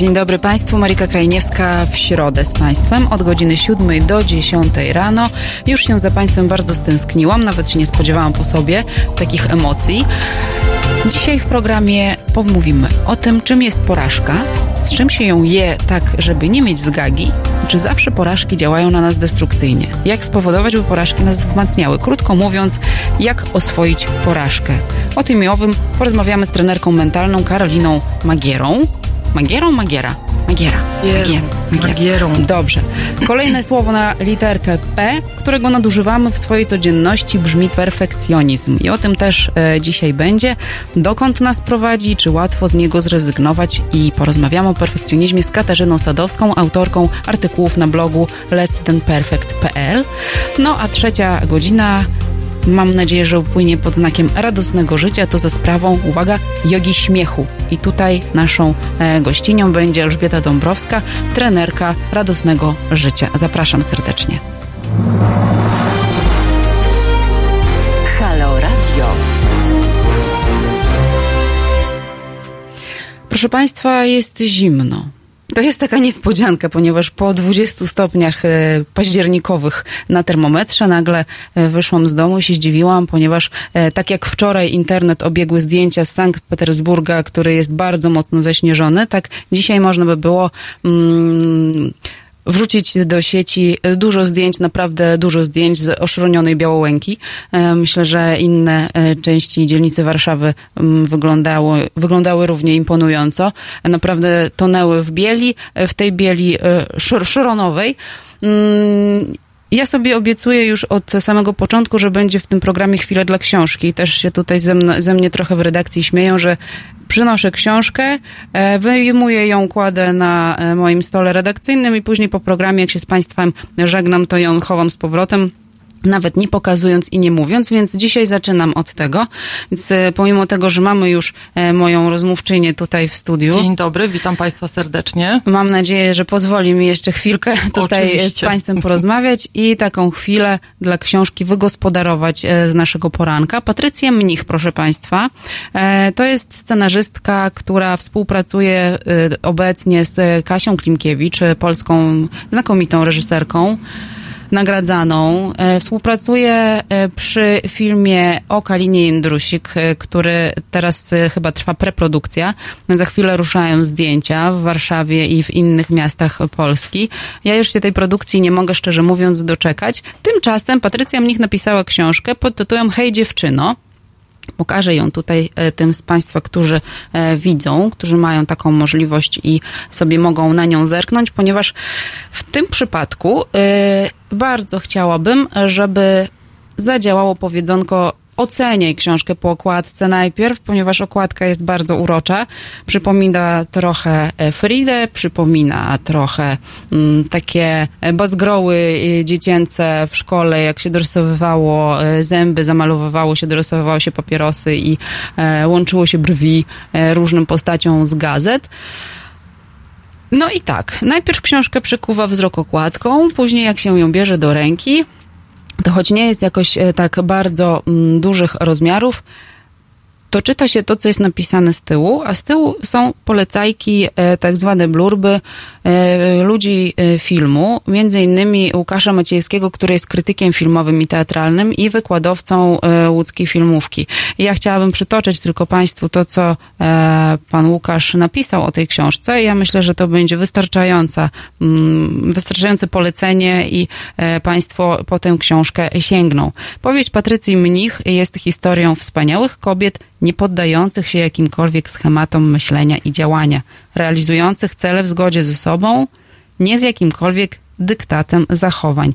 Dzień dobry Państwu, Marika Krajniewska w środę z Państwem od godziny 7 do 10 rano. Już się za Państwem bardzo stęskniłam, nawet się nie spodziewałam po sobie takich emocji. Dzisiaj w programie pomówimy o tym, czym jest porażka, z czym się ją je tak, żeby nie mieć zgagi, czy zawsze porażki działają na nas destrukcyjnie, jak spowodować, by porażki nas wzmacniały. Krótko mówiąc, jak oswoić porażkę. O tym i owym porozmawiamy z trenerką mentalną Karoliną Magierą. Magierą, Magiera? Magiera. Magiera. Magierą. Dobrze. Kolejne słowo na literkę P, którego nadużywamy w swojej codzienności, brzmi perfekcjonizm. I o tym też e, dzisiaj będzie. Dokąd nas prowadzi, czy łatwo z niego zrezygnować i porozmawiamy o perfekcjonizmie z Katarzyną Sadowską, autorką artykułów na blogu lessthenperfect.pl. No a trzecia godzina mam nadzieję, że upłynie pod znakiem radosnego życia, to za sprawą, uwaga, jogi śmiechu. I tutaj naszą e, gościnią będzie Elżbieta Dąbrowska, trenerka radosnego życia. Zapraszam serdecznie. Halo Radio. Proszę Państwa, jest zimno. To jest taka niespodzianka, ponieważ po 20 stopniach e, październikowych na termometrze nagle e, wyszłam z domu i się zdziwiłam, ponieważ e, tak jak wczoraj internet obiegły zdjęcia z Sankt Petersburga, który jest bardzo mocno zaśnieżony, tak dzisiaj można by było mm, wrzucić do sieci dużo zdjęć, naprawdę dużo zdjęć z oszronionej Białołęki. Myślę, że inne części dzielnicy Warszawy wyglądały, wyglądały równie imponująco. Naprawdę tonęły w bieli, w tej bieli szor szoronowej. Ja sobie obiecuję już od samego początku, że będzie w tym programie chwilę dla książki. Też się tutaj ze, ze mnie trochę w redakcji śmieją, że przynoszę książkę, wyjmuję ją, kładę na moim stole redakcyjnym i później po programie, jak się z Państwem żegnam, to ją chowam z powrotem nawet nie pokazując i nie mówiąc, więc dzisiaj zaczynam od tego. Więc pomimo tego, że mamy już moją rozmówczynię tutaj w studiu. Dzień dobry, witam Państwa serdecznie. Mam nadzieję, że pozwoli mi jeszcze chwilkę tutaj Oczywiście. z Państwem porozmawiać i taką chwilę dla książki wygospodarować z naszego poranka. Patrycja Mnich, proszę Państwa, to jest scenarzystka, która współpracuje obecnie z Kasią Klimkiewicz, polską znakomitą reżyserką nagradzaną. Współpracuje przy filmie o Kalinie Jędrusik, który teraz chyba trwa preprodukcja. Za chwilę ruszają zdjęcia w Warszawie i w innych miastach Polski. Ja już się tej produkcji nie mogę, szczerze mówiąc, doczekać. Tymczasem Patrycja Mnich napisała książkę pod tytułem Hej dziewczyno. Pokażę ją tutaj tym z Państwa, którzy widzą, którzy mają taką możliwość i sobie mogą na nią zerknąć, ponieważ w tym przypadku bardzo chciałabym, żeby zadziałało powiedzonko oceniaj książkę po okładce najpierw, ponieważ okładka jest bardzo urocza. Przypomina trochę Fridę, przypomina trochę mm, takie bazgroły dziecięce w szkole, jak się dorysowywało zęby, zamalowywało się, dorysowywało się papierosy i e, łączyło się brwi e, różnym postaciom z gazet. No i tak, najpierw książkę przykuwa wzrok okładką, później jak się ją bierze do ręki, to choć nie jest jakoś tak bardzo mm, dużych rozmiarów, to czyta się to, co jest napisane z tyłu, a z tyłu są polecajki, e, tak zwane blurby e, ludzi e, filmu, między innymi Łukasza Maciejskiego, który jest krytykiem filmowym i teatralnym i wykładowcą łódzkiej filmówki. I ja chciałabym przytoczyć tylko Państwu to, co pan Łukasz napisał o tej książce. Ja myślę, że to będzie wystarczająca, mm, wystarczające polecenie i Państwo po tę książkę sięgną. Powieść Patrycji Mnich jest historią wspaniałych kobiet, nie poddających się jakimkolwiek schematom myślenia i działania, realizujących cele w zgodzie ze sobą, nie z jakimkolwiek dyktatem zachowań.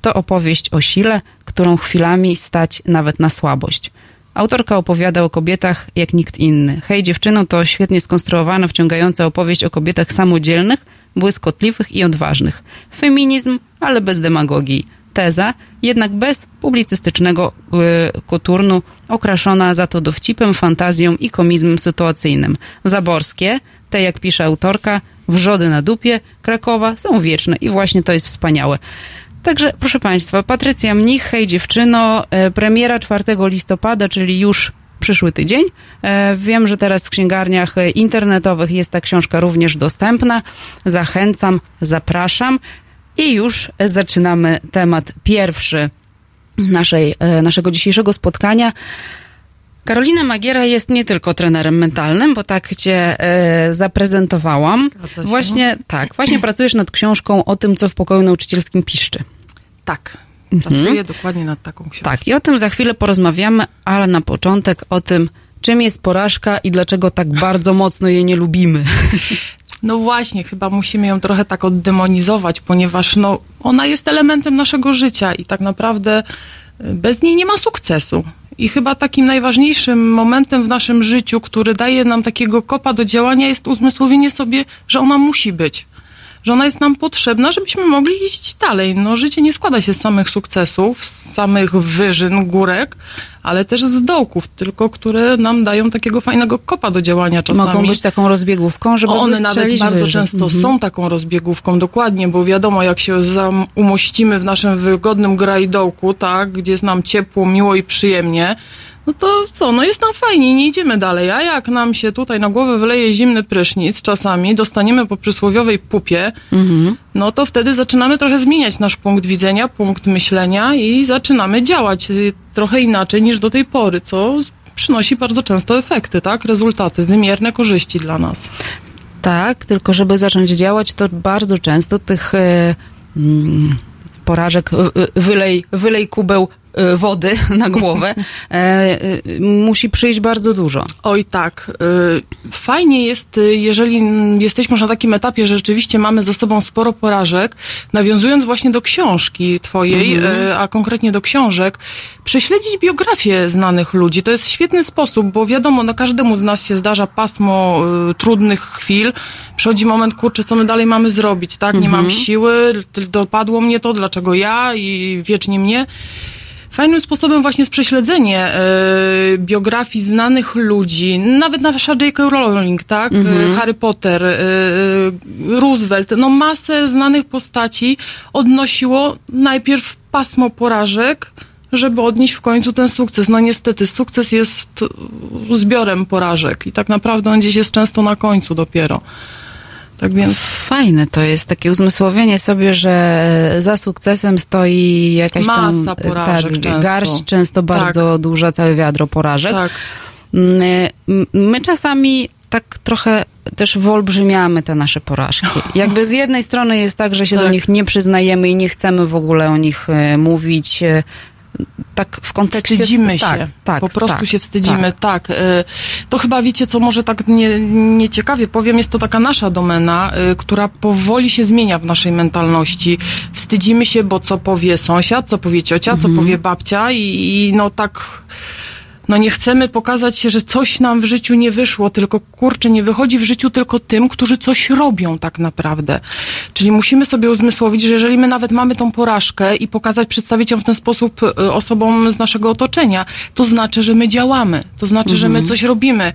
To opowieść o sile, którą chwilami stać nawet na słabość. Autorka opowiada o kobietach jak nikt inny. Hej dziewczyno to świetnie skonstruowana, wciągająca opowieść o kobietach samodzielnych, błyskotliwych i odważnych. Feminizm, ale bez demagogii. Teza, jednak bez publicystycznego yy, koturnu, okraszona za to dowcipem, fantazją i komizmem sytuacyjnym. Zaborskie, te jak pisze autorka, wrzody na dupie, Krakowa są wieczne i właśnie to jest wspaniałe. Także, proszę Państwa, Patrycja Mnich, hej dziewczyno, e, premiera 4 listopada, czyli już przyszły tydzień. E, wiem, że teraz w księgarniach internetowych jest ta książka również dostępna. Zachęcam, zapraszam. I już zaczynamy temat pierwszy naszej, naszego dzisiejszego spotkania. Karolina Magiera jest nie tylko trenerem mentalnym, bo tak cię e, zaprezentowałam. Właśnie, tak, właśnie pracujesz nad książką o tym, co w pokoju nauczycielskim piszczy. Tak, pracuję mhm. dokładnie nad taką książką. Tak, i o tym za chwilę porozmawiamy, ale na początek o tym, czym jest porażka i dlaczego tak bardzo mocno jej nie lubimy. No właśnie, chyba musimy ją trochę tak oddemonizować, ponieważ no, ona jest elementem naszego życia i tak naprawdę e, bez niej nie ma sukcesu. I chyba takim najważniejszym momentem w naszym życiu, który daje nam takiego kopa do działania, jest uzmysłowienie sobie, że ona musi być. Że ona jest nam potrzebna, żebyśmy mogli iść dalej. No, życie nie składa się z samych sukcesów, z samych wyżyn, górek, ale też z dołków, tylko które nam dają takiego fajnego kopa do działania czasami. Mogą być taką rozbiegówką, żeby One nawet bardzo często mhm. są taką rozbiegówką, dokładnie, bo wiadomo, jak się umościmy w naszym wygodnym grajdołku, tak, gdzie jest nam ciepło, miło i przyjemnie, no to co, no jest nam fajnie, nie idziemy dalej. A jak nam się tutaj na głowę wyleje zimny prysznic czasami, dostaniemy po przysłowiowej pupie, mhm. no to wtedy zaczynamy trochę zmieniać nasz punkt widzenia, punkt myślenia i zaczynamy działać y, trochę inaczej niż do tej pory, co przynosi bardzo często efekty, tak? Rezultaty, wymierne korzyści dla nas. Tak, tylko żeby zacząć działać, to bardzo często tych... Yy porażek, wylej, wylej kubeł Y, wody na głowę, e, y, musi przyjść bardzo dużo. Oj tak. Y, fajnie jest, jeżeli jesteśmy już na takim etapie, że rzeczywiście mamy za sobą sporo porażek, nawiązując właśnie do książki twojej, mhm. a konkretnie do książek, prześledzić biografię znanych ludzi. To jest świetny sposób, bo wiadomo, no każdemu z nas się zdarza pasmo trudnych chwil. Przychodzi moment, kurczę, co my dalej mamy zrobić, tak? Nie mhm. mam siły, dopadło mnie to, dlaczego ja i wiecznie mnie. Fajnym sposobem właśnie jest prześledzenie e, biografii znanych ludzi, nawet nasza J.K. Rowling, tak? E, mhm. Harry Potter, e, Roosevelt, no masę znanych postaci odnosiło najpierw pasmo porażek, żeby odnieść w końcu ten sukces. No niestety, sukces jest zbiorem porażek i tak naprawdę on gdzieś jest często na końcu dopiero. Tak więc... Fajne to jest takie uzmysłowienie sobie, że za sukcesem stoi jakaś Masa tam porażek tak, często. garść, często tak. bardzo tak. duża, całe wiadro porażek. Tak. Mm, my czasami tak trochę też wyolbrzymiamy te nasze porażki. Jakby z jednej strony jest tak, że się tak. do nich nie przyznajemy i nie chcemy w ogóle o nich e, mówić, e, tak w kontekście... Wstydzimy się. Tak, tak, po prostu tak, się wstydzimy, tak. tak. Y, to chyba wiecie, co może tak nie, nieciekawie powiem, jest to taka nasza domena, y, która powoli się zmienia w naszej mentalności. Wstydzimy się, bo co powie sąsiad, co powie ciocia, mhm. co powie babcia i, i no tak no nie chcemy pokazać się, że coś nam w życiu nie wyszło, tylko kurczę, nie wychodzi w życiu tylko tym, którzy coś robią tak naprawdę. Czyli musimy sobie uzmysłowić, że jeżeli my nawet mamy tą porażkę i pokazać, przedstawić ją w ten sposób y, osobom z naszego otoczenia, to znaczy, że my działamy, to znaczy, mhm. że my mhm. coś robimy.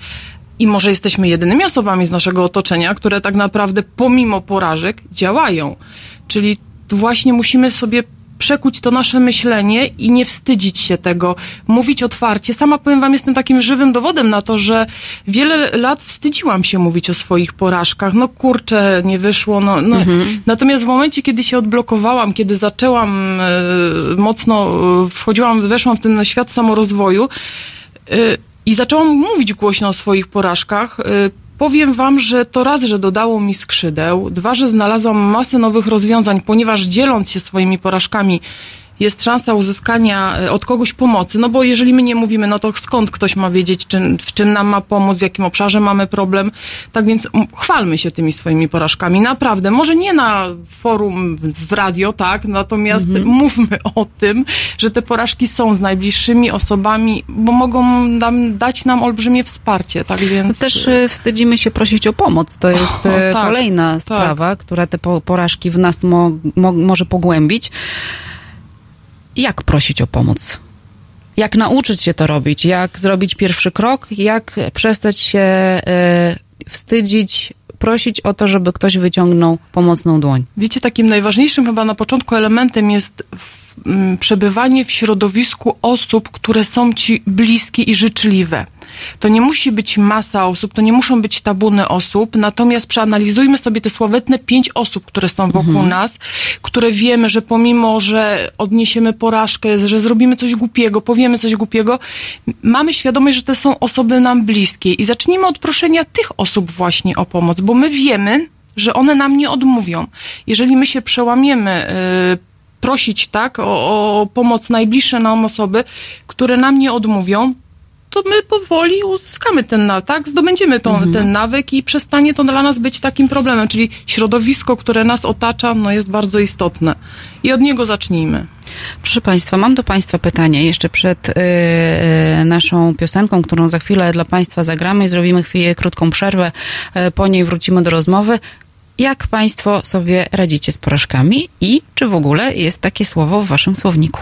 I może jesteśmy jedynymi osobami z naszego otoczenia, które tak naprawdę pomimo porażek działają. Czyli właśnie musimy sobie przekuć to nasze myślenie i nie wstydzić się tego, mówić otwarcie. Sama powiem wam, jestem takim żywym dowodem na to, że wiele lat wstydziłam się mówić o swoich porażkach. No kurczę, nie wyszło. No, no. Mhm. Natomiast w momencie, kiedy się odblokowałam, kiedy zaczęłam e, mocno, e, wchodziłam, weszłam w ten świat samorozwoju, e, i zaczęłam mówić głośno o swoich porażkach. Powiem wam, że to raz, że dodało mi skrzydeł, dwa, że znalazłam masę nowych rozwiązań, ponieważ dzieląc się swoimi porażkami jest szansa uzyskania e, od kogoś pomocy, no bo jeżeli my nie mówimy, no to skąd ktoś ma wiedzieć, czy, w czym nam ma pomóc, w jakim obszarze mamy problem. Tak więc chwalmy się tymi swoimi porażkami, naprawdę. Może nie na forum w radio, tak, natomiast mhm. mówmy o tym, że te porażki są z najbliższymi osobami, bo mogą nam, dać nam olbrzymie wsparcie, tak więc... Też e, wstydzimy się prosić o pomoc. To jest o, e, tak, kolejna tak. sprawa, która te porażki w nas mo, mo, może pogłębić jak prosić o pomoc? Jak nauczyć się to robić? Jak zrobić pierwszy krok? Jak przestać się y, wstydzić, prosić o to, żeby ktoś wyciągnął pomocną dłoń? Wiecie, takim najważniejszym chyba na początku elementem jest w, m, przebywanie w środowisku osób, które są ci bliskie i życzliwe. To nie musi być masa osób, to nie muszą być tabuny osób, natomiast przeanalizujmy sobie te sławetne pięć osób, które są wokół mhm. nas, które wiemy, że pomimo, że odniesiemy porażkę, że zrobimy coś głupiego, powiemy coś głupiego, mamy świadomość, że to są osoby nam bliskie i zacznijmy od proszenia tych osób właśnie o pomoc, bo my wiemy, że one nam nie odmówią. Jeżeli my się przełamiemy, yy, prosić tak o, o pomoc najbliższe nam osoby, które nam nie odmówią, to my powoli uzyskamy ten nawyk, tak? Zdobędziemy tą, mhm. ten nawyk i przestanie to dla nas być takim problemem, czyli środowisko, które nas otacza, no jest bardzo istotne. I od niego zacznijmy. Proszę Państwa, mam do Państwa pytanie jeszcze przed yy, naszą piosenką, którą za chwilę dla Państwa zagramy i zrobimy chwilę krótką przerwę, yy, po niej wrócimy do rozmowy. Jak Państwo sobie radzicie z porażkami i czy w ogóle jest takie słowo w Waszym słowniku?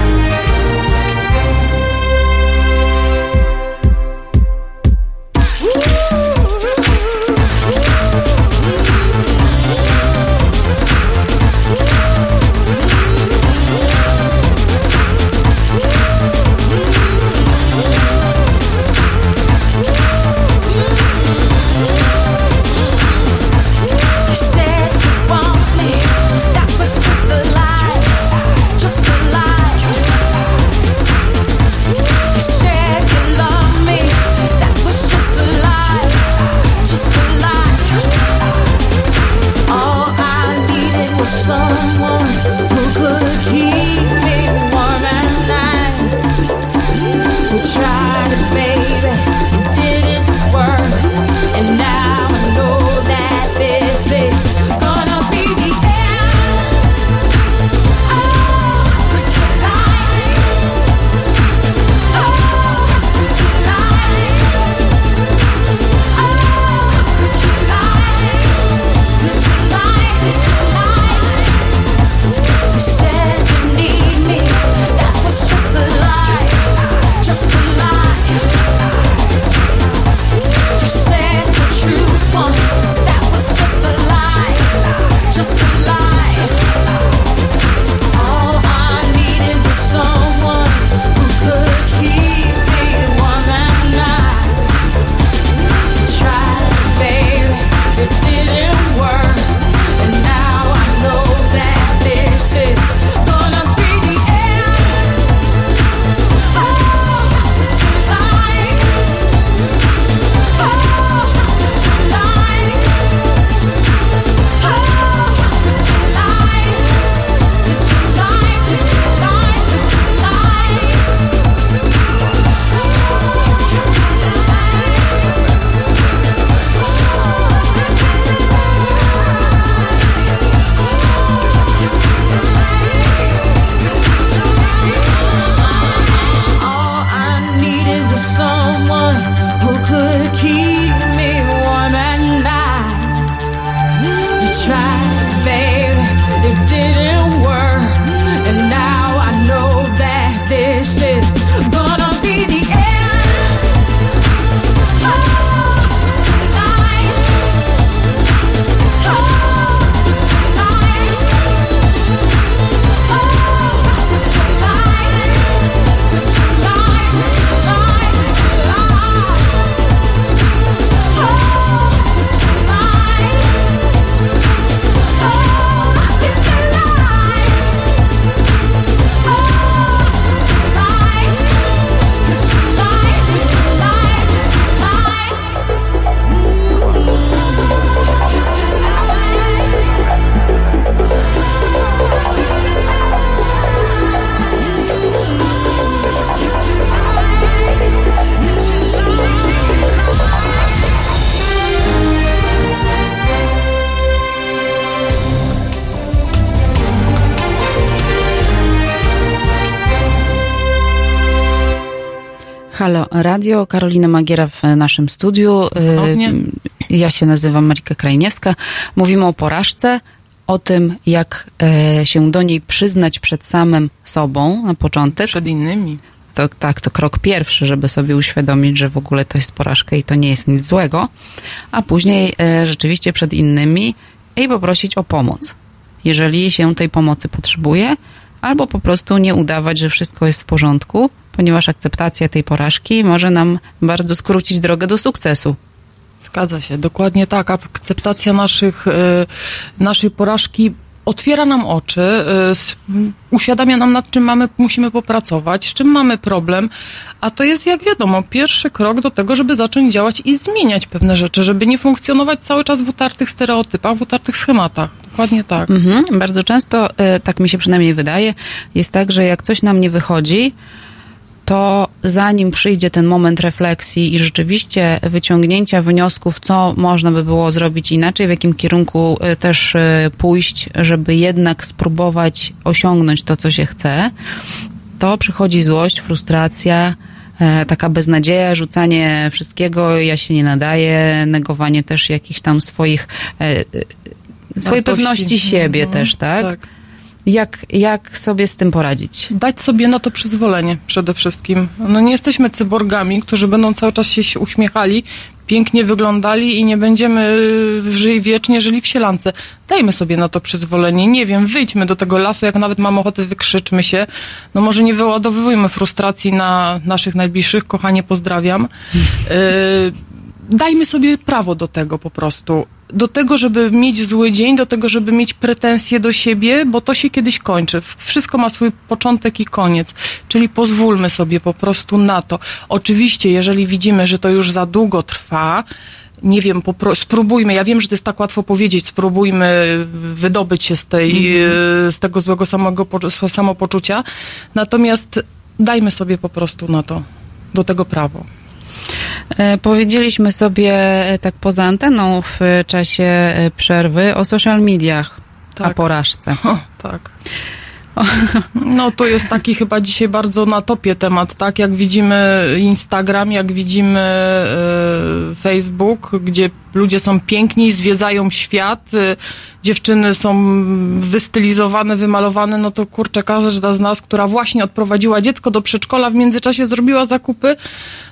Radio, Karolina Magiera w naszym studiu. Ponownie. Ja się nazywam Marika Krajniewska. Mówimy o porażce, o tym, jak e, się do niej przyznać przed samym sobą na początek. Przed innymi. To, tak, to krok pierwszy, żeby sobie uświadomić, że w ogóle to jest porażka i to nie jest nic złego, a później e, rzeczywiście przed innymi i poprosić o pomoc, jeżeli się tej pomocy potrzebuje, albo po prostu nie udawać, że wszystko jest w porządku, ponieważ akceptacja tej porażki może nam bardzo skrócić drogę do sukcesu. Zgadza się, dokładnie tak. Akceptacja naszych, y, naszej porażki otwiera nam oczy, y, uświadamia nam, nad czym mamy, musimy popracować, z czym mamy problem, a to jest, jak wiadomo, pierwszy krok do tego, żeby zacząć działać i zmieniać pewne rzeczy, żeby nie funkcjonować cały czas w utartych stereotypach, w utartych schematach. Dokładnie tak. Mhm. Bardzo często, y, tak mi się przynajmniej wydaje, jest tak, że jak coś nam nie wychodzi, to zanim przyjdzie ten moment refleksji i rzeczywiście wyciągnięcia wniosków, co można by było zrobić inaczej, w jakim kierunku y, też y, pójść, żeby jednak spróbować osiągnąć to, co się chce, to przychodzi złość, frustracja, e, taka beznadzieja, rzucanie wszystkiego, ja się nie nadaję, negowanie też jakichś tam swoich, e, e, swojej pewności siebie mhm. też, tak? tak. Jak, jak sobie z tym poradzić? Dać sobie na to przyzwolenie przede wszystkim. No nie jesteśmy cyborgami, którzy będą cały czas się uśmiechali, pięknie wyglądali i nie będziemy y, żyli wiecznie żyli w sielance. Dajmy sobie na to przyzwolenie. Nie wiem, wyjdźmy do tego lasu, jak nawet mamy ochotę, wykrzyczmy się. No może nie wyładowujmy frustracji na naszych najbliższych. Kochanie, pozdrawiam. Y dajmy sobie prawo do tego po prostu do tego, żeby mieć zły dzień, do tego, żeby mieć pretensje do siebie, bo to się kiedyś kończy. Wszystko ma swój początek i koniec. Czyli pozwólmy sobie po prostu na to. Oczywiście, jeżeli widzimy, że to już za długo trwa, nie wiem, spróbujmy, ja wiem, że to jest tak łatwo powiedzieć, spróbujmy wydobyć się z, tej, mm -hmm. z tego złego samego, samopoczucia, natomiast dajmy sobie po prostu na to, do tego prawo. E, powiedzieliśmy sobie e, tak poza anteną w czasie e, przerwy o social mediach, tak. o porażce. O, tak. No to jest taki chyba dzisiaj bardzo na topie temat, tak? Jak widzimy Instagram, jak widzimy Facebook, gdzie ludzie są piękni, zwiedzają świat, dziewczyny są wystylizowane, wymalowane, no to kurczę, każda z nas, która właśnie odprowadziła dziecko do przedszkola, w międzyczasie zrobiła zakupy,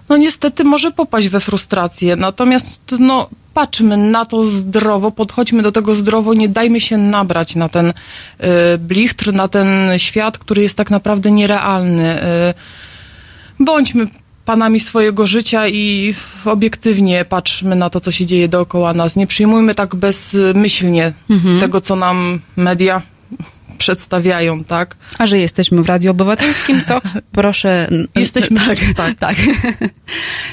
no niestety może popaść we frustrację. Natomiast no, patrzmy na to zdrowo, podchodźmy do tego zdrowo, nie dajmy się nabrać na ten y, blichtr, na ten świat, który jest tak naprawdę nierealny. Y, bądźmy panami swojego życia i obiektywnie patrzmy na to, co się dzieje dookoła nas. Nie przyjmujmy tak bezmyślnie mhm. tego, co nam media przedstawiają, tak? A że jesteśmy w Radiu Obywatelskim, to proszę... Jesteśmy, tak. tak. tak.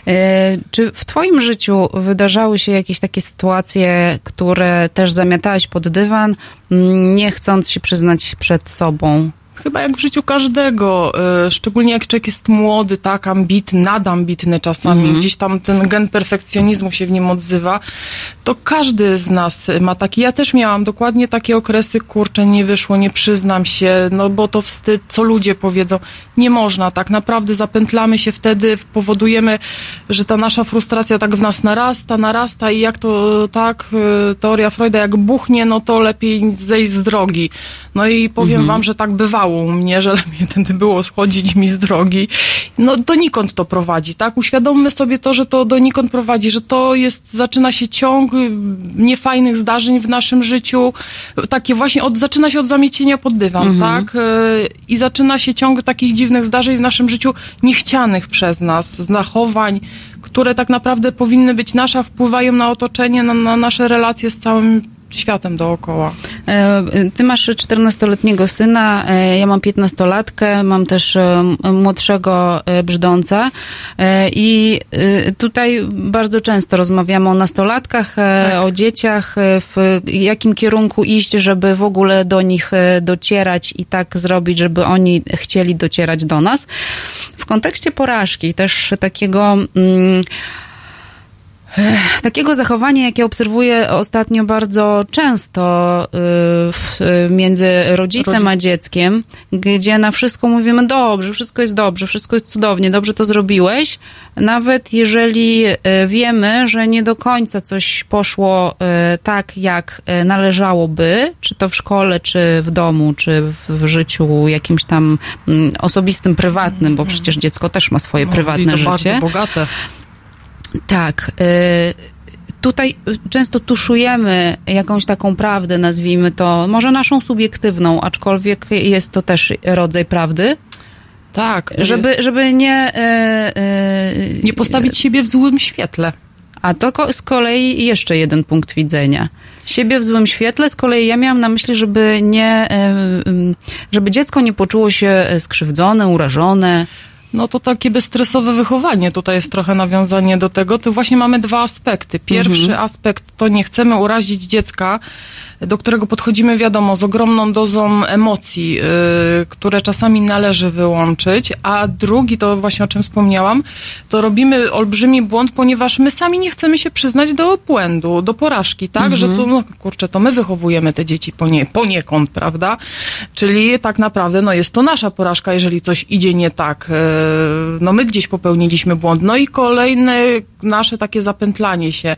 E, czy w twoim życiu wydarzały się jakieś takie sytuacje, które też zamiatałaś pod dywan, nie chcąc się przyznać przed sobą? Chyba jak w życiu każdego, y, szczególnie jak człowiek jest młody, tak, ambitny, nadambitny czasami, mm -hmm. gdzieś tam ten gen perfekcjonizmu się w nim odzywa, to każdy z nas ma taki. Ja też miałam dokładnie takie okresy, kurczę, nie wyszło, nie przyznam się, no bo to wstyd, co ludzie powiedzą. Nie można, tak naprawdę zapętlamy się wtedy, powodujemy, że ta nasza frustracja tak w nas narasta, narasta i jak to, tak, y, teoria Freuda, jak buchnie, no to lepiej zejść z drogi. No i powiem mm -hmm. wam, że tak bywało u mnie, że lepiej wtedy było schodzić mi z drogi. No donikąd to prowadzi, tak? Uświadommy sobie to, że to donikąd prowadzi, że to jest, zaczyna się ciąg niefajnych zdarzeń w naszym życiu, takie właśnie od, zaczyna się od zamiecienia pod dywan, mhm. tak? I zaczyna się ciąg takich dziwnych zdarzeń w naszym życiu, niechcianych przez nas, zachowań, które tak naprawdę powinny być nasze, wpływają na otoczenie, na, na nasze relacje z całym światem dookoła. E, ty masz 14-letniego syna, e, ja mam 15-latkę, mam też e, młodszego brzdąca i tutaj bardzo często rozmawiamy o nastolatkach, tak. o dzieciach, w jakim kierunku iść, żeby w ogóle do nich docierać i tak zrobić, żeby oni chcieli docierać do nas. W kontekście porażki też takiego... Mm, Takiego zachowania, jakie obserwuję ostatnio bardzo często y, między rodzicem Rodzic. a dzieckiem, gdzie na wszystko mówimy dobrze, wszystko jest dobrze, wszystko jest cudownie, dobrze to zrobiłeś, nawet jeżeli y, wiemy, że nie do końca coś poszło y, tak, jak należałoby, czy to w szkole, czy w domu, czy w życiu jakimś tam mm, osobistym, prywatnym, bo przecież dziecko też ma swoje no, prywatne to życie. bardzo bogate. Tak. Y, tutaj często tuszujemy jakąś taką prawdę, nazwijmy to, może naszą subiektywną, aczkolwiek jest to też rodzaj prawdy. Tak. Żeby, żeby nie... Yy, yy, nie postawić siebie w złym świetle. A to z kolei jeszcze jeden punkt widzenia. Siebie w złym świetle, z kolei ja miałam na myśli, żeby nie, żeby dziecko nie poczuło się skrzywdzone, urażone. No to takie bezstresowe wychowanie, tutaj jest trochę nawiązanie do tego. Tu właśnie mamy dwa aspekty. Pierwszy mhm. aspekt to nie chcemy urazić dziecka, do którego podchodzimy, wiadomo, z ogromną dozą emocji, yy, które czasami należy wyłączyć, a drugi, to właśnie o czym wspomniałam, to robimy olbrzymi błąd, ponieważ my sami nie chcemy się przyznać do błędu, do porażki, tak? Mhm. Że to, no kurczę, to my wychowujemy te dzieci ponie, poniekąd, prawda? Czyli tak naprawdę, no jest to nasza porażka, jeżeli coś idzie nie tak. Yy, no my gdzieś popełniliśmy błąd. No i kolejne nasze takie zapętlanie się.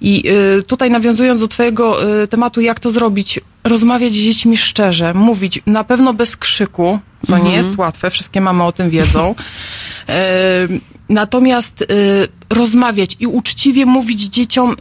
I yy, tutaj nawiązując do twojego tematu, jak jak to zrobić? Rozmawiać z dziećmi szczerze, mówić na pewno bez krzyku, mhm. nie jest łatwe, wszystkie mamy o tym wiedzą. Natomiast e, rozmawiać i uczciwie mówić dzieciom,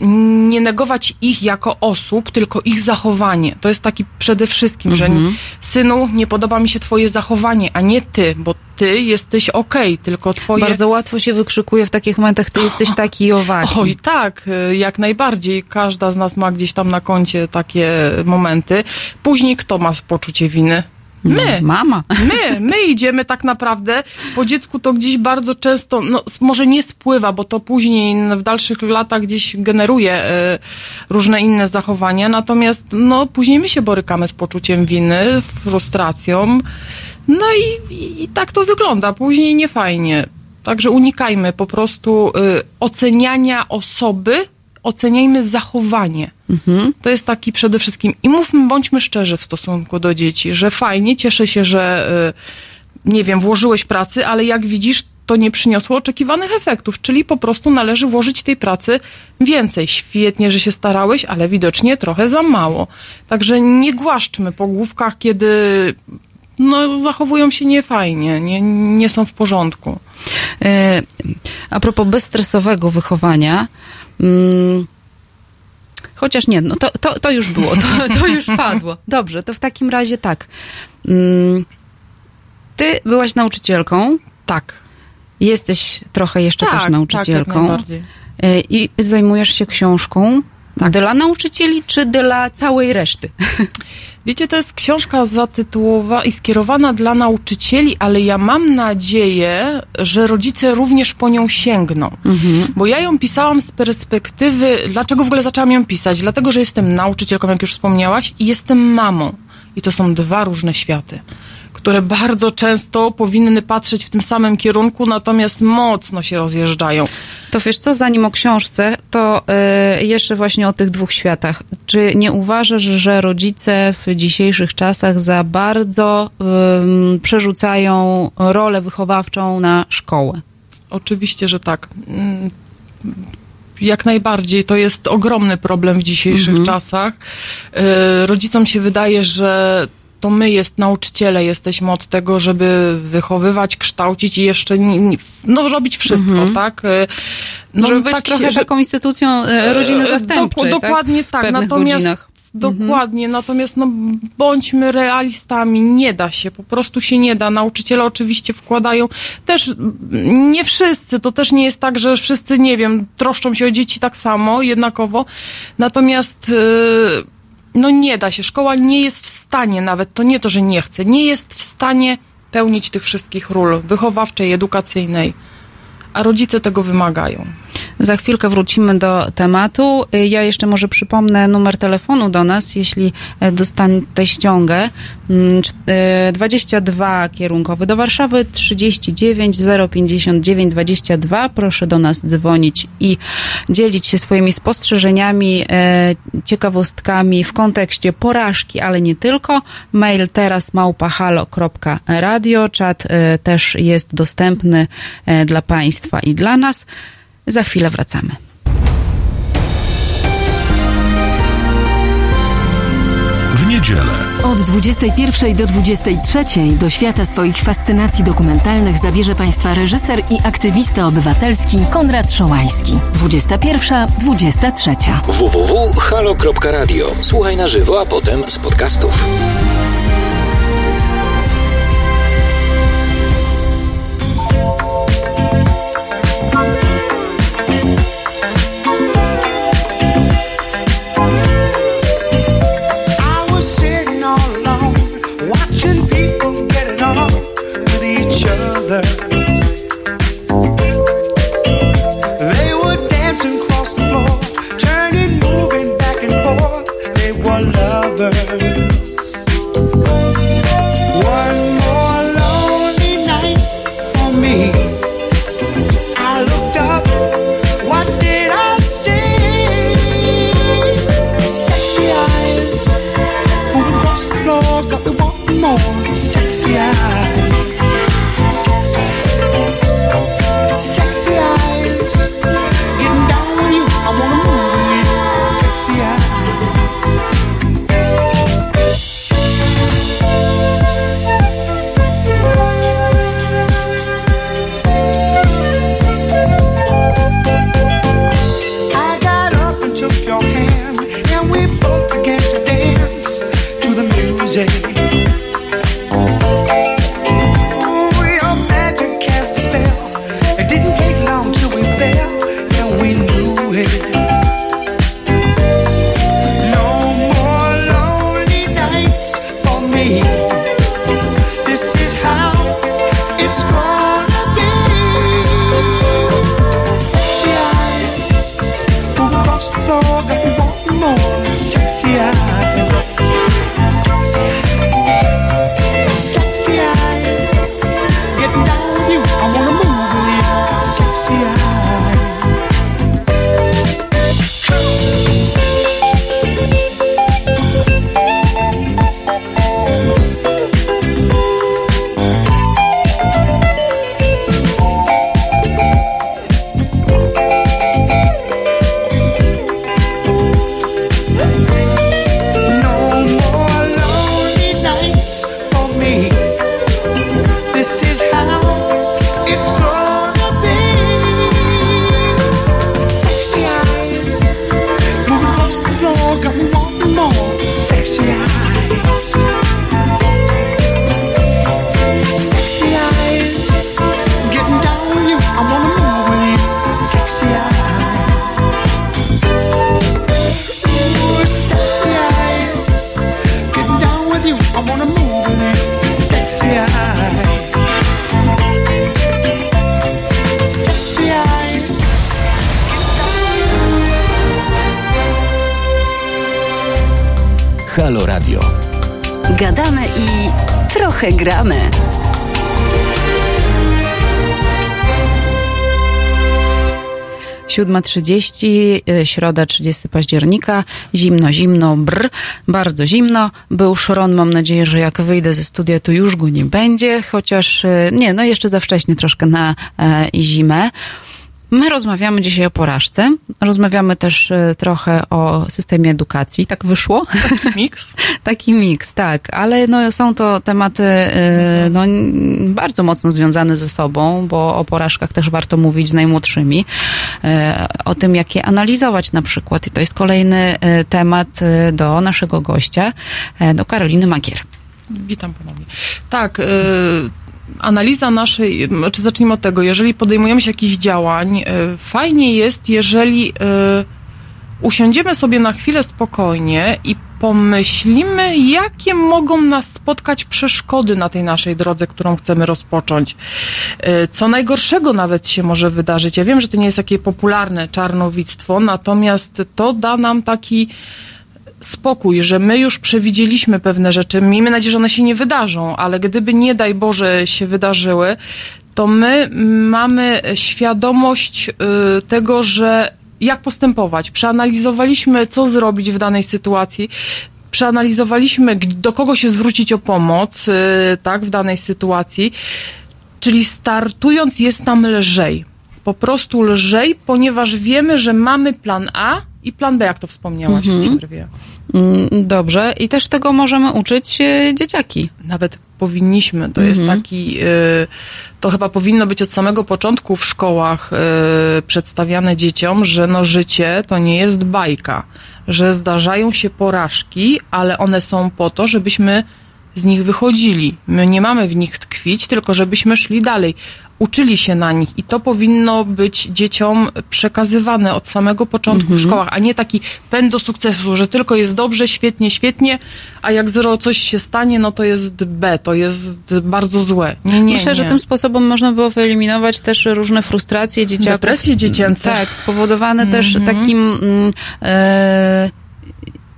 nie negować ich jako osób, tylko ich zachowanie. To jest taki przede wszystkim, mhm. że synu, nie podoba mi się twoje zachowanie, a nie ty, bo ty jesteś okej, okay, tylko twoje... Bardzo łatwo się wykrzykuje w takich momentach, ty jesteś taki i owaki. Oj, tak, y, jak najbardziej. Każda z nas ma gdzieś tam na koncie takie momenty. Później kto ma poczucie winy? My. No, mama. My, my idziemy tak naprawdę. Po dziecku to gdzieś bardzo często, no może nie spływa, bo to później w dalszych latach gdzieś generuje y, różne inne zachowania, natomiast no później my się borykamy z poczuciem winy, frustracją. No i, i, i tak to wygląda. Później nie fajnie. Także unikajmy po prostu y, oceniania osoby, oceniajmy zachowanie. Mhm. To jest taki przede wszystkim. I mówmy, bądźmy szczerzy w stosunku do dzieci, że fajnie, cieszę się, że y, nie wiem, włożyłeś pracy, ale jak widzisz, to nie przyniosło oczekiwanych efektów, czyli po prostu należy włożyć tej pracy więcej. Świetnie, że się starałeś, ale widocznie trochę za mało. Także nie głaszczmy po główkach, kiedy no, zachowują się niefajnie, nie, nie są w porządku. E, a propos bezstresowego wychowania, mm, chociaż nie, no to, to, to już było, to, to już padło. Dobrze, to w takim razie tak. Mm, ty byłaś nauczycielką. Tak. Jesteś trochę jeszcze tak, też nauczycielką. Tak, I zajmujesz się książką tak. Dla nauczycieli czy dla całej reszty? Wiecie, to jest książka zatytułowana i skierowana dla nauczycieli, ale ja mam nadzieję, że rodzice również po nią sięgną. Mhm. Bo ja ją pisałam z perspektywy, dlaczego w ogóle zaczęłam ją pisać? Dlatego, że jestem nauczycielką, jak już wspomniałaś, i jestem mamą. I to są dwa różne światy które bardzo często powinny patrzeć w tym samym kierunku, natomiast mocno się rozjeżdżają. To wiesz co, zanim o książce, to yy, jeszcze właśnie o tych dwóch światach. Czy nie uważasz, że rodzice w dzisiejszych czasach za bardzo yy, przerzucają rolę wychowawczą na szkołę? Oczywiście, że tak. Mm, jak najbardziej. To jest ogromny problem w dzisiejszych mhm. czasach. Yy, rodzicom się wydaje, że to my jest nauczyciele, jesteśmy od tego, żeby wychowywać, kształcić i jeszcze no, robić wszystko, mhm. tak? E, no, żeby być tak trochę się, taką instytucją e, rodziny e, zastępczej, do, Dokładnie tak, tak natomiast godzinach. Dokładnie, mhm. natomiast no, bądźmy realistami, nie da się, po prostu się nie da. Nauczyciele oczywiście wkładają, też nie wszyscy, to też nie jest tak, że wszyscy, nie wiem, troszczą się o dzieci tak samo, jednakowo, natomiast yy, no nie da się. Szkoła nie jest w stanie nawet, to nie to, że nie chce, nie jest w stanie pełnić tych wszystkich ról wychowawczej, edukacyjnej, a rodzice tego wymagają. Za chwilkę wrócimy do tematu. Ja jeszcze może przypomnę numer telefonu do nas, jeśli e, dostanę tę ściągę. 22 kierunkowy do Warszawy, 39 059 22. Proszę do nas dzwonić i dzielić się swoimi spostrzeżeniami, e, ciekawostkami w kontekście porażki, ale nie tylko. Mail teraz małpahalo.radio. Czat e, też jest dostępny dla Państwa i dla nas. Za chwilę wracamy. W niedzielę. Od 21 do 23 do świata swoich fascynacji dokumentalnych zabierze Państwa reżyser i aktywista obywatelski Konrad Szołajski. 21, 23. www.halo.radio. Słuchaj na żywo, a potem z podcastów. Gramy. Siódma trzydzieści, y, środa 30 października, zimno, zimno, brr, bardzo zimno. Był szron, mam nadzieję, że jak wyjdę ze studia, to już go nie będzie, chociaż y, nie, no jeszcze za wcześnie troszkę na e, zimę. My rozmawiamy dzisiaj o porażce. Rozmawiamy też e, trochę o systemie edukacji. Tak wyszło? Taki miks? Taki miks, tak. Ale no, są to tematy e, no, bardzo mocno związane ze sobą, bo o porażkach też warto mówić z najmłodszymi. E, o tym, jak je analizować na przykład. I to jest kolejny temat do naszego gościa, do Karoliny Magier. Witam ponownie. Tak, analiza naszej, czy zacznijmy od tego, jeżeli podejmujemy się jakichś działań, e, fajnie jest, jeżeli e, usiądziemy sobie na chwilę spokojnie i pomyślimy, jakie mogą nas spotkać przeszkody na tej naszej drodze, którą chcemy rozpocząć. Y, co najgorszego nawet się może wydarzyć. Ja wiem, że to nie jest takie popularne czarnowictwo, natomiast to da nam taki spokój, że my już przewidzieliśmy pewne rzeczy. Miejmy nadzieję, że one się nie wydarzą, ale gdyby nie daj Boże się wydarzyły, to my mamy świadomość y, tego, że jak postępować. Przeanalizowaliśmy, co zrobić w danej sytuacji. Przeanalizowaliśmy, do kogo się zwrócić o pomoc, y, tak, w danej sytuacji. Czyli startując jest nam lżej. Po prostu lżej, ponieważ wiemy, że mamy plan A i plan B, jak to wspomniałaś mhm. w przerwie. Mm, dobrze. I też tego możemy uczyć e, dzieciaki. Nawet powinniśmy. To mhm. jest taki, e, to chyba powinno być od samego początku w szkołach e, przedstawiane dzieciom, że no życie to nie jest bajka, że zdarzają się porażki, ale one są po to, żebyśmy z nich wychodzili. My nie mamy w nich tkwić, tylko żebyśmy szli dalej uczyli się na nich i to powinno być dzieciom przekazywane od samego początku w mhm. szkołach, a nie taki pęd do sukcesu, że tylko jest dobrze, świetnie, świetnie, a jak zero coś się stanie, no to jest B, to jest bardzo złe. Nie, nie, Myślę, nie. że tym sposobem można było wyeliminować też różne frustracje dzieciaków. Depresje dziecięce. Tak, spowodowane też mhm. takim... e,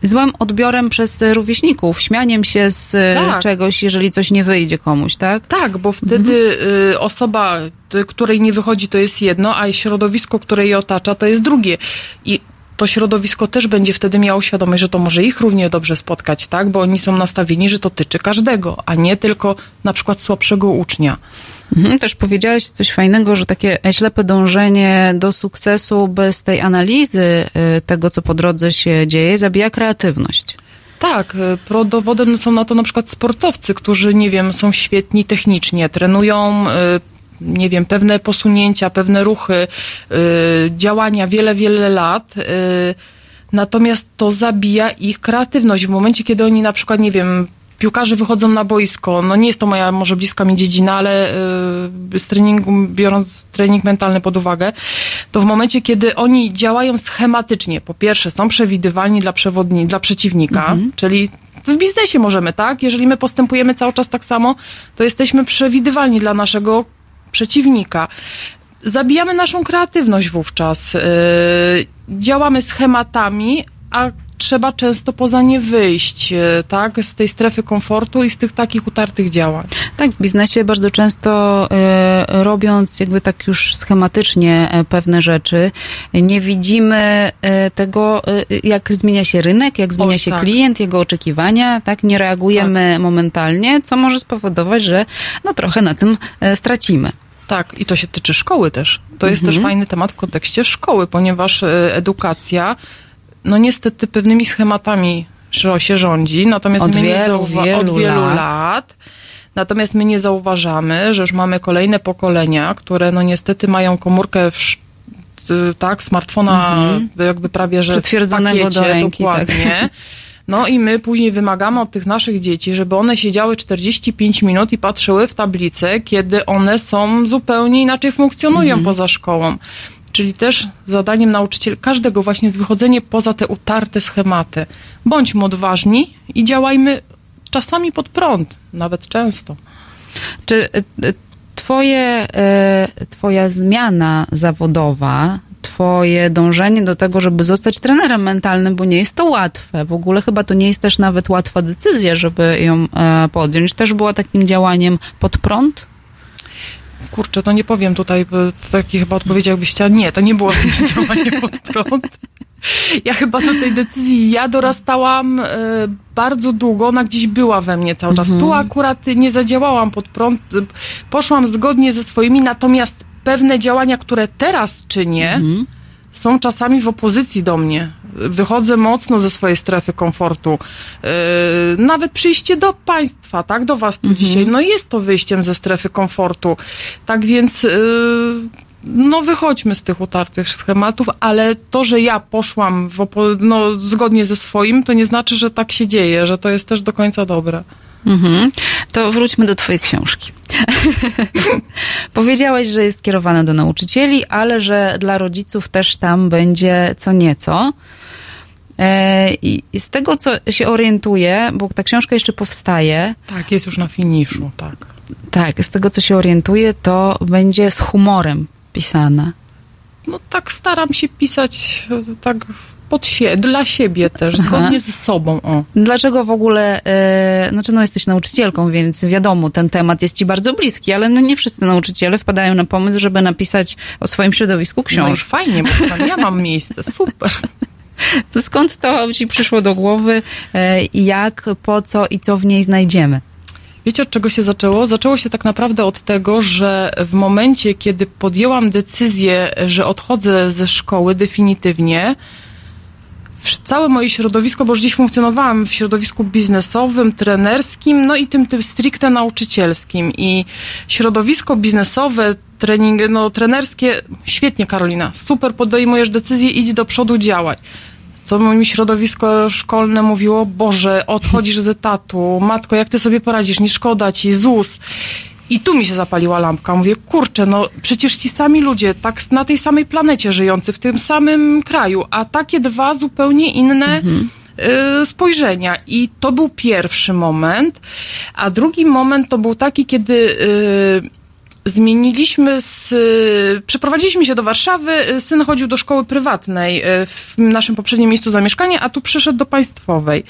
złym odbiorem przez rówieśników, śmianiem się z e, tak. czegoś, jeżeli coś nie wyjdzie komuś, tak? Tak, bo wtedy mhm. osoba, której nie wychodzi, to jest jedno, a środowisko, które jej otacza, to jest drugie. I to środowisko też będzie wtedy miało świadomość, że to może ich równie dobrze spotkać, tak? Bo oni są nastawieni, że to tyczy każdego, a nie tylko na przykład słabszego ucznia. Mhm, też powiedziałeś coś fajnego, że takie ślepe dążenie do sukcesu bez tej analizy y, tego, co po drodze się dzieje, zabija kreatywność. Tak, y, dowodem są na to na przykład sportowcy, którzy, nie wiem, są świetni technicznie, trenują y, nie wiem, pewne posunięcia, pewne ruchy, działania wiele, wiele lat. Natomiast to zabija ich kreatywność. W momencie, kiedy oni na przykład, nie wiem, piłkarze wychodzą na boisko. No nie jest to moja może bliska mi dziedzina, ale yy, z treningu, biorąc trening mentalny pod uwagę, to w momencie, kiedy oni działają schematycznie, po pierwsze są przewidywalni dla przewodni, dla przeciwnika, mhm. czyli w biznesie możemy, tak? Jeżeli my postępujemy cały czas tak samo, to jesteśmy przewidywalni dla naszego przeciwnika. Zabijamy naszą kreatywność wówczas. Yy, działamy schematami, a trzeba często poza nie wyjść, e, tak, z tej strefy komfortu i z tych takich utartych działań. Tak, w biznesie bardzo często y, robiąc jakby tak już schematycznie e, pewne rzeczy, nie widzimy y, tego, y, jak zmienia się rynek, jak zmienia się tak. klient, jego oczekiwania, tak, nie reagujemy tak. momentalnie, co może spowodować, że no trochę na tym stracimy. Tak, i to się tyczy szkoły też. To jest mhm. też fajny temat w kontekście szkoły, ponieważ edukacja no niestety pewnymi schematami się rządzi, natomiast od my wielu, nie wielu od wielu lat. lat. Natomiast my nie zauważamy, że już mamy kolejne pokolenia, które no niestety mają komórkę w tak, smartfona mhm. jakby prawie, że Przytwierdzonego w pakiecie, do ręki, tak. dokładnie. Tak. No i my później wymagamy od tych naszych dzieci, żeby one siedziały 45 minut i patrzyły w tablicę, kiedy one są zupełnie inaczej funkcjonują mhm. poza szkołą. Czyli też zadaniem nauczyciela, każdego właśnie jest wychodzenie poza te utarte schematy. Bądźmy odważni i działajmy czasami pod prąd, nawet często. Czy e, e, twoje, e, twoja zmiana zawodowa, twoje dążenie do tego, żeby zostać trenerem mentalnym, bo nie jest to łatwe. W ogóle chyba to nie jest też nawet łatwa decyzja, żeby ją podjąć. Też była takim działaniem pod prąd? kurczę, to nie powiem tutaj, taki chyba odpowiedziałbyś chciała, nie, to nie było działanie pod prąd. Ja chyba do tej decyzji, ja dorastałam e, bardzo długo, ona gdzieś była we mnie cały czas. Tu mhm. akurat nie zadziałałam pod prąd, poszłam zgodnie ze swoimi, natomiast pewne działania, które teraz czynię, mhm są czasami w opozycji do mnie. Wychodzę mocno ze swojej strefy komfortu. Yy, nawet przyjście do państwa, tak, do was tu mhm. dzisiaj, no jest to wyjściem ze strefy komfortu. Tak więc, yy, no wychodźmy z tych utartych schematów, ale to, że ja poszłam no, zgodnie ze swoim, to nie znaczy, że tak się dzieje, że to jest też do końca dobre. Mhm. To wróćmy do Twojej książki. Powiedziałaś, że jest kierowana do nauczycieli, ale że dla rodziców też tam będzie co nieco. E, I z tego, co się orientuję, bo ta książka jeszcze powstaje. Tak, jest już na finiszu, tak. Tak, z tego, co się orientuję, to będzie z humorem pisana. No tak staram się pisać tak pod sie dla siebie też, zgodnie Aha. ze sobą. O. Dlaczego w ogóle, e, znaczy no jesteś nauczycielką, więc wiadomo, ten temat jest ci bardzo bliski, ale no nie wszyscy nauczyciele wpadają na pomysł, żeby napisać o swoim środowisku książkę. No i fajnie, bo ja mam miejsce, super. To skąd to ci przyszło do głowy? E, jak, po co i co w niej znajdziemy? Wiecie, od czego się zaczęło? Zaczęło się tak naprawdę od tego, że w momencie, kiedy podjęłam decyzję, że odchodzę ze szkoły definitywnie, całe moje środowisko, bo już funkcjonowałam w środowisku biznesowym, trenerskim, no i tym, tym stricte nauczycielskim. I środowisko biznesowe, trening, no, trenerskie, świetnie Karolina, super podejmujesz decyzję, idź do przodu, działaj. Co mi środowisko szkolne mówiło, Boże, odchodzisz z etatu, matko, jak ty sobie poradzisz, nie szkoda ci, ZUS. I tu mi się zapaliła lampka. Mówię, kurczę, no przecież ci sami ludzie, tak na tej samej planecie żyjący, w tym samym kraju, a takie dwa zupełnie inne mhm. y, spojrzenia. I to był pierwszy moment. A drugi moment to był taki, kiedy y, zmieniliśmy z, przeprowadziliśmy się do Warszawy, syn chodził do szkoły prywatnej y, w naszym poprzednim miejscu zamieszkania, a tu przyszedł do państwowej.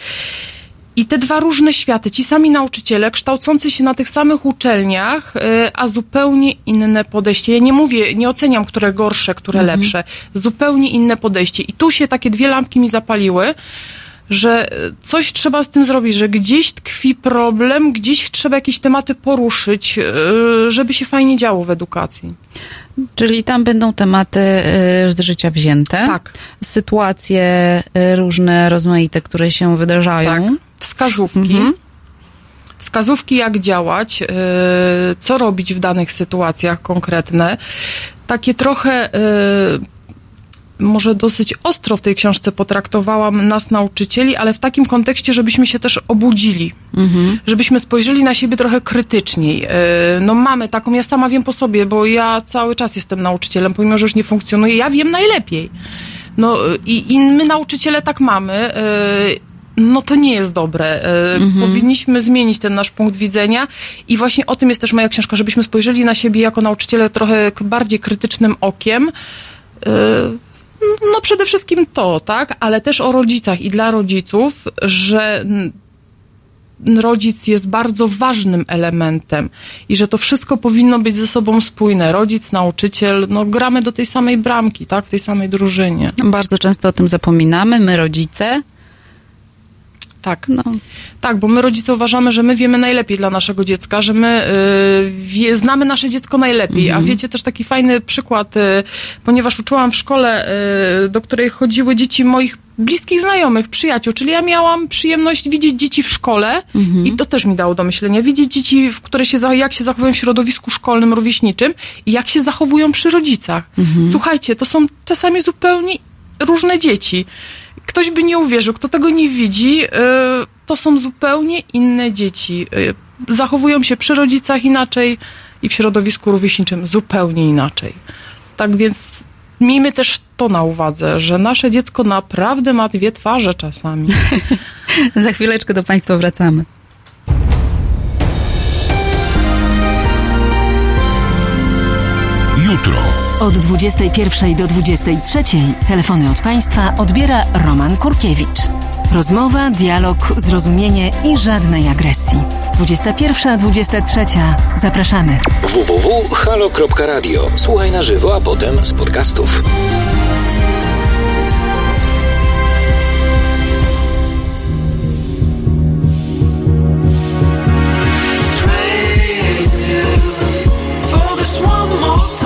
I te dwa różne światy, ci sami nauczyciele, kształcący się na tych samych uczelniach, y, a zupełnie inne podejście. Ja nie mówię, nie oceniam, które gorsze, które mhm. lepsze. Zupełnie inne podejście. I tu się takie dwie lampki mi zapaliły, że y, coś trzeba z tym zrobić, że gdzieś tkwi problem, gdzieś trzeba jakieś tematy poruszyć, y, żeby się fajnie działo w edukacji. Czyli tam będą tematy z życia wzięte. Tak. Sytuacje różne, rozmaite, które się wydarzają. Tak wskazówki. Mhm. Wskazówki, jak działać, yy, co robić w danych sytuacjach konkretne. Takie trochę yy, może dosyć ostro w tej książce potraktowałam nas nauczycieli, ale w takim kontekście, żebyśmy się też obudzili, mhm. żebyśmy spojrzeli na siebie trochę krytyczniej. Yy, no mamy taką, ja sama wiem po sobie, bo ja cały czas jestem nauczycielem, pomimo, że już nie funkcjonuje, ja wiem najlepiej. No i, i my nauczyciele tak mamy no to nie jest dobre. E, mhm. Powinniśmy zmienić ten nasz punkt widzenia i właśnie o tym jest też moja książka, żebyśmy spojrzeli na siebie jako nauczyciele trochę bardziej krytycznym okiem. E, no przede wszystkim to, tak, ale też o rodzicach i dla rodziców, że rodzic jest bardzo ważnym elementem i że to wszystko powinno być ze sobą spójne. Rodzic, nauczyciel, no gramy do tej samej bramki, tak, w tej samej drużynie. Bardzo często o tym zapominamy, my rodzice, tak. No. Tak, bo my rodzice uważamy, że my wiemy najlepiej dla naszego dziecka, że my y, wie, znamy nasze dziecko najlepiej. Mhm. A wiecie też taki fajny przykład, y, ponieważ uczyłam w szkole, y, do której chodziły dzieci moich bliskich znajomych, przyjaciół, czyli ja miałam przyjemność widzieć dzieci w szkole mhm. i to też mi dało do myślenia. Widzieć dzieci, w które się, jak się zachowują w środowisku szkolnym, rówieśniczym i jak się zachowują przy rodzicach. Mhm. Słuchajcie, to są czasami zupełnie różne dzieci ktoś by nie uwierzył, kto tego nie widzi, y, to są zupełnie inne dzieci. Y, zachowują się przy rodzicach inaczej i w środowisku rówieśniczym zupełnie inaczej. Tak więc miejmy też to na uwadze, że nasze dziecko naprawdę ma dwie twarze czasami. Za chwileczkę do Państwa wracamy. Jutro. Od 21 do 23 telefony od Państwa odbiera Roman Kurkiewicz. Rozmowa, dialog, zrozumienie i żadnej agresji. 21-23. Zapraszamy. www.halo.radio. Słuchaj na żywo, a potem z podcastów. For this one more time.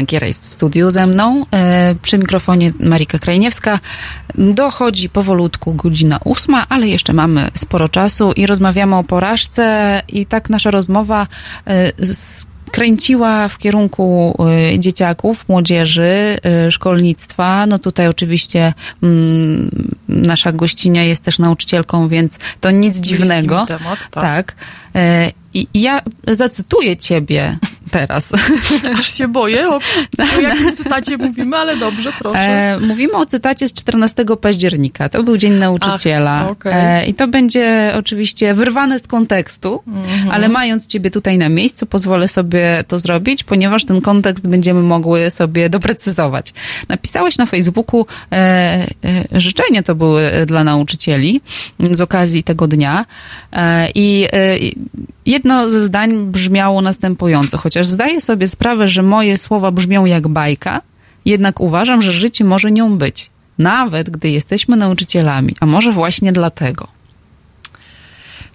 Magiera jest w studiu ze mną. E, przy mikrofonie Marika Krajniewska. Dochodzi powolutku godzina ósma, ale jeszcze mamy sporo czasu i rozmawiamy o porażce i tak nasza rozmowa e, kręciła w kierunku y, dzieciaków, młodzieży, szkolnictwa. No tutaj oczywiście mm, nasza gościnia jest też nauczycielką, więc to nic dziwnego. Temat, tak. tak. I ja zacytuję ciebie teraz. Aż się boję, o, o jakim cytacie mówimy, ale dobrze, proszę. E, mówimy o cytacie z 14 października. To był Dzień Nauczyciela. Ach, okay. e, I to będzie oczywiście wyrwane z kontekstu, mhm. ale mając ciebie tutaj na miejscu, pozwolę sobie to zrobić, ponieważ ten kontekst będziemy mogły sobie doprecyzować. Napisałaś na Facebooku e, e życzenia to były dla nauczycieli z okazji tego dnia e, i e, jedno ze zdań brzmiało następująco, chociaż zdaję sobie sprawę, że moje słowa brzmią jak bajka, jednak uważam, że życie może nią być. Nawet gdy jesteśmy nauczycielami, a może właśnie dlatego.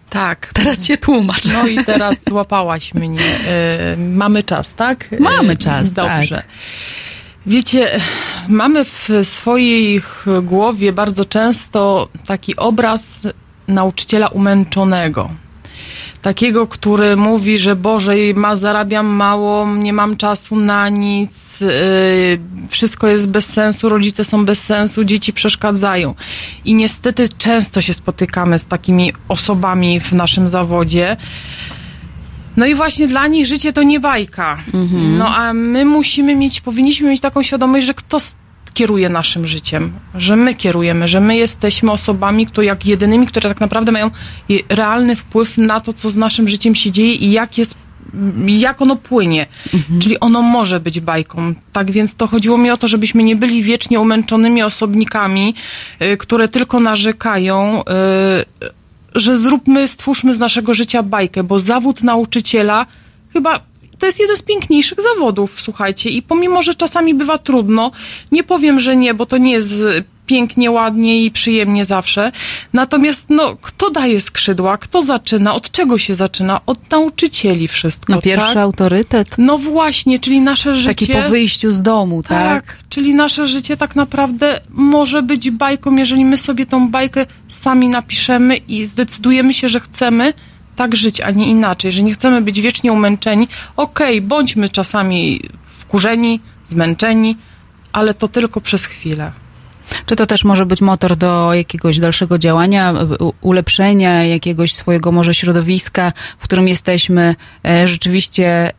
Tak. Teraz się tłumacz. No i teraz złapałaś mnie. Y, mamy czas, tak? Mamy czas, Dobrze. Tak. Wiecie, mamy w swojej głowie bardzo często taki obraz nauczyciela umęczonego takiego, który mówi, że Boże, ma, zarabiam mało, nie mam czasu na nic, yy, wszystko jest bez sensu, rodzice są bez sensu, dzieci przeszkadzają. I niestety często się spotykamy z takimi osobami w naszym zawodzie. No i właśnie dla nich życie to nie bajka. Mhm. No a my musimy mieć, powinniśmy mieć taką świadomość, że kto kieruje naszym życiem, że my kierujemy, że my jesteśmy osobami, które jak jedynymi, które tak naprawdę mają realny wpływ na to, co z naszym życiem się dzieje i jak jest jak ono płynie. Mhm. Czyli ono może być bajką. Tak więc to chodziło mi o to, żebyśmy nie byli wiecznie umęczonymi osobnikami, y, które tylko narzekają, y, że zróbmy, stwórzmy z naszego życia bajkę, bo zawód nauczyciela chyba to jest jeden z piękniejszych zawodów, słuchajcie. I pomimo, że czasami bywa trudno, nie powiem, że nie, bo to nie jest pięknie, ładnie i przyjemnie zawsze. Natomiast, no, kto daje skrzydła? Kto zaczyna? Od czego się zaczyna? Od nauczycieli wszystko, No pierwszy tak? autorytet. No właśnie, czyli nasze życie... Taki po wyjściu z domu, tak? Tak, czyli nasze życie tak naprawdę może być bajką, jeżeli my sobie tą bajkę sami napiszemy i zdecydujemy się, że chcemy tak żyć, a nie inaczej, że nie chcemy być wiecznie umęczeni. Okej, okay, bądźmy czasami wkurzeni, zmęczeni, ale to tylko przez chwilę. Czy to też może być motor do jakiegoś dalszego działania, ulepszenia jakiegoś swojego może środowiska, w którym jesteśmy? E, rzeczywiście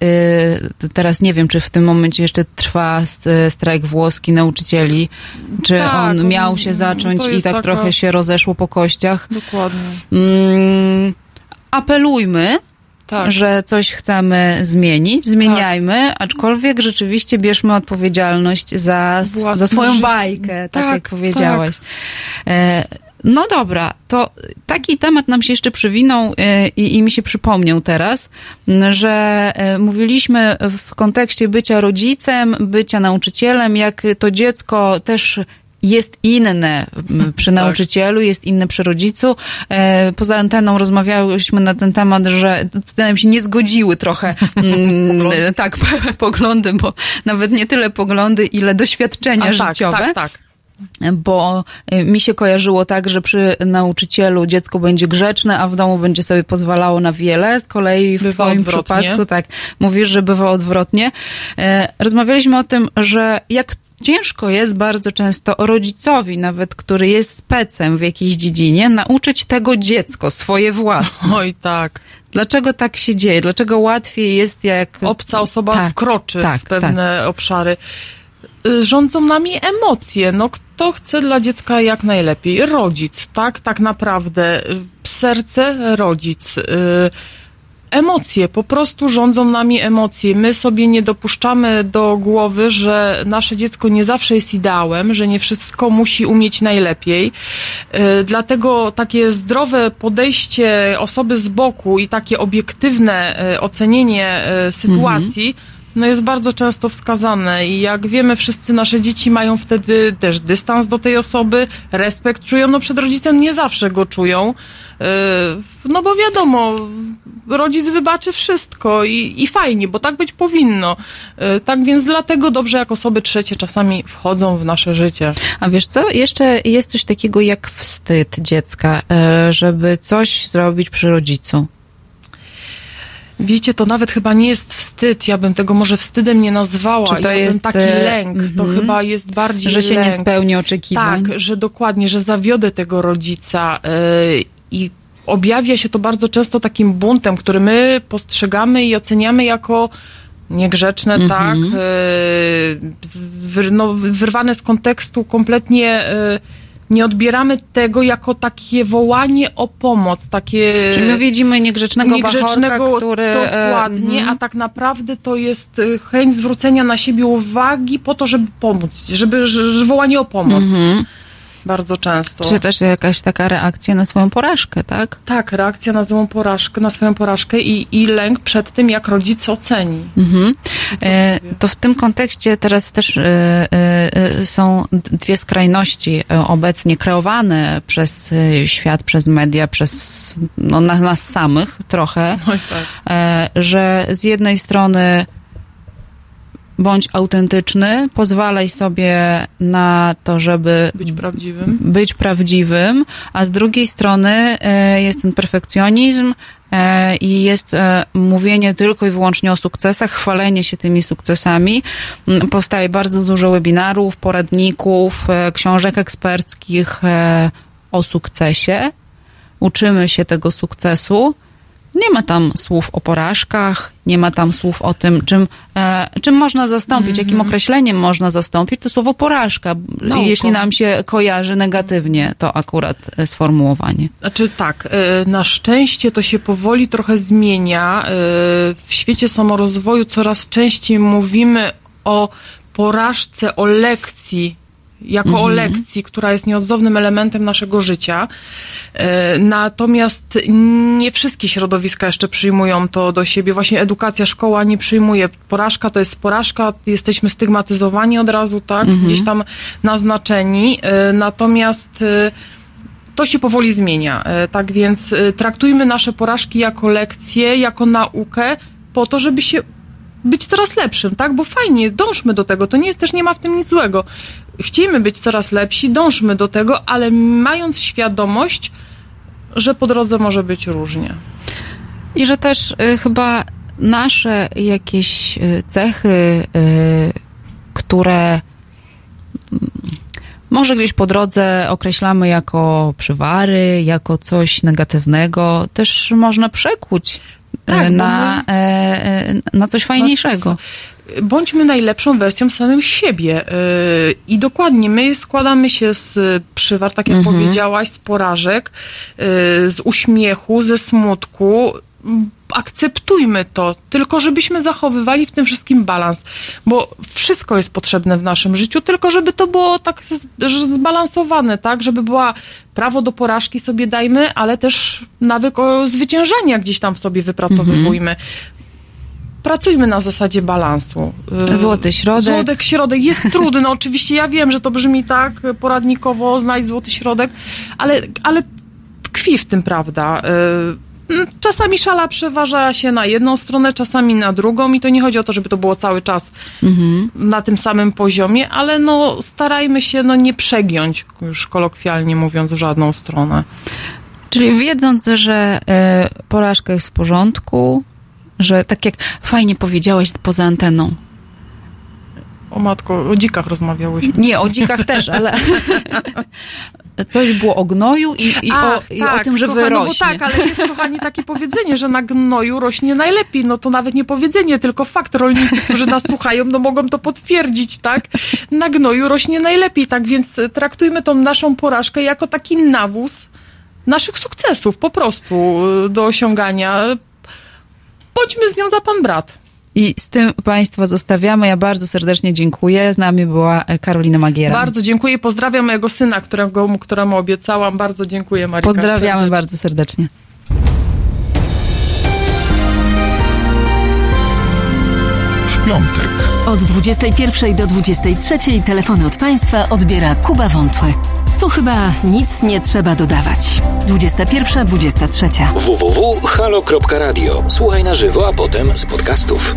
y, teraz nie wiem, czy w tym momencie jeszcze trwa strajk włoski nauczycieli, czy tak, on miał się zacząć i tak taka... trochę się rozeszło po kościach. Dokładnie. Mm, apelujmy, tak. że coś chcemy zmienić, zmieniajmy, tak. aczkolwiek rzeczywiście bierzmy odpowiedzialność za, za swoją życie. bajkę, tak, tak jak powiedziałaś. Tak. E, no dobra, to taki temat nam się jeszcze przywinął e, i, i, mi się przypomniał teraz, że e, mówiliśmy w kontekście bycia rodzicem, bycia nauczycielem, jak to dziecko też jest inne przy tak. nauczycielu, jest inne przy rodzicu. E, poza anteną rozmawiałyśmy na ten temat, że nam się nie zgodziły trochę mm, tak poglądy, bo nawet nie tyle poglądy, ile doświadczenia A, tak, życiowe. Tak, tak, tak bo e, mi się kojarzyło tak, że przy nauczycielu dziecko będzie grzeczne, a w domu będzie sobie pozwalało na wiele. Z kolei w bywa twoim odwrotnie. przypadku, tak, mówisz, że bywa odwrotnie. E, rozmawialiśmy o tym, że jak Ciężko jest bardzo często rodzicowi, nawet który jest specem w jakiejś dziedzinie, nauczyć tego dziecko, swoje własne. Oj, tak. Dlaczego tak się dzieje? Dlaczego łatwiej jest, jak. Obca osoba tak, wkroczy tak, w pewne tak. obszary. Y, rządzą nami emocje. No, kto chce dla dziecka jak najlepiej? Rodzic, tak? Tak naprawdę. Serce, rodzic. Yy Emocje, po prostu rządzą nami emocje. My sobie nie dopuszczamy do głowy, że nasze dziecko nie zawsze jest ideałem, że nie wszystko musi umieć najlepiej. Yy, dlatego takie zdrowe podejście osoby z boku i takie obiektywne yy, ocenienie yy, sytuacji mhm no jest bardzo często wskazane i jak wiemy, wszyscy nasze dzieci mają wtedy też dystans do tej osoby, respekt czują, no przed rodzicem nie zawsze go czują, yy, no bo wiadomo, rodzic wybaczy wszystko i, i fajnie, bo tak być powinno. Yy, tak więc dlatego dobrze, jak osoby trzecie czasami wchodzą w nasze życie. A wiesz co, jeszcze jest coś takiego jak wstyd dziecka, yy, żeby coś zrobić przy rodzicu. Wiecie, to nawet chyba nie jest wstyd. Ja bym tego może wstydem nie nazwała. Czy to ja jest taki e, lęk. To mm -hmm. chyba jest bardziej Że się lęk. nie spełni oczekiwań. Tak, że dokładnie, że zawiodę tego rodzica yy, i objawia się to bardzo często takim buntem, który my postrzegamy i oceniamy jako niegrzeczne, mm -hmm. tak, yy, no, wyrwane z kontekstu kompletnie yy, nie odbieramy tego jako takie wołanie o pomoc, takie... Czyli my widzimy niegrzecznego, niegrzecznego bachorka, który... Dokładnie, mm. a tak naprawdę to jest y, chęć zwrócenia na siebie uwagi po to, żeby pomóc, żeby, żeby wołanie o pomoc. Mm -hmm bardzo często. Czy też jakaś taka reakcja na swoją porażkę, tak? Tak, reakcja na swoją porażkę, na swoją porażkę i, i lęk przed tym, jak rodzic oceni. Mhm. E, to w tym kontekście teraz też e, e, są dwie skrajności e, obecnie kreowane przez e, świat, przez media, przez no, nas, nas samych trochę, no tak. E, że z jednej strony bądź autentyczny, pozwalaj sobie na to, żeby być prawdziwym. Być prawdziwym, a z drugiej strony e, jest ten perfekcjonizm e, i jest e, mówienie tylko i wyłącznie o sukcesach, chwalenie się tymi sukcesami. Mm, powstaje bardzo dużo webinarów, poradników, książek eksperckich o sukcesie. Uczymy się tego sukcesu Nie ma tam słów o porażkach, nie ma tam słów o tym, czym, e, czym można zastąpić, mm -hmm. jakim określeniem można zastąpić to słowo porażka. Nauką. Jeśli nam się kojarzy negatywnie, to akurat e, sformułowanie. Znaczy tak, e, na szczęście to się powoli trochę zmienia. E, w świecie samorozwoju coraz częściej mówimy o porażce, o lekcji jako mhm. o lekcji, która jest nieodzownym elementem naszego życia. E, natomiast nie wszystkie środowiska jeszcze przyjmują to do siebie. Właśnie edukacja, szkoła nie przyjmuje. Porażka to jest porażka, jesteśmy stygmatyzowani od razu, tak? Mhm. Gdzieś tam naznaczeni. E, natomiast e, to się powoli zmienia. Tak więc traktujmy nasze porażki jako lekcje, jako naukę, po to, żeby się być coraz lepszym, tak? Bo fajnie, dążmy do tego, to nie jest też, nie ma w tym nic złego. Chcielibyśmy być coraz lepsi, dążmy do tego, ale mając świadomość, że po drodze może być różnie. I że też y, chyba nasze jakieś y, cechy, y, które mm, może gdzieś po drodze określamy jako przywary, jako coś negatywnego, też można przekuć tak, na, my... E, e, na coś fajniejszego. Bądźmy najlepszą wersją samym siebie. E, I dokładnie, my składamy się z przywar, tak jak mhm. powiedziałaś, z porażek, z uśmiechu, ze smutku, akceptujmy to, tylko żebyśmy zachowywali w tym wszystkim balans, bo wszystko jest potrzebne w naszym życiu, tylko żeby to było tak zbalansowane, tak, żeby była prawo do porażki sobie dajmy, ale też nawyk o zwyciężania gdzieś tam w sobie wypracowujmy. Mhm. Pracujmy na zasadzie balansu. Złoty środek. Złoty środek jest trudny. Oczywiście ja wiem, że to brzmi tak poradnikowo, znajdź złoty środek, ale, ale tkwi w tym prawda. Y, czasami szala przeważa się na jedną stronę, czasami na drugą i to nie chodzi o to, żeby to było cały czas mhm. na tym samym poziomie, ale no starajmy się no nie przegiąć, już kolokwialnie mówiąc, w żadną stronę. Czyli wiedząc, że y, porażka jest w porządku, że tak jak fajnie powiedziałeś poza anteną, o matko, o dzikach rozmawiałyśmy. Nie, o dzikach też, ale coś było o gnoju i, i, Ach, o, i tak, o, tym, że wyrośnie. No bo tak, ale jest, kochani, takie powiedzenie, że na gnoju rośnie najlepiej. No to nawet nie powiedzenie, tylko fakt. Rolnicy, którzy nas słuchają, no mogą to potwierdzić, tak? Na gnoju rośnie najlepiej, tak? Więc traktujmy tą naszą porażkę jako taki nawóz naszych sukcesów po prostu do osiągania. Bądźmy z nią za pan brat. I z tym Państwa zostawiamy. Ja bardzo serdecznie dziękuję. Z nami była Karolina Magiera. Bardzo dziękuję. Pozdrawiam mojego syna, którego, któremu obiecałam. Bardzo dziękuję, Marika. Pozdrawiamy serdecznie. bardzo serdecznie. W piątek. Od 21 do 23 telefony od Państwa odbiera Kuba Wątły. Tu chyba nic nie trzeba dodawać. 21, 23. www.halo.radio. Słuchaj na żywo, a potem z podcastów.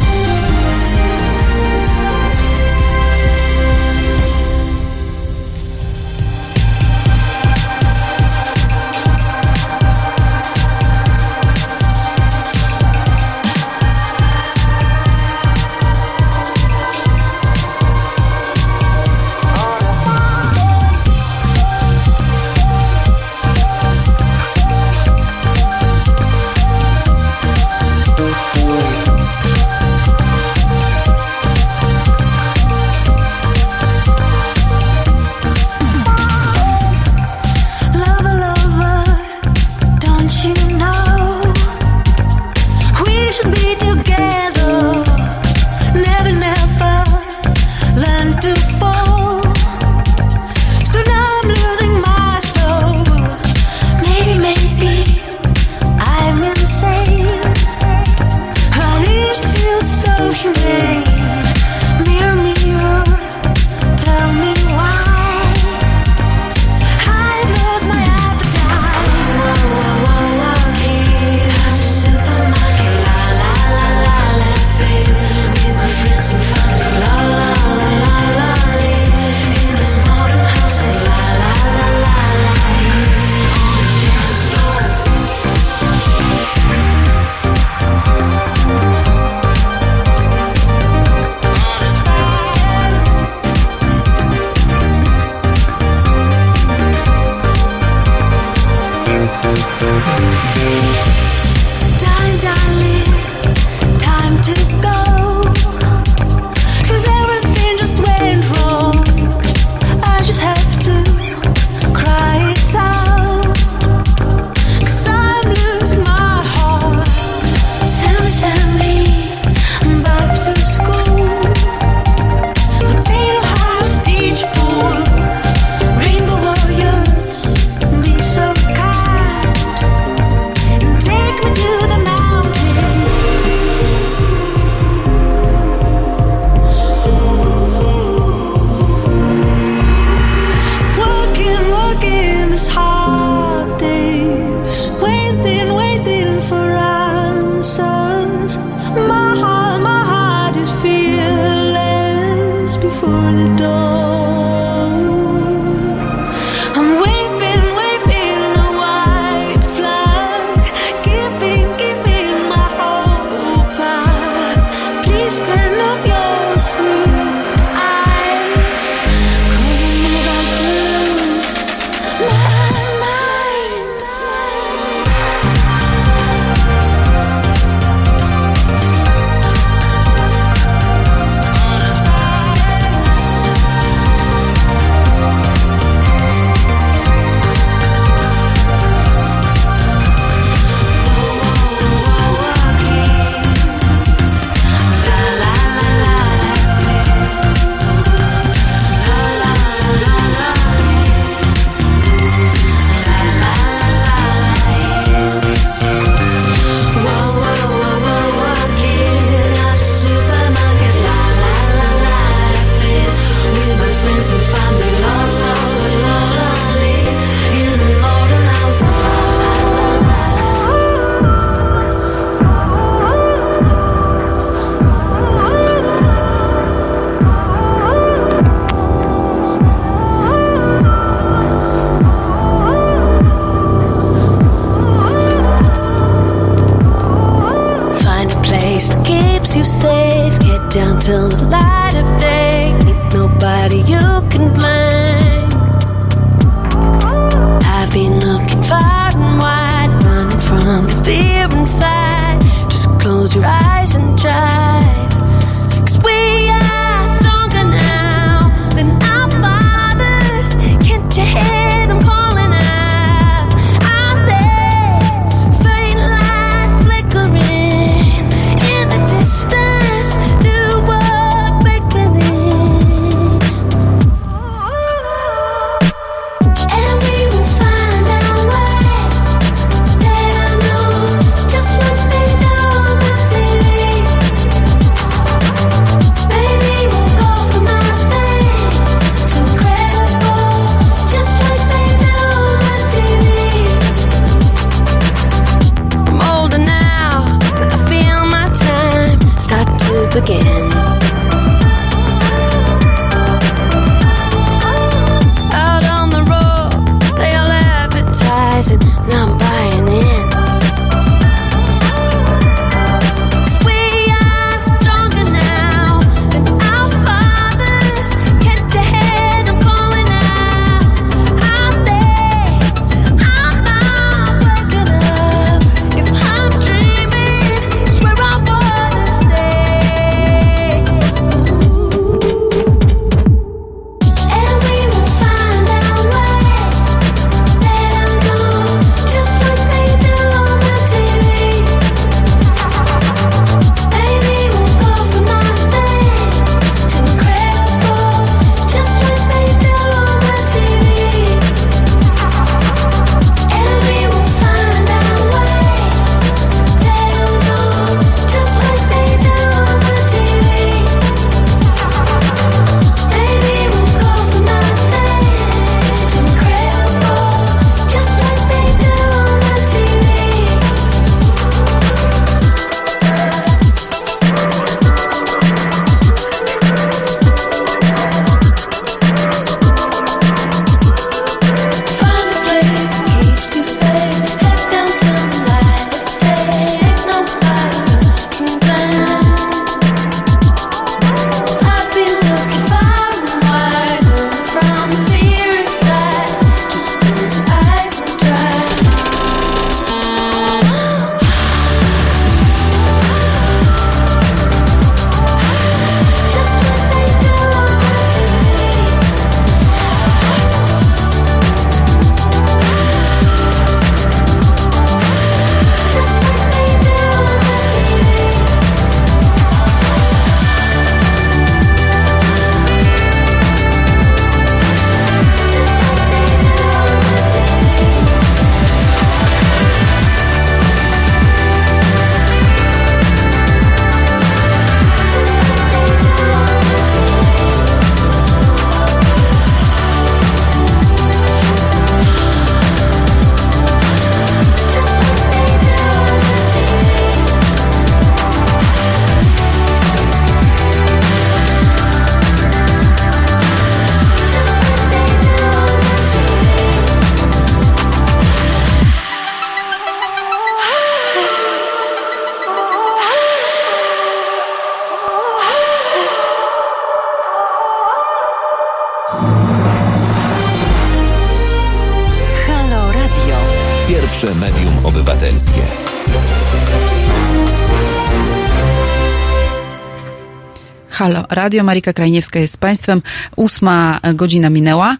Radio Marika Krajniewska jest z Państwem. Ósma godzina minęła.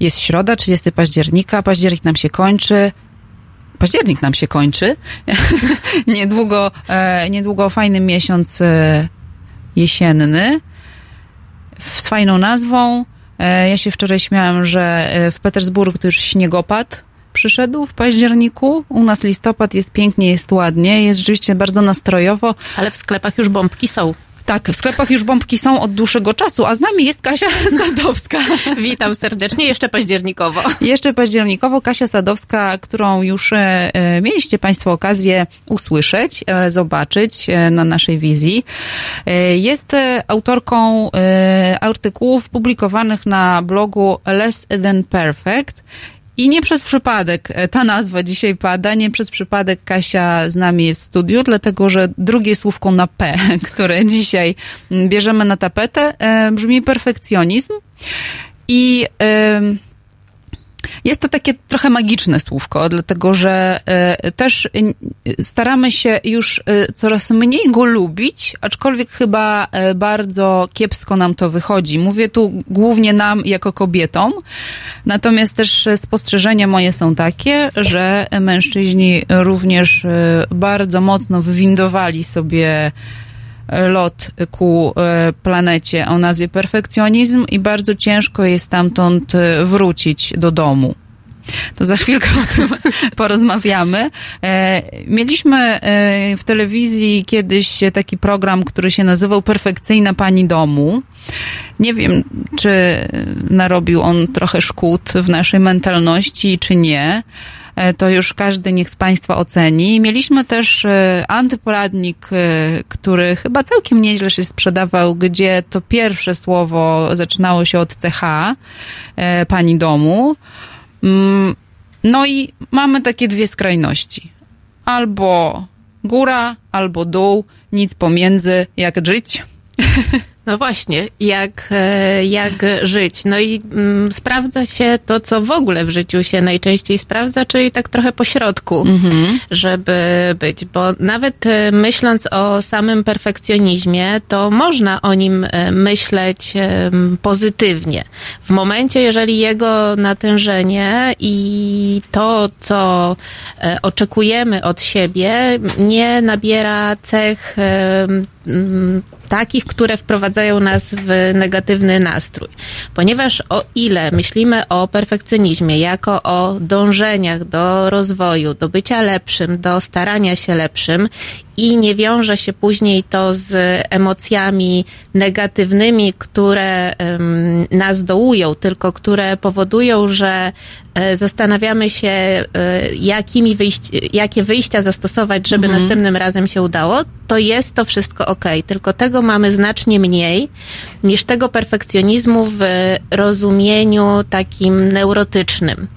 Jest środa, 30 października. Październik nam się kończy. Październik nam się kończy. niedługo, e, niedługo fajny miesiąc e, jesienny z fajną nazwą. E, ja się wczoraj śmiałam, że e, w Petersburgu to już śniegopad przyszedł w październiku. U nas listopad jest pięknie, jest ładnie, jest rzeczywiście bardzo nastrojowo. Ale w sklepach już bombki są. Tak, w sklepach już bombki są od dłuższego czasu, a z nami jest Kasia Sadowska. Witam serdecznie, jeszcze październikowo. Jeszcze październikowo Kasia Sadowska, którą już e, mieliście Państwo okazję usłyszeć, e, zobaczyć e, na naszej wizji. E, jest e, autorką e, artykułów publikowanych na blogu Less Than Perfect. I nie przez przypadek ta nazwa dzisiaj pada, nie przez przypadek Kasia z nami jest w studiu, dlatego że drugie słówko na P, które dzisiaj bierzemy na tapetę, brzmi perfekcjonizm. I jest to takie trochę magiczne słówko, dlatego że e, też staramy się już e, coraz mniej go lubić, aczkolwiek chyba e, bardzo kiepsko nam to wychodzi. Mówię tu głównie nam jako kobietom, natomiast też spostrzeżenia moje są takie, że mężczyźni również bardzo mocno wywindowali sobie lot ku e, planecie o nazwie perfekcjonizm i bardzo ciężko jest stamtąd e, wrócić do domu. To za chwilkę o tym porozmawiamy. E, mieliśmy w telewizji kiedyś taki program, który się nazywał Perfekcyjna Pani Domu. Nie wiem, czy narobił on trochę szkód w naszej mentalności, czy nie. E, to już każdy niech z Państwa oceni. Mieliśmy też e, antyporadnik, e, który chyba całkiem nieźle się sprzedawał, gdzie to pierwsze słowo zaczynało się od CH, pani domu. Mm, no i mamy takie dwie skrajności. Albo góra, albo dół, nic pomiędzy, jak żyć. No właśnie, jak, e, jak żyć. No i mm, sprawdza się to, co w ogóle w życiu się najczęściej sprawdza, czyli tak trochę po środku, mhm. żeby być. Bo nawet e, myśląc o samym perfekcjonizmie, to można o nim e, myśleć pozytywnie. W momencie, jeżeli jego natężenie i to, co oczekujemy od siebie, nie nabiera cech takich, które wprowadzają nas w negatywny nastrój. Ponieważ o ile myślimy o perfekcjonizmie jako o dążeniach do rozwoju, do bycia lepszym, do starania się lepszym i nie wiąże się później to z emocjami negatywnymi, które nas dołują, tylko które powodują, że e, zastanawiamy się, e, jakimi wyjść, jakie wyjścia zastosować, żeby mhm. następnym razem się udało, to jest to wszystko ok. Tylko tego mamy znacznie mniej niż tego perfekcjonizmu w rozumieniu takim neurotycznym.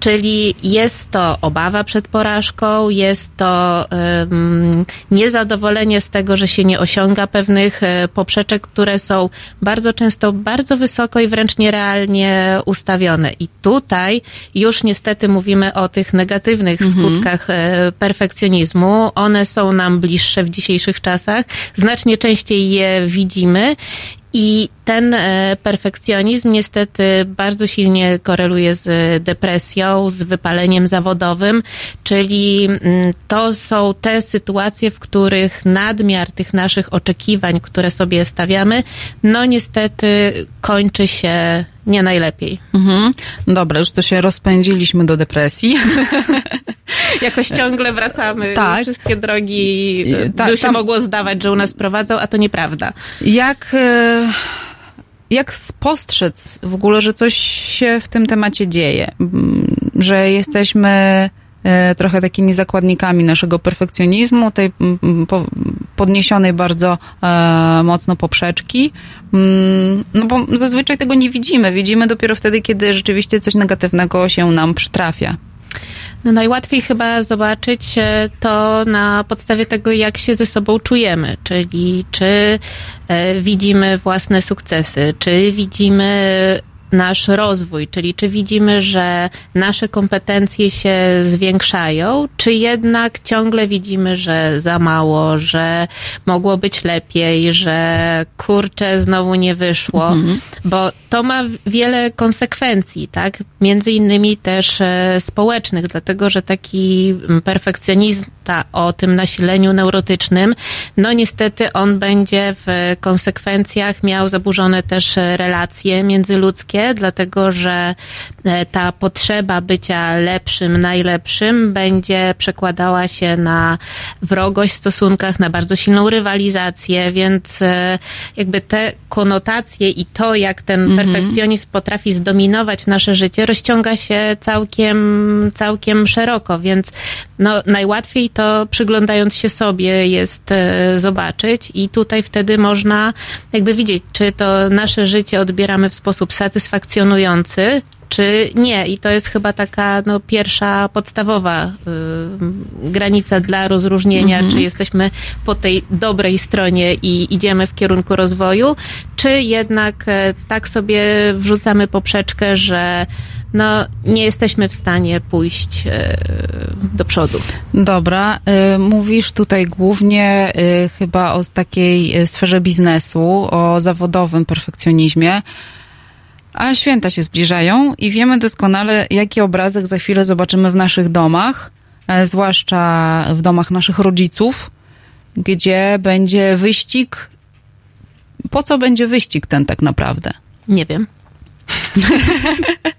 Czyli jest to obawa przed porażką, jest to um, niezadowolenie z tego, że się nie osiąga pewnych e, poprzeczek, które są bardzo często bardzo wysoko i wręcz nierealnie ustawione. I tutaj już niestety mówimy o tych negatywnych mhm. skutkach e, perfekcjonizmu. One są nam bliższe w dzisiejszych czasach. Znacznie częściej je widzimy i ten e, perfekcjonizm niestety bardzo silnie koreluje z depresją, z wypaleniem zawodowym, czyli mm, to są te sytuacje, w których nadmiar tych naszych oczekiwań, które sobie stawiamy, no niestety kończy się nie najlepiej. Mhm. Dobra, już to się rozpędziliśmy do depresji. Jakoś ciągle wracamy. Tak. Wszystkie drogi Ta, by się tam... mogło zdawać, że u nas prowadzą, a to nieprawda. Jak... Y jak spostrzec w ogóle, że coś się w tym temacie dzieje, że jesteśmy e, trochę takimi zakładnikami naszego perfekcjonizmu, tej podniesionej bardzo e, mocno poprzeczki, mm, no bo zazwyczaj tego nie widzimy. Widzimy dopiero wtedy, kiedy rzeczywiście coś negatywnego się nam przytrafia. No najłatwiej chyba zobaczyć e, to na podstawie tego, jak się ze sobą czujemy, czyli czy e, widzimy własne sukcesy, czy widzimy nasz rozwój, czyli czy widzimy, że nasze kompetencje się zwiększają, czy jednak ciągle widzimy, że za mało, że mogło być lepiej, że kurczę, znowu nie wyszło, mhm. bo to ma wiele konsekwencji, tak? Między innymi też e, społecznych, dlatego że taki perfekcjonista o tym nasileniu neurotycznym, no niestety on będzie w konsekwencjach miał zaburzone też relacje międzyludzkie, dlatego że e, ta potrzeba bycia lepszym, najlepszym będzie przekładała się na wrogość w stosunkach, na bardzo silną rywalizację, więc e, jakby te konotacje i to, jak ten mhm. perfekcjonizm potrafi zdominować nasze życie, rozciąga się całkiem, całkiem szeroko, więc no, najłatwiej to przyglądając się sobie jest e, zobaczyć i tutaj wtedy można jakby widzieć, czy to nasze życie odbieramy w sposób satysfakcjonujący, czy nie. I to jest chyba taka no, pierwsza podstawowa y, granica dla rozróżnienia, mm -hmm. czy jesteśmy po tej dobrej stronie i idziemy w kierunku rozwoju, czy jednak e, tak sobie wrzucamy poprzeczkę, że no, nie jesteśmy w stanie pójść e, do przodu. Dobra, e, mówisz tutaj głównie e, chyba o takiej sferze biznesu, o zawodowym perfekcjonizmie. A święta się zbliżają i wiemy doskonale, jaki obrazek za chwilę zobaczymy w naszych domach, zwłaszcza w domach naszych rodziców, gdzie będzie wyścig. Po co będzie wyścig ten tak naprawdę? Nie wiem.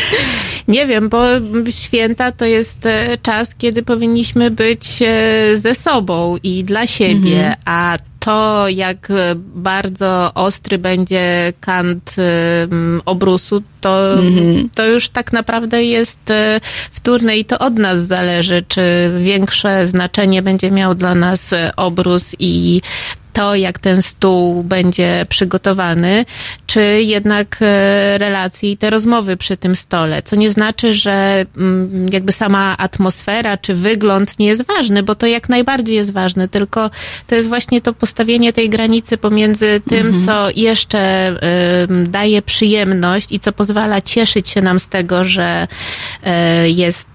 Nie wiem, bo święta to jest e, czas, kiedy powinniśmy być e, ze sobą i dla siebie, mhm. a to, jak bardzo ostry będzie kant obrusu, to, mhm. to już tak naprawdę jest e, wtórne i to od nas zależy, czy większe znaczenie będzie miał dla nas obrus i to, jak ten stół będzie przygotowany, czy jednak e, relacje i te rozmowy przy tym stole. Co nie znaczy, że mm, jakby sama atmosfera czy wygląd nie jest ważny, bo to jak najbardziej jest ważne, tylko to jest właśnie to postawienie tej granicy pomiędzy tym, mhm. co jeszcze daje przyjemność i co pozwala cieszyć się nam z tego, że e, jest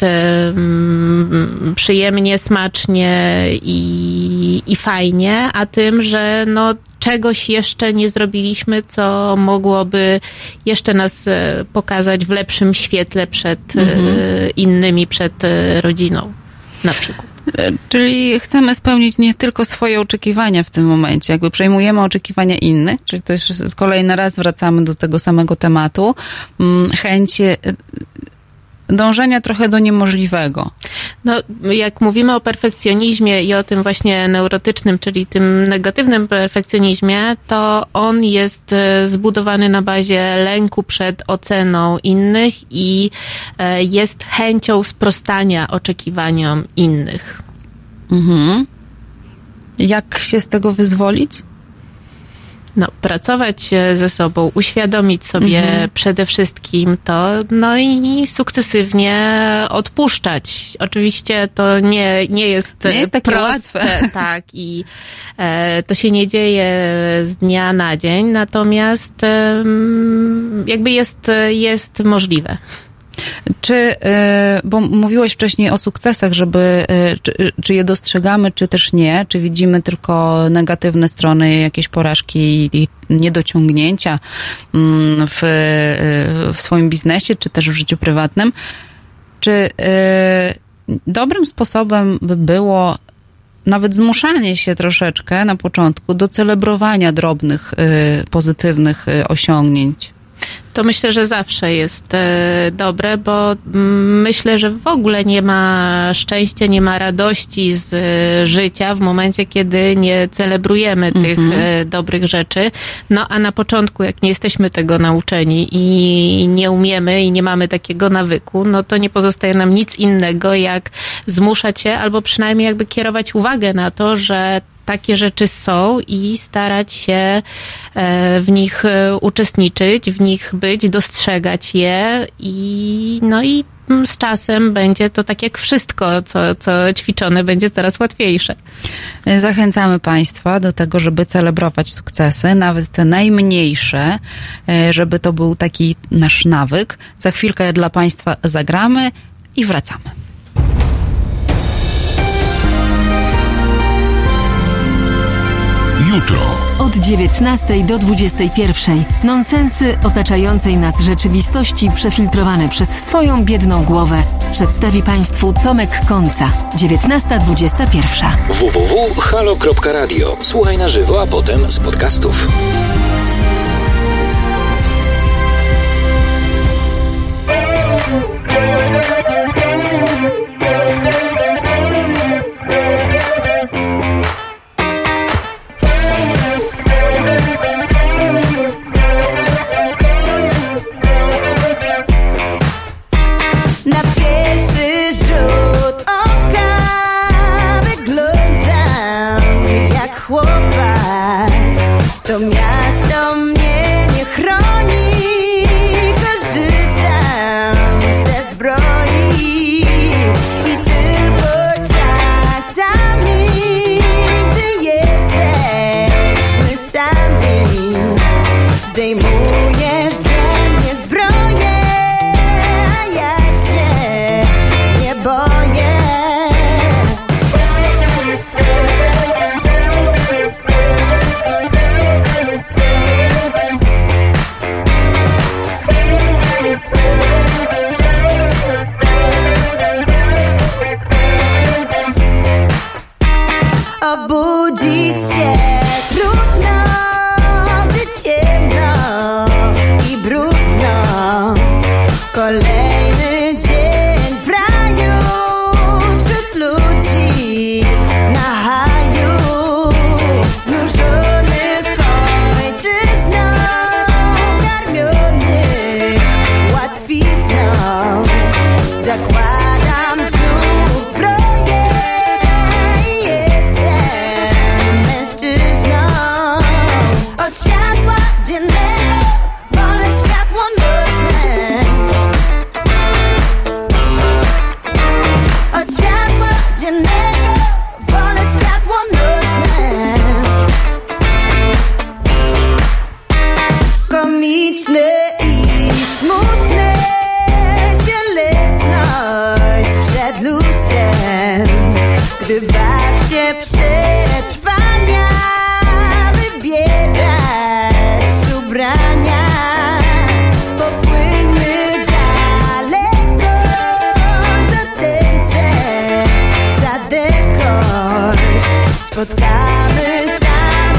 przyjemnie, smacznie i, i fajnie, a tym, że no, czegoś jeszcze nie zrobiliśmy, co mogłoby jeszcze nas e, pokazać w lepszym świetle przed e, mhm. innymi, przed e, rodziną na przykład. Czyli chcemy spełnić nie tylko swoje oczekiwania w tym momencie, jakby przejmujemy oczekiwania innych, czyli to już kolejny raz wracamy do tego samego tematu. Mm, chęć dążenia trochę do niemożliwego. No, jak mówimy o perfekcjonizmie i o tym właśnie neurotycznym, czyli tym negatywnym perfekcjonizmie, to on jest e, zbudowany na bazie lęku przed oceną innych i e, jest chęcią sprostania oczekiwaniom innych. Mhm. Jak się z tego wyzwolić? No, pracować ze sobą, uświadomić sobie mhm. przede wszystkim to, no i sukcesywnie odpuszczać. Oczywiście to nie, nie jest, nie jest takie proste, łatwe. Tak, i e, to się nie dzieje z dnia na dzień, natomiast e, jakby jest, jest możliwe. Czy, e, bo mówiłeś wcześniej o sukcesach, żeby, e, czy, czy, je dostrzegamy, czy też nie? Czy widzimy tylko negatywne strony, jakieś porażki i niedociągnięcia mm, w, e, w swoim biznesie, czy też w życiu prywatnym? Czy dobrym sposobem by było nawet zmuszanie się troszeczkę na początku do celebrowania drobnych, pozytywnych osiągnięć? To myślę, że zawsze jest e, dobre, bo mm, myślę, że w ogóle nie ma szczęścia, nie ma radości z e, życia w momencie, kiedy nie celebrujemy mhm. tych e, dobrych rzeczy. No a na początku, jak nie jesteśmy tego nauczeni i nie umiemy i nie mamy takiego nawyku, no to nie pozostaje nam nic innego, jak zmuszać się albo przynajmniej jakby kierować uwagę na to, że takie rzeczy są i starać się e, w nich e, uczestniczyć, w nich być, dostrzegać je i no i mm, z czasem będzie to tak jak wszystko, co, co ćwiczone, będzie coraz łatwiejsze. Zachęcamy Państwa do tego, żeby celebrować sukcesy, nawet te najmniejsze, e, żeby to był taki nasz nawyk. Za chwilkę dla Państwa zagramy i wracamy. Jutro. Od 19 do 21. Nonsensy otaczającej nas rzeczywistości przefiltrowane przez swoją biedną głowę przedstawi Państwu Tomek Końca. 19.21. www.halo.radio. Słuchaj na żywo, a potem z podcastów. To miasto Obudzić się gdy w akcie przetrwania wybierać ubrania. Popłyńmy daleko za tęczę, za dekord. Spotkamy tam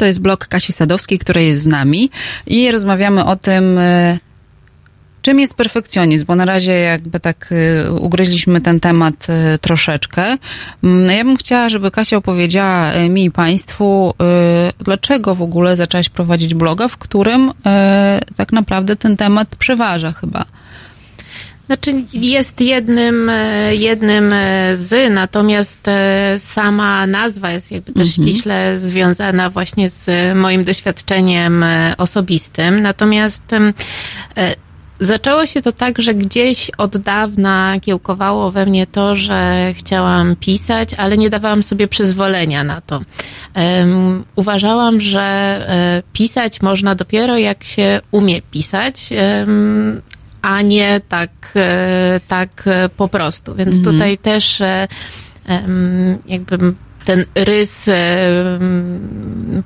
to jest blog Kasi Sadowskiej, która jest z nami i rozmawiamy o tym, e, czym jest perfekcjonizm, bo na razie jakby tak e, ugryźliśmy ten temat e, troszeczkę. Mm, Ja bym chciała, żeby Kasia opowiedziała mi i Państwu, dlaczego w ogóle zaczęłaś prowadzić bloga, w którym tak naprawdę ten temat przeważa chyba. Znaczy jest jednym, e, jednym e, z, natomiast e, sama nazwa jest jakby też mhm. ściśle związana właśnie z moim doświadczeniem osobistym. Natomiast Zaczęło się to tak, że gdzieś od dawna kiełkowało we mnie to, że chciałam pisać, ale nie dawałam sobie przyzwolenia na to. Um, uważałam, że pisać można dopiero jak się umie pisać, um, a nie tak, e, tak e, po prostu. Więc mhm. tutaj też e, jakby ten rys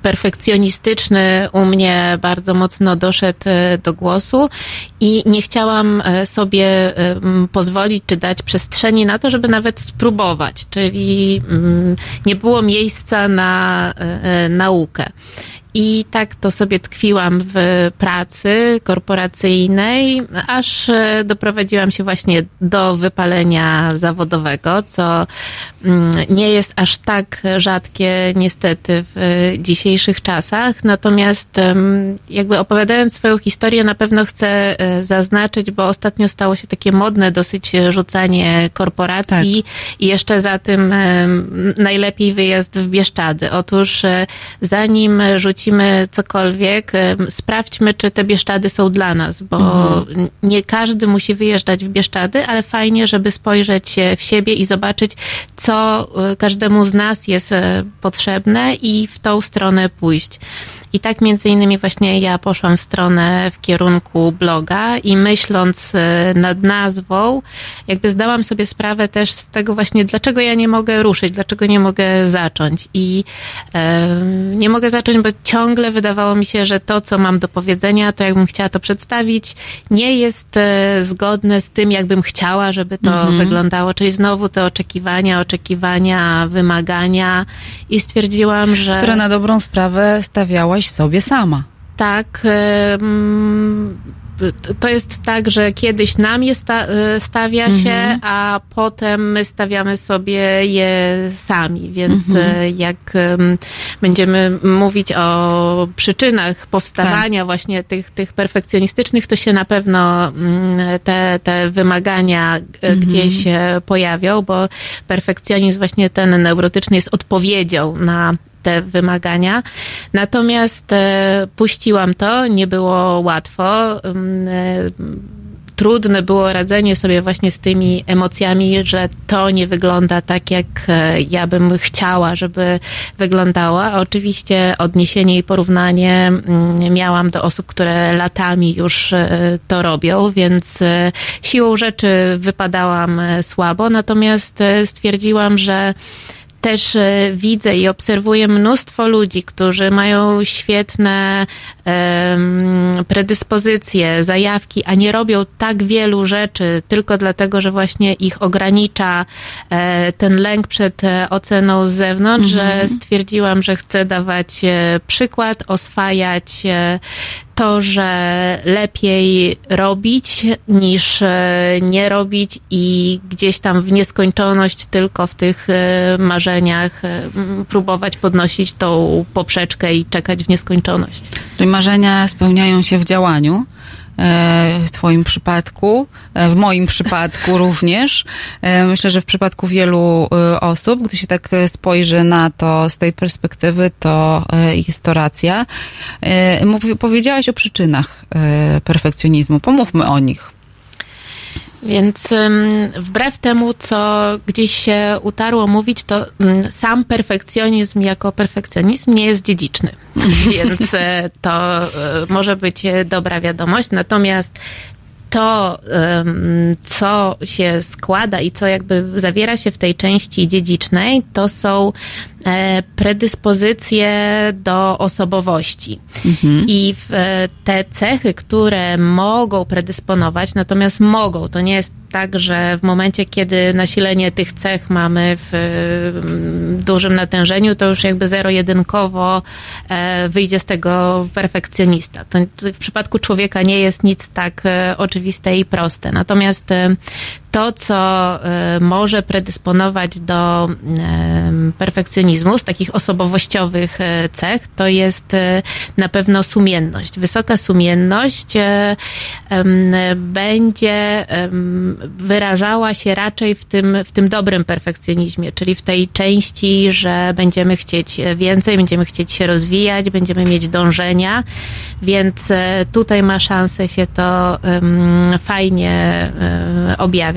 perfekcjonistyczny u mnie bardzo mocno doszedł do głosu i nie chciałam sobie pozwolić czy dać przestrzeni na to, żeby nawet spróbować, czyli nie było miejsca na naukę. I tak to sobie tkwiłam w pracy korporacyjnej, aż e, doprowadziłam się właśnie do wypalenia zawodowego, co mm, nie jest aż tak rzadkie niestety w dzisiejszych czasach. Natomiast jakby opowiadając swoją historię, na pewno chcę e, zaznaczyć, bo ostatnio stało się takie modne dosyć rzucanie korporacji tak. i jeszcze za tym najlepiej wyjazd w Bieszczady. Otóż e, zanim rzuci wrzucimy cokolwiek, sprawdźmy, czy te Bieszczady są dla nas, bo mhm. nie każdy musi wyjeżdżać w Bieszczady, ale fajnie, żeby spojrzeć w siebie i zobaczyć, co e, każdemu z nas jest e, potrzebne i w tą stronę pójść. I tak między innymi właśnie ja poszłam w stronę w kierunku bloga i myśląc e, nad nazwą, jakby zdałam sobie sprawę też z tego właśnie, dlaczego ja nie mogę ruszyć, dlaczego nie mogę zacząć. I e, nie mogę zacząć, bo ciągle wydawało mi się, że to, co mam do powiedzenia, to jakbym chciała to przedstawić, nie jest e, zgodne z tym, jakbym chciała, żeby to mhm. wyglądało. Czyli znowu te oczekiwania, oczekiwania, wymagania i stwierdziłam, że... Które na dobrą sprawę stawiałaś sobie sama. Tak. To jest tak, że kiedyś nam je e, stawia się, mhm. a potem my stawiamy sobie je sami. Więc mhm. E, jak będziemy mówić o przyczynach powstawania tak. właśnie tych, tych perfekcjonistycznych, to się na pewno mm, te, te wymagania e, mhm. gdzieś pojawią, bo perfekcjonizm właśnie ten neurotyczny jest odpowiedzią na te wymagania. Natomiast e, puściłam to, nie było łatwo. Mm, e, trudne było radzenie sobie właśnie z tymi emocjami, że to nie wygląda tak, jak e, ja bym chciała, żeby wyglądała. Oczywiście odniesienie i porównanie mm, miałam do osób, które latami już to robią, więc siłą rzeczy wypadałam słabo, natomiast stwierdziłam, że też e, widzę i obserwuję mnóstwo ludzi, którzy mają świetne predyspozycje, zajawki, a nie robią tak wielu rzeczy tylko dlatego, że właśnie ich ogranicza e, ten lęk przed e, oceną z zewnątrz, mhm. że stwierdziłam, że chcę dawać przykład, oswajać to, że lepiej robić niż e, nie robić i gdzieś tam w nieskończoność tylko w tych e, marzeniach e, próbować podnosić tą poprzeczkę i czekać w nieskończoność. Czyli marzenia spełniają się w działaniu. E, w Twoim przypadku, e, w moim przypadku również. E, myślę, że w przypadku wielu osób, gdy się tak spojrzy na to z tej perspektywy, to jest to racja. Powiedziałaś o przyczynach perfekcjonizmu. Pomówmy o nich. Więc wbrew temu, co gdzieś się utarło mówić, to sam perfekcjonizm jako perfekcjonizm nie jest dziedziczny. Więc e, to e, może być dobra wiadomość. Natomiast to, co się składa i co jakby zawiera się w tej części dziedzicznej, to są e, predyspozycje do osobowości. Mhm. I te cechy, które mogą predysponować, natomiast mogą, to nie jest tak, że w momencie, kiedy nasilenie tych cech mamy w mm, dużym natężeniu, to już jakby zero-jedynkowo e, wyjdzie z tego perfekcjonista. To w przypadku człowieka nie jest nic tak e, oczywiste i proste. Natomiast e, to, co może predysponować do perfekcjonizmu z takich osobowościowych cech, to jest na pewno sumienność. Wysoka sumienność będzie wyrażała się raczej w tym, w tym dobrym perfekcjonizmie, czyli w tej części, że będziemy chcieć więcej, będziemy chcieć się rozwijać, będziemy mieć dążenia, więc e, tutaj ma szansę się to fajnie e,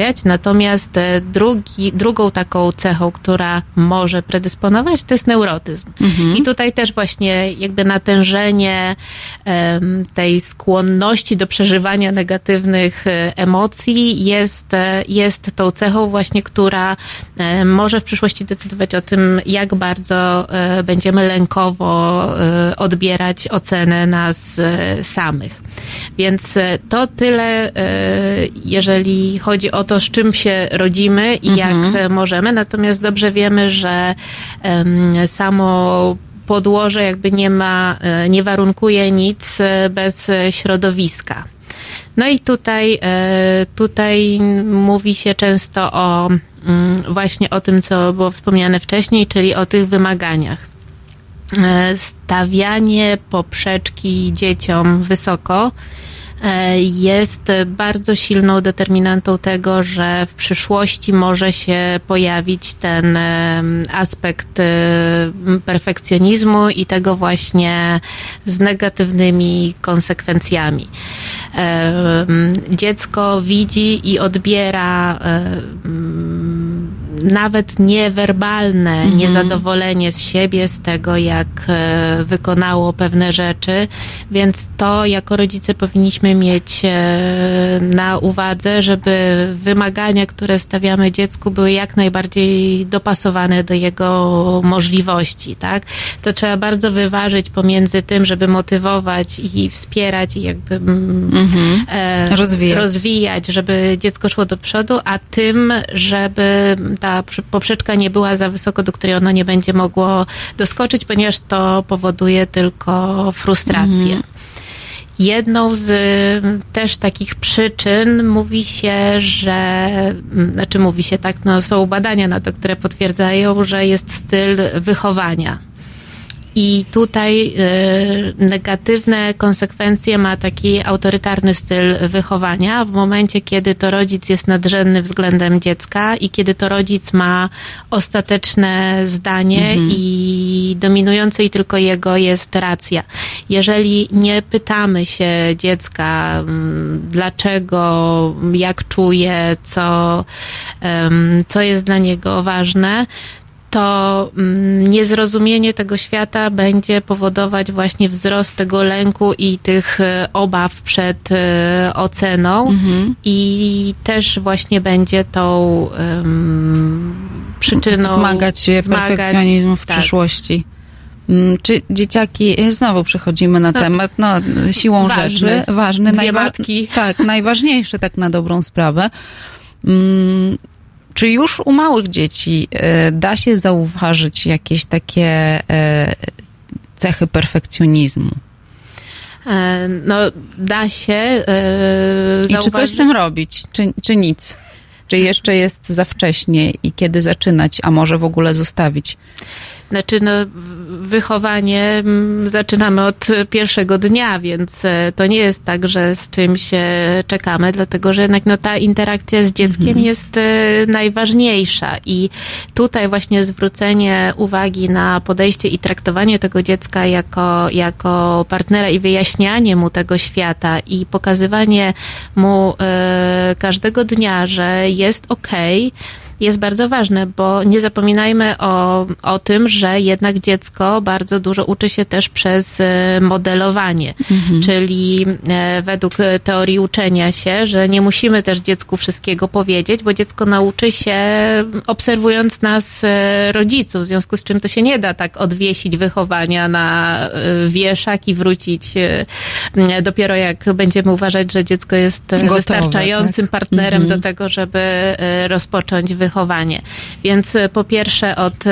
objawiać. Natomiast e, drugi, drugą taką cechą, która może predysponować, to jest neurotyzm. Mhm. I tutaj też właśnie jakby natężenie tej skłonności do przeżywania negatywnych emocji jest, jest tą cechą właśnie, która może w przyszłości decydować o tym, jak bardzo będziemy lękowo odbierać ocenę nas samych. Więc e, to tyle, e, jeżeli chodzi o to, z czym się rodzimy i mhm. jak możemy. Natomiast dobrze wiemy, że samo podłoże jakby nie ma, e, nie warunkuje nic bez środowiska. No i tutaj, tutaj mówi się często o mm, właśnie o tym, co było wspomniane wcześniej, czyli o tych wymaganiach. E, stawianie poprzeczki dzieciom wysoko e, jest bardzo silną determinantą tego, że w przyszłości może się pojawić ten e, aspekt perfekcjonizmu i tego właśnie z negatywnymi konsekwencjami. Dziecko widzi i odbiera nawet niewerbalne mhm. niezadowolenie z siebie, z tego, jak e, wykonało pewne rzeczy, więc to jako rodzice powinniśmy mieć e, na uwadze, żeby wymagania, które stawiamy dziecku, były jak najbardziej dopasowane do jego możliwości, tak? To trzeba bardzo wyważyć pomiędzy tym, żeby motywować i wspierać i jakby mm, mhm. e, rozwijać. rozwijać, żeby dziecko szło do przodu, a tym, żeby ta ta poprzeczka nie była za wysoko, do której ono nie będzie mogło doskoczyć, ponieważ to powoduje tylko frustrację. Mhm. Jedną z też takich przyczyn mówi się, że, znaczy mówi się tak, no są badania na to, które potwierdzają, że jest styl wychowania i tutaj y, negatywne konsekwencje ma taki autorytarny styl wychowania w momencie, kiedy to rodzic jest nadrzędny względem dziecka i kiedy to rodzic ma ostateczne zdanie mhm. i dominujące i tylko jego jest racja. Jeżeli nie pytamy się dziecka, mm, dlaczego, jak czuje, co, co jest dla niego ważne, to mm, niezrozumienie tego świata będzie powodować właśnie wzrost tego lęku i tych e, obaw przed e, oceną mhm. i też właśnie będzie tą um, przyczyną wzmagać się perfekcjonizmu w tak. przyszłości. Mm, czy dzieciaki, znowu przechodzimy na no, temat, no siłą ważny, rzeczy, ważny, najwa- tak, najważniejszy tak na dobrą sprawę. Czy już u małych dzieci e, da się zauważyć jakieś takie e, cechy perfekcjonizmu? E, no, da się. I czy coś z tym robić, czy, czy nic? Czy jeszcze jest za wcześnie i kiedy zaczynać, a może w ogóle zostawić? Znaczy, no, wychowanie mm, zaczynamy od pierwszego dnia, więc e, to nie jest tak, że z czymś czekamy, dlatego że jednak no, ta interakcja z dzieckiem mhm. jest e, najważniejsza i tutaj właśnie zwrócenie uwagi na podejście i traktowanie tego dziecka jako, jako partnera i wyjaśnianie mu tego świata i pokazywanie mu e, każdego dnia, że jest okej, okay, jest bardzo ważne, bo nie zapominajmy o, o tym, że jednak dziecko bardzo dużo uczy się też przez e, modelowanie, mhm. czyli e, według teorii uczenia się, że nie musimy też dziecku wszystkiego powiedzieć, bo dziecko nauczy się obserwując nas e, rodziców, w związku z czym to się nie da tak odwiesić wychowania na wieszak i wrócić dopiero jak będziemy uważać, że dziecko jest Gotowe, wystarczającym tak? partnerem mhm. do tego, żeby rozpocząć wychowanie wychowanie. Więc po pierwsze od,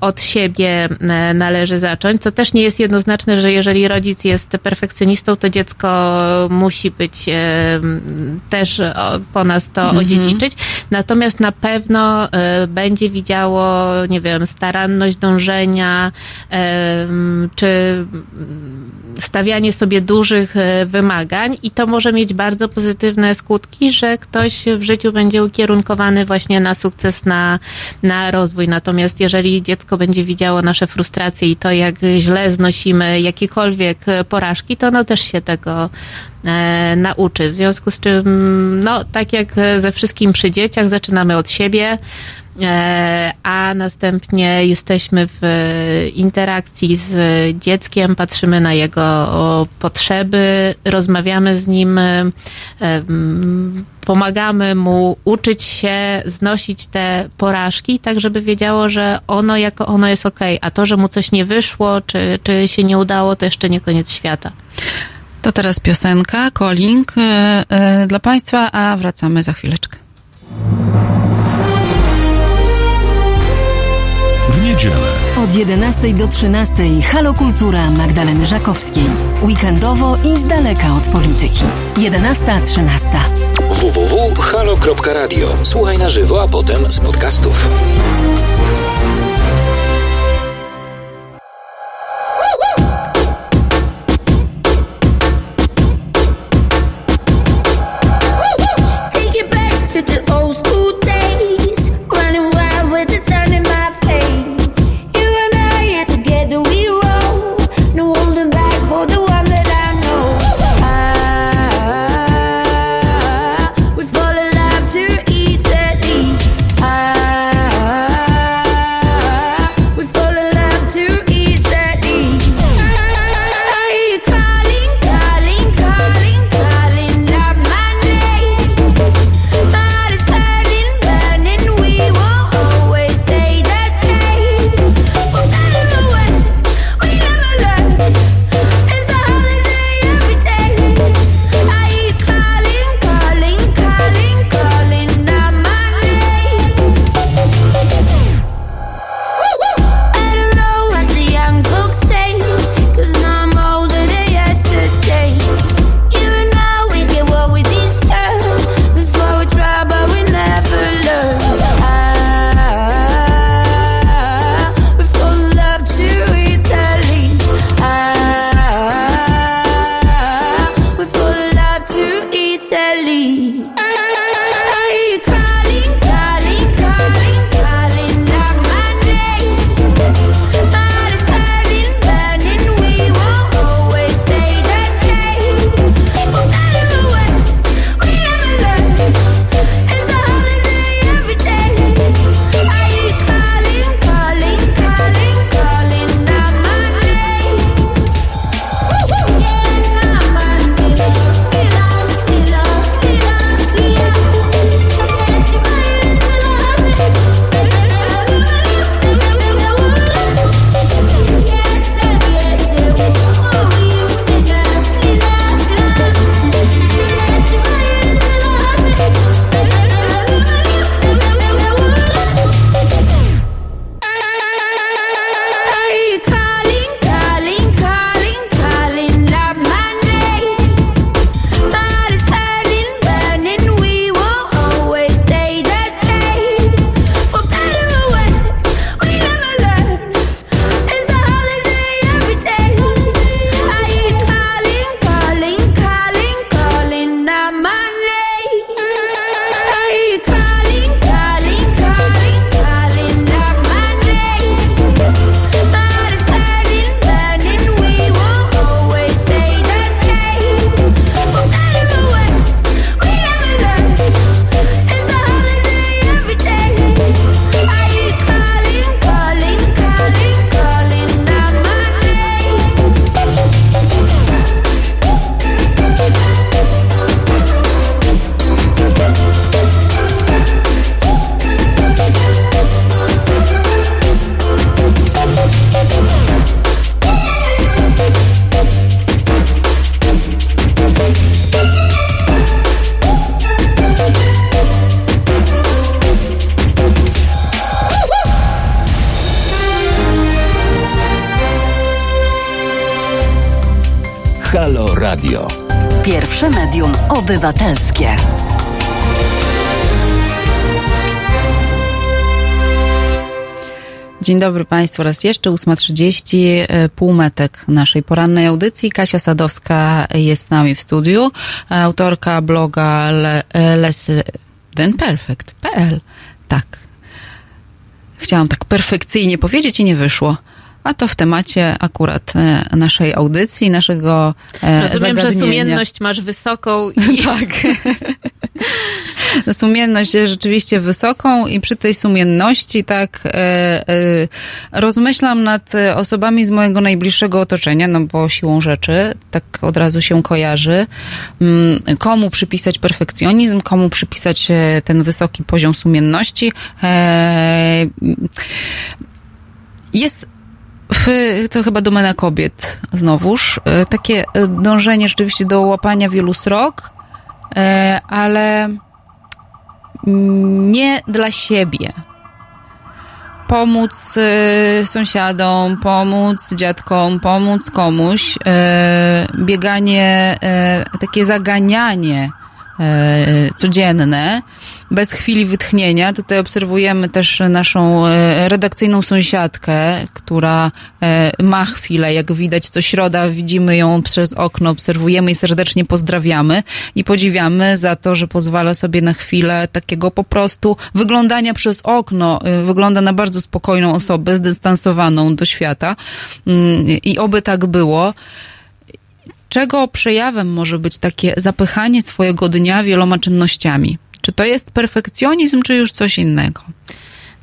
od siebie należy zacząć, co też nie jest jednoznaczne, że jeżeli rodzic jest perfekcjonistą, to dziecko musi być też po nas to mhm. odziedziczyć. Natomiast na pewno będzie widziało, nie wiem, staranność dążenia, czy stawianie sobie dużych e, wymagań i to może mieć bardzo pozytywne skutki, że ktoś w życiu będzie ukierunkowany właśnie na sukces, na, na rozwój. Natomiast jeżeli dziecko będzie widziało nasze frustracje i to, jak źle znosimy jakiekolwiek porażki, to ono też się tego e, nauczy. W związku z czym, no, tak jak ze wszystkim przy dzieciach, zaczynamy od siebie. E, a następnie jesteśmy w interakcji z dzieckiem, patrzymy na jego potrzeby, rozmawiamy z nim, e, pomagamy mu uczyć się znosić te porażki, tak żeby wiedziało, że ono jako ono jest ok, a to, że mu coś nie wyszło, czy, czy się nie udało, to jeszcze nie koniec świata. To teraz piosenka, calling e, dla Państwa, a wracamy za chwileczkę. Od 11 do 13 Halo Kultura Magdaleny Żakowskiej. Weekendowo i z daleka od polityki. 11.13. www.halo.radio. Słuchaj na żywo, a potem z podcastów. Dzień dobry Państwu raz jeszcze, 8.30, e, półmetek naszej porannej audycji. Kasia Sadowska jest z nami w studiu, autorka bloga Le, e, lesdenperfect.pl. Tak. Chciałam tak perfekcyjnie powiedzieć i nie wyszło a to w temacie akurat e, naszej audycji, naszego Rozumiem, że sumienność masz wysoką. I... tak. sumienność jest rzeczywiście wysoką i przy tej sumienności tak e, e, rozmyślam nad osobami z mojego najbliższego otoczenia, no bo siłą rzeczy tak od razu się kojarzy, mm, komu przypisać perfekcjonizm, komu przypisać ten wysoki poziom sumienności. Jest to chyba domena kobiet znowuż. E, takie e, dążenie rzeczywiście do łapania wielu srok, e, ale nie dla siebie. Pomóc sąsiadom, pomóc dziadkom, pomóc komuś. Bieganie, takie zaganianie codzienne bez chwili wytchnienia. Tutaj obserwujemy też naszą e, redakcyjną sąsiadkę, która e, ma chwilę, jak widać co środa, widzimy ją przez okno, obserwujemy i serdecznie pozdrawiamy i podziwiamy za to, że pozwala sobie na chwilę takiego po prostu wyglądania przez okno. E, wygląda na bardzo spokojną osobę, zdystansowaną do świata mm, i oby tak było czego przejawem może być takie zapychanie swojego dnia wieloma czynnościami? Czy to jest perfekcjonizm, czy już coś innego?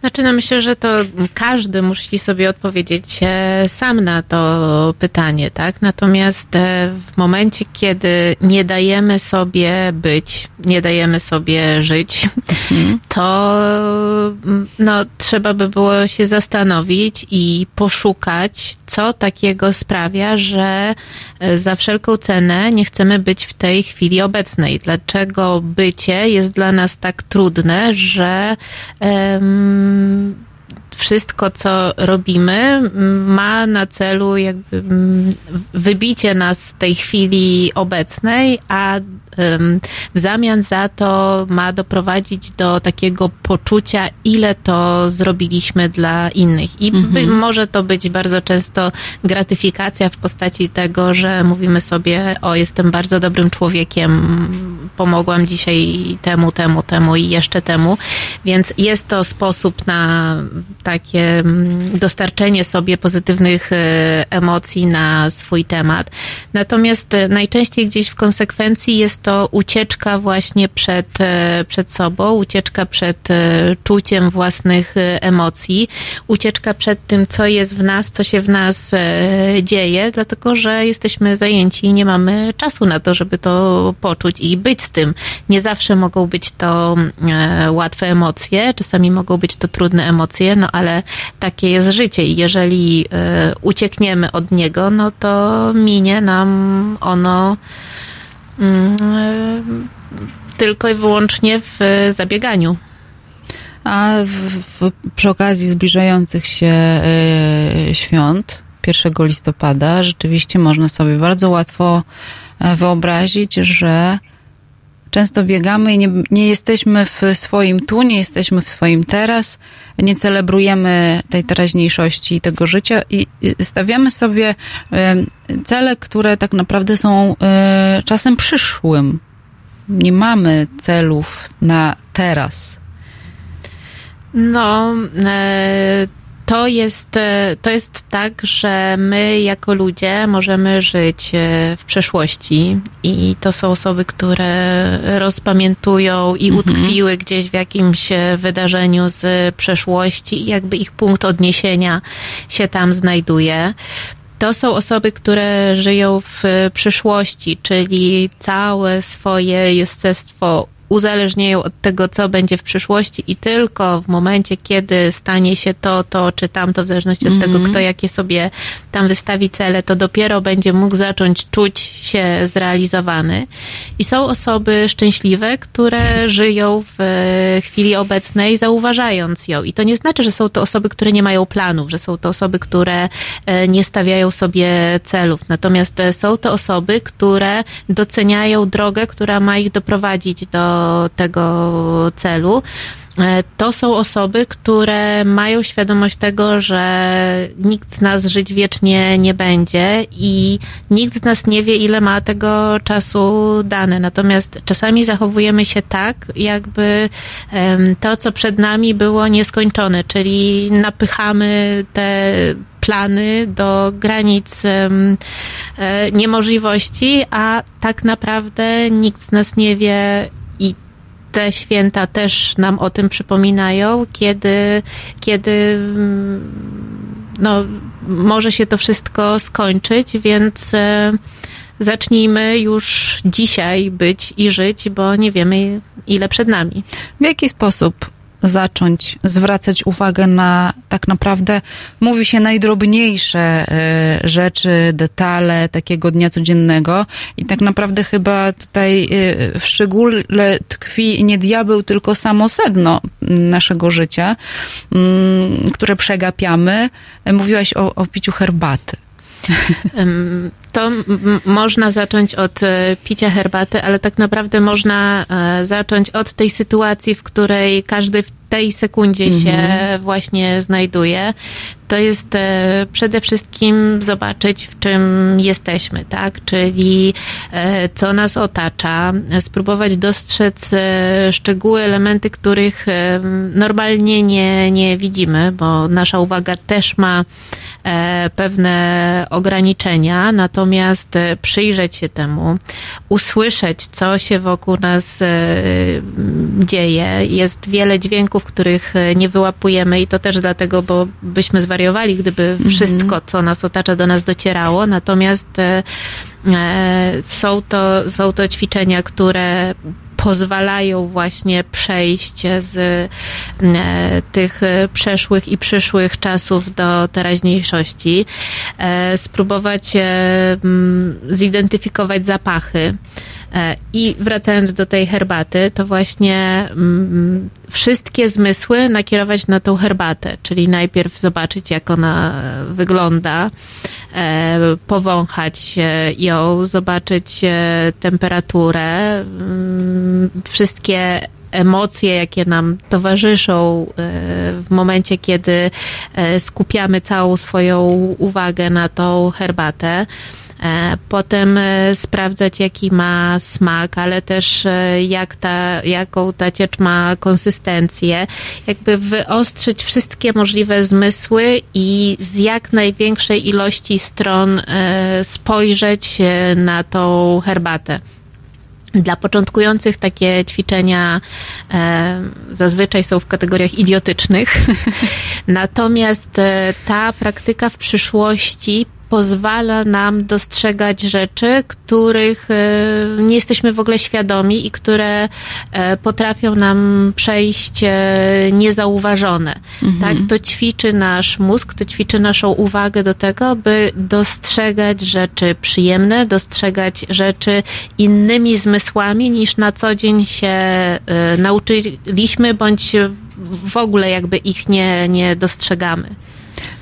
Znaczy, no myślę, że to każdy musi sobie odpowiedzieć e, sam na to pytanie, tak? Natomiast e, w momencie, kiedy nie dajemy sobie być, nie dajemy sobie żyć, mhm. to mm, no, trzeba by było się zastanowić i poszukać, co takiego sprawia, że e, za wszelką cenę nie chcemy być w tej chwili obecnej. Dlaczego bycie jest dla nas tak trudne, że wszystko, co robimy, ma na celu jakby wybicie nas z tej chwili obecnej, a w zamian za to ma doprowadzić do takiego poczucia, ile to zrobiliśmy dla innych. I mhm. może to być bardzo często gratyfikacja w postaci tego, że mówimy sobie, o, jestem bardzo dobrym człowiekiem, pomogłam dzisiaj temu, temu, temu i jeszcze temu. Więc jest to sposób na takie dostarczenie sobie pozytywnych e, emocji na swój temat. Natomiast e, najczęściej gdzieś w konsekwencji jest to ucieczka właśnie przed, e, przed sobą, ucieczka przed e, czuciem własnych e, emocji, ucieczka przed tym, co jest w nas, co się w nas dzieje, dlatego że jesteśmy zajęci i nie mamy czasu na to, żeby to poczuć i być z tym. Nie zawsze mogą być to łatwe emocje, czasami mogą być to trudne emocje, no ale takie jest życie i jeżeli uciekniemy od niego, no to minie nam ono tylko i wyłącznie w zabieganiu. A w, w, przy okazji zbliżających się y, świąt 1 listopada rzeczywiście można sobie bardzo łatwo e, wyobrazić, że często biegamy i nie, nie jesteśmy w swoim tu, nie jesteśmy w swoim teraz, nie celebrujemy tej teraźniejszości i tego życia i stawiamy sobie cele, które tak naprawdę są e, czasem przyszłym. Nie mamy celów na teraz. No, e, to jest, e, to jest tak, że my jako ludzie możemy żyć e, w przeszłości i to są osoby, które rozpamiętują i mhm. utkwiły gdzieś w jakimś e, wydarzeniu z przeszłości i jakby ich punkt odniesienia się tam znajduje to są osoby, które żyją w przyszłości, czyli całe swoje jestestwo uzależniają od tego, co będzie w przyszłości i tylko w momencie, kiedy stanie się to, to czy tamto, w zależności od mm -hmm. tego, kto jakie sobie tam wystawi cele, to dopiero będzie mógł zacząć czuć się zrealizowany. I są osoby szczęśliwe, które żyją w chwili obecnej, zauważając ją. I to nie znaczy, że są to osoby, które nie mają planów, że są to osoby, które e, nie stawiają sobie celów. Natomiast e, są to osoby, które doceniają drogę, która ma ich doprowadzić do tego celu. E, to są osoby, które mają świadomość tego, że nikt z nas żyć wiecznie nie będzie i nikt z nas nie wie, ile ma tego czasu dane. Natomiast czasami zachowujemy się tak, jakby to, co przed nami było nieskończone, czyli napychamy te plany do granic e, niemożliwości, a tak naprawdę nikt z nas nie wie, te święta też nam o tym przypominają, kiedy, kiedy mm, no, może się to wszystko skończyć, więc e, zacznijmy już dzisiaj być i żyć, bo nie wiemy, ile przed nami. W jaki sposób zacząć zwracać uwagę na tak naprawdę, mówi się, najdrobniejsze e, rzeczy, detale takiego dnia codziennego i tak naprawdę chyba tutaj e, w szczególe tkwi nie diabeł, tylko samo sedno naszego życia, mm, które przegapiamy. Mówiłaś o, o piciu herbaty. To można zacząć od e, picia herbaty, ale tak naprawdę można zacząć od tej sytuacji, w której każdy w tej sekundzie mhm. się właśnie znajduje, to jest e, przede wszystkim zobaczyć, w czym jesteśmy, tak? Czyli e, co nas otacza, spróbować dostrzec e, szczegóły, elementy, których normalnie nie, nie widzimy, bo nasza uwaga też ma pewne ograniczenia, natomiast przyjrzeć się temu, usłyszeć, co się wokół nas dzieje. Jest wiele dźwięków, których nie wyłapujemy i to też dlatego, bo byśmy zwariowali, gdyby mhm. wszystko, co nas otacza, do nas docierało. Natomiast e, e, są to, są to ćwiczenia, które pozwalają właśnie przejść z e, tych przeszłych i przyszłych czasów do teraźniejszości, spróbować zidentyfikować zapachy. I wracając do tej herbaty, to właśnie wszystkie zmysły nakierować na tą herbatę, czyli najpierw zobaczyć, jak ona wygląda, e, powąchać ją, zobaczyć e, temperaturę, mm, wszystkie emocje, jakie nam towarzyszą e, w momencie, kiedy skupiamy całą swoją uwagę na tą herbatę. E, potem e, sprawdzać, jaki ma smak, ale też e, jak ta, jaką ta ciecz ma konsystencję. Jakby wyostrzyć wszystkie możliwe zmysły i z jak największej ilości stron spojrzeć na tą herbatę. Dla początkujących takie ćwiczenia e, zazwyczaj są w kategoriach idiotycznych. Natomiast e, ta praktyka w przyszłości pozwala nam dostrzegać rzeczy, których e, nie jesteśmy w ogóle świadomi i które e, potrafią nam przejść e, niezauważone. Mhm. Tak? To ćwiczy nasz mózg, to ćwiczy naszą uwagę do tego, by dostrzegać rzeczy przyjemne, dostrzegać rzeczy innymi zmysłami niż na co dzień się nauczyliśmy, bądź w ogóle jakby ich nie, nie dostrzegamy.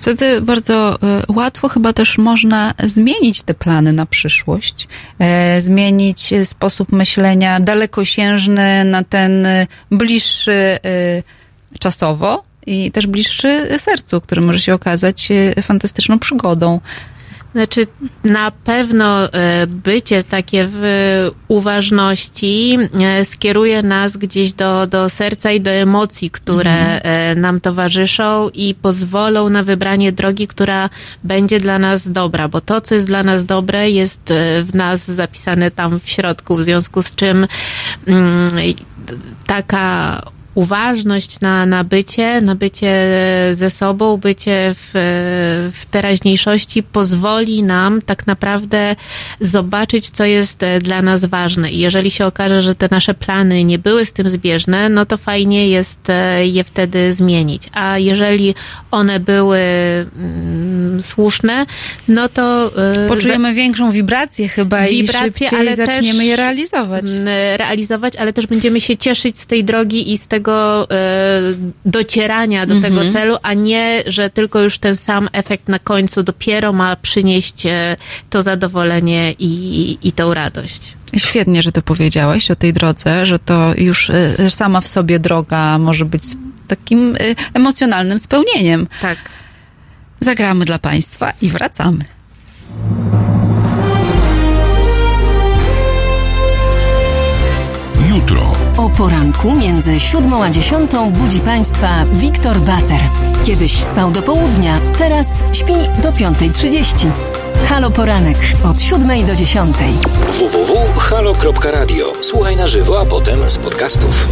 Wtedy bardzo e, łatwo chyba też można zmienić te plany na przyszłość, e, zmienić sposób myślenia dalekosiężny na ten bliższy e, czasowo i też bliższy sercu, który może się okazać fantastyczną przygodą. Znaczy, na pewno e, bycie takie w uważności e, skieruje nas gdzieś do, do serca i do emocji, które mhm. E, nam towarzyszą i pozwolą na wybranie drogi, która będzie dla nas dobra, bo to, co jest dla nas dobre, jest w nas zapisane tam w środku, w związku z czym mm, taka uważność na, na bycie, na bycie ze sobą, bycie w, w teraźniejszości pozwoli nam tak naprawdę zobaczyć, co jest dla nas ważne. I jeżeli się okaże, że te nasze plany nie były z tym zbieżne, no to fajnie jest e, je wtedy zmienić. A jeżeli one były mm, słuszne, no to... E, Poczujemy za... większą wibrację chyba wibrację, i ale zaczniemy też, je realizować. Mm, realizować, ale też będziemy się cieszyć z tej drogi i z tego e, docierania do tego mhm. celu, a nie, że tylko już ten sam efekt na końcu dopiero ma przynieść to zadowolenie i, i tą radość. Świetnie, że to powiedziałeś o tej drodze, że to już y, sama w sobie droga może być takim emocjonalnym spełnieniem. Tak. Zagramy dla Państwa i wracamy. Jutro. O poranku między siódmą a dziesiątą budzi Państwa Wiktor Bater. Kiedyś spał do południa, teraz śpi do piątej trzydzieści. Halo Poranek od 7 do 10. www.halo.radio. Słuchaj na żywo, a potem z podcastów.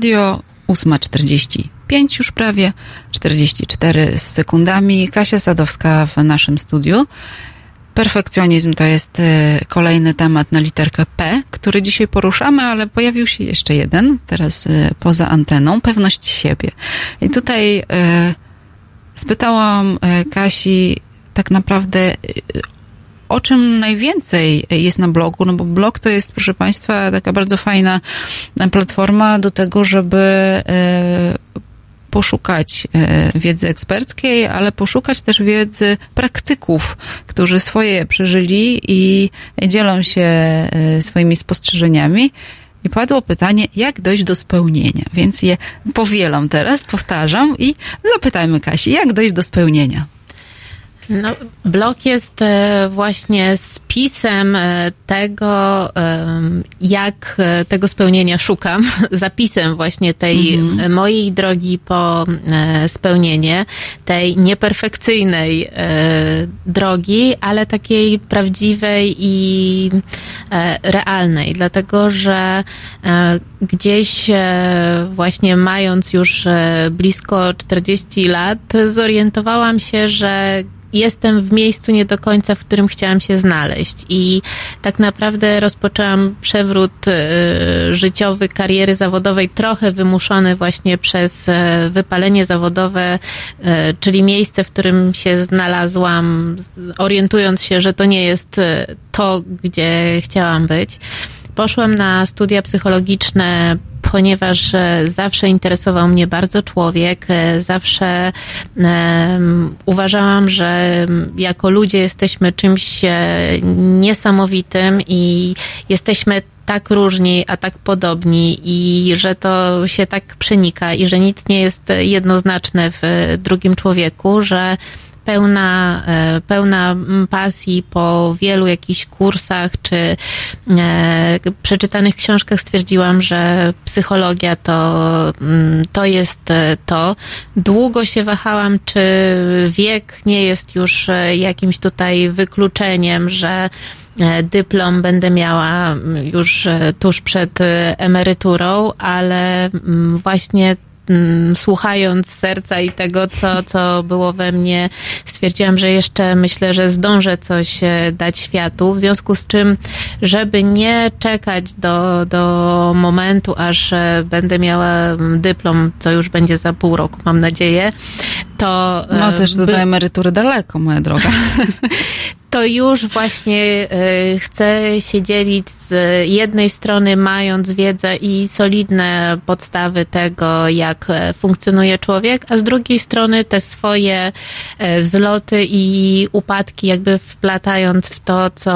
Radio, 8.45 już prawie, 44 z sekundami. Kasia Sadowska w naszym studiu. Perfekcjonizm to jest e, kolejny temat na literkę P, który dzisiaj poruszamy, ale pojawił się jeszcze jeden, teraz e, poza anteną, pewność siebie. I tutaj e, spytałam Kasi tak naprawdę o czym najwięcej jest na blogu, no bo blog to jest, proszę Państwa, taka bardzo fajna platforma do tego, żeby e, poszukać e, wiedzy eksperckiej, ale poszukać też wiedzy praktyków, którzy swoje przeżyli i dzielą się e, swoimi spostrzeżeniami. I padło pytanie, jak dojść do spełnienia. Więc je powielam teraz, powtarzam i zapytajmy Kasi, jak dojść do spełnienia. No, blog jest e, właśnie spisem e, tego, jak e, tego spełnienia szukam, zapisem właśnie tej mhm. mojej drogi po spełnienie, tej nieperfekcyjnej drogi, ale takiej prawdziwej i realnej, dlatego że gdzieś właśnie mając już blisko 40 lat, zorientowałam się, że jestem w miejscu nie do końca, w którym chciałam się znaleźć. I tak naprawdę rozpoczęłam przewrót y, życiowy, kariery zawodowej, trochę wymuszony właśnie przez y, wypalenie zawodowe, y, czyli miejsce, w którym się znalazłam, orientując się, że to nie jest to, gdzie chciałam być. Poszłam na studia psychologiczne ponieważ e, zawsze interesował mnie bardzo człowiek, e, zawsze uważałam, że jako ludzie jesteśmy czymś e, niesamowitym i jesteśmy tak różni, a tak podobni i że to się tak przenika i że nic nie jest jednoznaczne w drugim człowieku, że pełna, e, pełna pasji po wielu jakichś kursach czy e, przeczytanych książkach stwierdziłam, że psychologia to, mm, to jest e, to. Długo się wahałam, czy wiek nie jest już jakimś tutaj wykluczeniem, że dyplom będę miała już tuż przed emeryturą, ale mm, właśnie Mm, słuchając serca i tego, co, co było we mnie, stwierdziłam, że jeszcze myślę, że zdążę coś e, dać światu, w związku z czym, żeby nie czekać do, do momentu, aż e, będę miała mm, dyplom, co już będzie za pół roku, mam nadzieję, to... No e, też do by... emerytury daleko, moja droga. to już właśnie y, chcę się dzielić z jednej strony mając wiedzę i solidne podstawy tego, jak e, funkcjonuje człowiek, a z drugiej strony te swoje e, wzloty i upadki jakby wplatając w to, co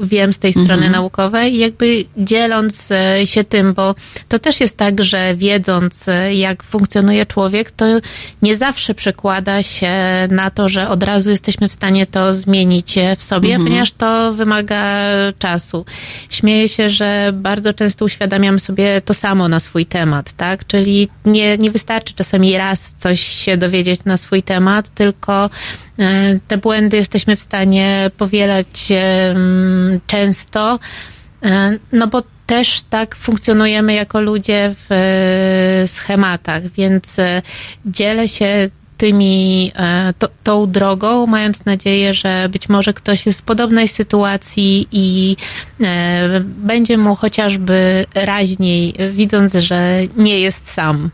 wiem z tej strony mhm. naukowej jakby dzieląc e, się tym, bo to też jest tak, że wiedząc jak funkcjonuje człowiek, to nie zawsze przekłada się na to, że od razu jesteśmy w stanie to zmienić zmienić w sobie, mhm. ponieważ to wymaga czasu. Śmieję się, że bardzo często uświadamiam sobie to samo na swój temat, tak? Czyli nie, nie wystarczy czasami raz coś się dowiedzieć na swój temat, tylko e, te błędy jesteśmy w stanie powielać często, e, no bo też tak funkcjonujemy jako ludzie w e, schematach, więc dzielę się tymi, e, to, tą drogą, mając nadzieję, że być może ktoś jest w podobnej sytuacji i e, będzie mu chociażby raźniej, widząc, że nie jest sam.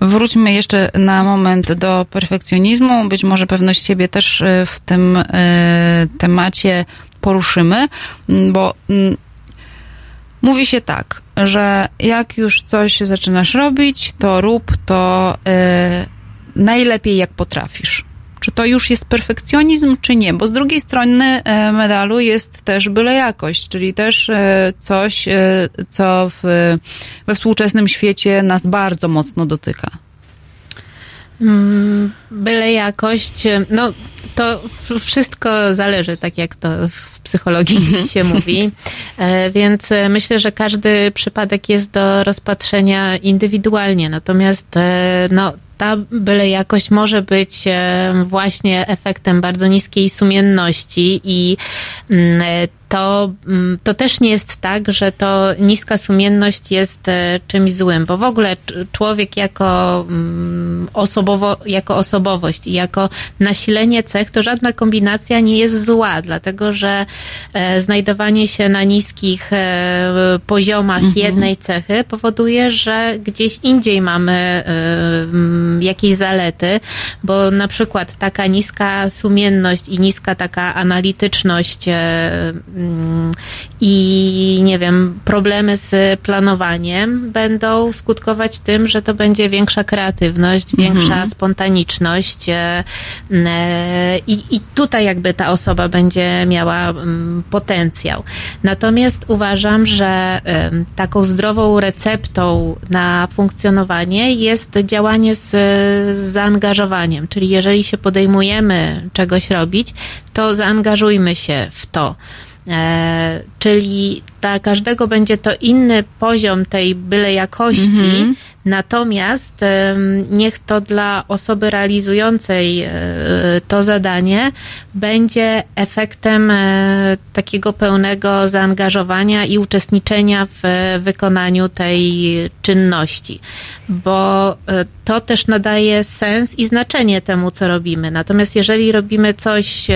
Wróćmy jeszcze na moment do perfekcjonizmu. Być może pewność siebie też e, w tym temacie poruszymy, bo mówi się tak, że jak już coś zaczynasz robić, to rób to najlepiej jak potrafisz. Czy to już jest perfekcjonizm, czy nie? Bo z drugiej strony e, medalu jest też byle jakość, czyli też e, coś, e, co w, we współczesnym świecie nas bardzo mocno dotyka. Mm, byle jakość, no to wszystko zależy, tak jak to w psychologii mhm. się mówi, więc myślę, że każdy przypadek jest do rozpatrzenia indywidualnie, natomiast no ta byle jakość może być właśnie efektem bardzo niskiej sumienności i mm, to, mm, to też nie jest tak, że to niska sumienność jest e, czymś złym, bo w ogóle człowiek jako, mm, osobowo, jako osobowość i jako nasilenie cech, to żadna kombinacja nie jest zła, dlatego że e, znajdowanie się na niskich e, poziomach mhm. jednej cechy powoduje, że gdzieś indziej mamy mm, jakieś zalety, bo na przykład taka niska sumienność i niska taka analityczność i nie wiem, problemy z planowaniem będą skutkować tym, że to będzie większa kreatywność, większa mhm. spontaniczność e, i, i tutaj jakby ta osoba będzie miała mm, potencjał. Natomiast uważam, że taką zdrową receptą na funkcjonowanie jest działanie z, z zaangażowaniem, czyli jeżeli się podejmujemy czegoś robić, to zaangażujmy się w to. E, czyli dla każdego będzie to inny poziom tej byle jakości, mm -hmm. Natomiast niech to dla osoby realizującej e, to zadanie będzie efektem e, takiego pełnego zaangażowania i uczestniczenia w wykonaniu tej czynności, bo to też nadaje sens i znaczenie temu, co robimy. Natomiast jeżeli robimy coś,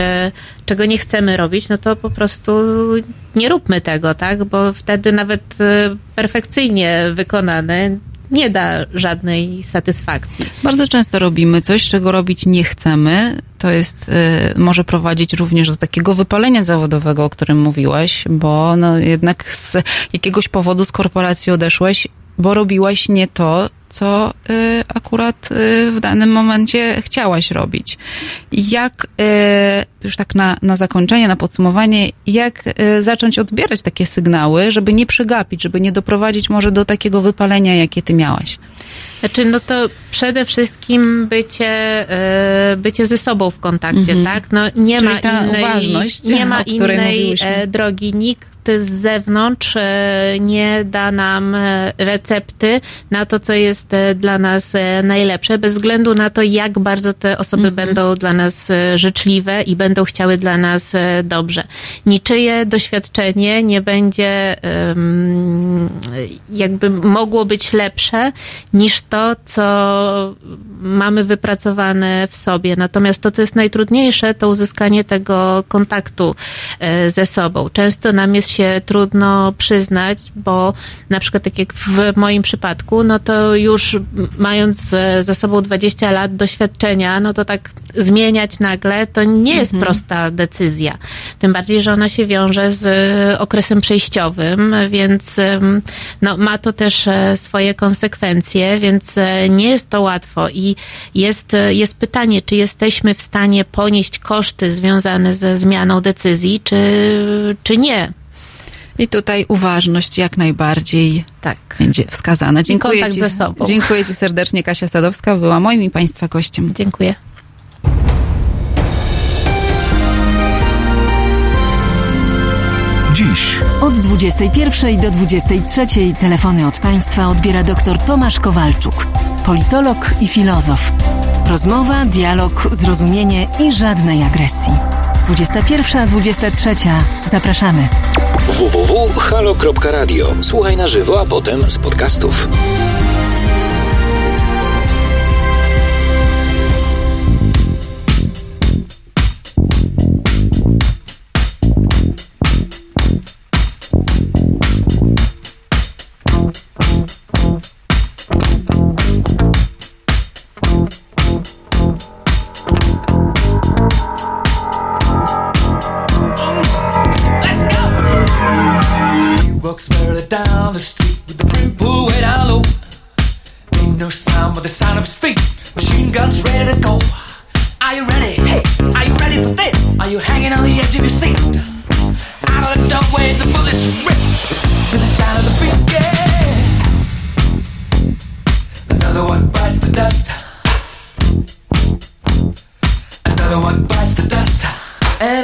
czego nie chcemy robić, no to po prostu nie róbmy tego, tak? Bo wtedy nawet e, perfekcyjnie wykonane nie da żadnej satysfakcji. Bardzo często robimy coś, czego robić nie chcemy. To jest, y, może prowadzić również do takiego wypalenia zawodowego, o którym mówiłaś, bo no jednak z jakiegoś powodu z korporacji odeszłeś, bo robiłaś nie to, co y, akurat y, w danym momencie chciałaś robić. Jak, y, już tak na, na zakończenie, na podsumowanie, jak zacząć odbierać takie sygnały, żeby nie przegapić, żeby nie doprowadzić może do takiego wypalenia, jakie ty miałaś? Znaczy, no to przede wszystkim bycie, bycie ze sobą w kontakcie, mm -hmm. tak? No nie Czyli ma innej, uważność, nie ma innej e, drogi. Nikt z zewnątrz e, nie da nam e, recepty na to, co jest e, dla nas najlepsze, bez względu na to, jak bardzo te osoby mhm. będą dla nas życzliwe i będą chciały dla nas dobrze. Niczyje doświadczenie nie będzie jakby mogło być lepsze niż to, co mamy wypracowane w sobie. Natomiast to, co jest najtrudniejsze, to uzyskanie tego kontaktu ze sobą. Często nam jest się trudno przyznać, bo na przykład tak jak w moim przypadku, no to już mając za sobą 20 lat doświadczenia, no to tak zmieniać nagle to nie jest mhm. prosta decyzja. Tym bardziej, że ona się wiąże z okresem przejściowym, więc no, ma to też e, swoje konsekwencje, więc e, nie jest to łatwo i jest, e, jest pytanie, czy jesteśmy w stanie ponieść koszty związane ze zmianą decyzji, czy, czy nie. I tutaj uważność jak najbardziej tak. będzie wskazana. Dziękuję ci, ze sobą. Dziękuję Ci serdecznie. Kasia Sadowska była moim i Państwa gościem. Dziękuję. Dziś. Od 21 do 23 telefony od Państwa odbiera dr Tomasz Kowalczuk, politolog i filozof. Rozmowa, dialog, zrozumienie i żadnej agresji. 21-23. Zapraszamy. www.halo.radio. Słuchaj na żywo, a potem z podcastów.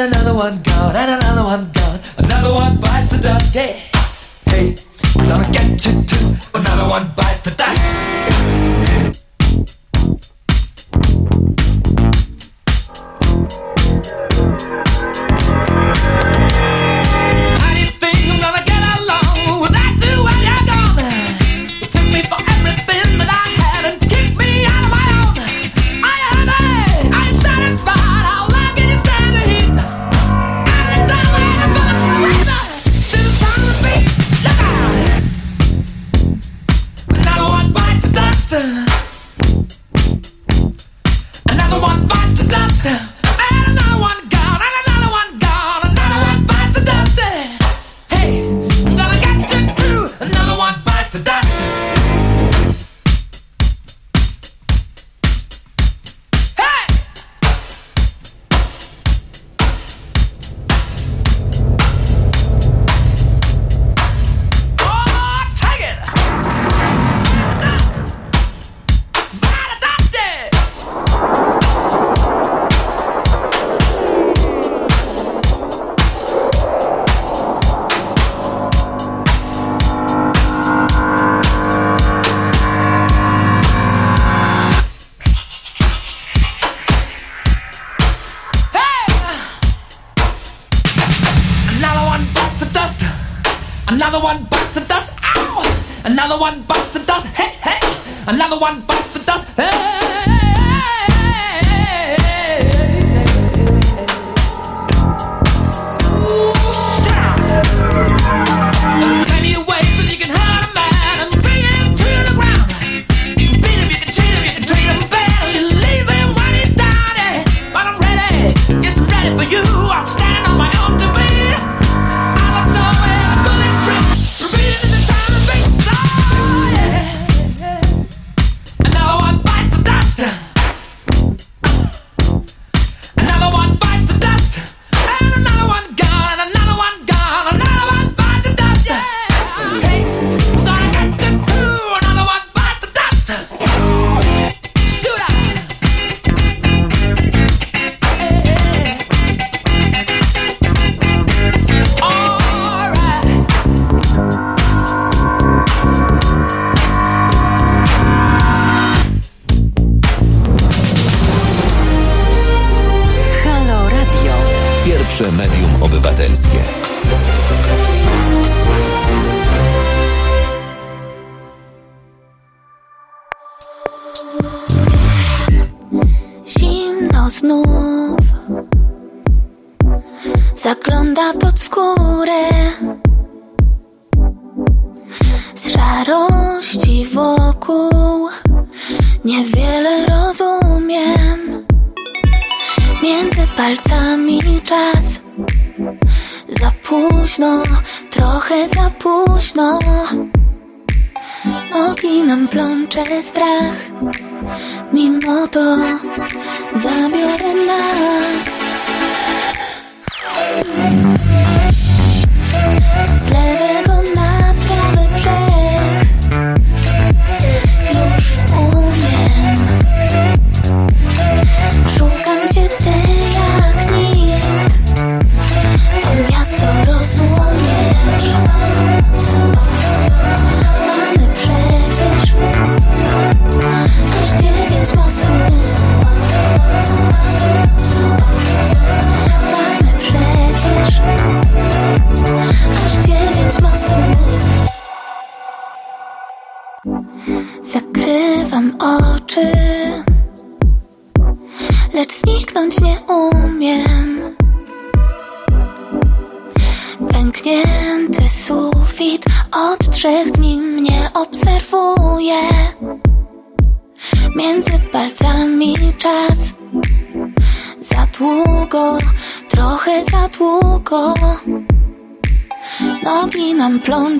another one gone, and another one gone. Another one bites the dust. Hey, hey, I'm gonna get you too. Another one bites the dust.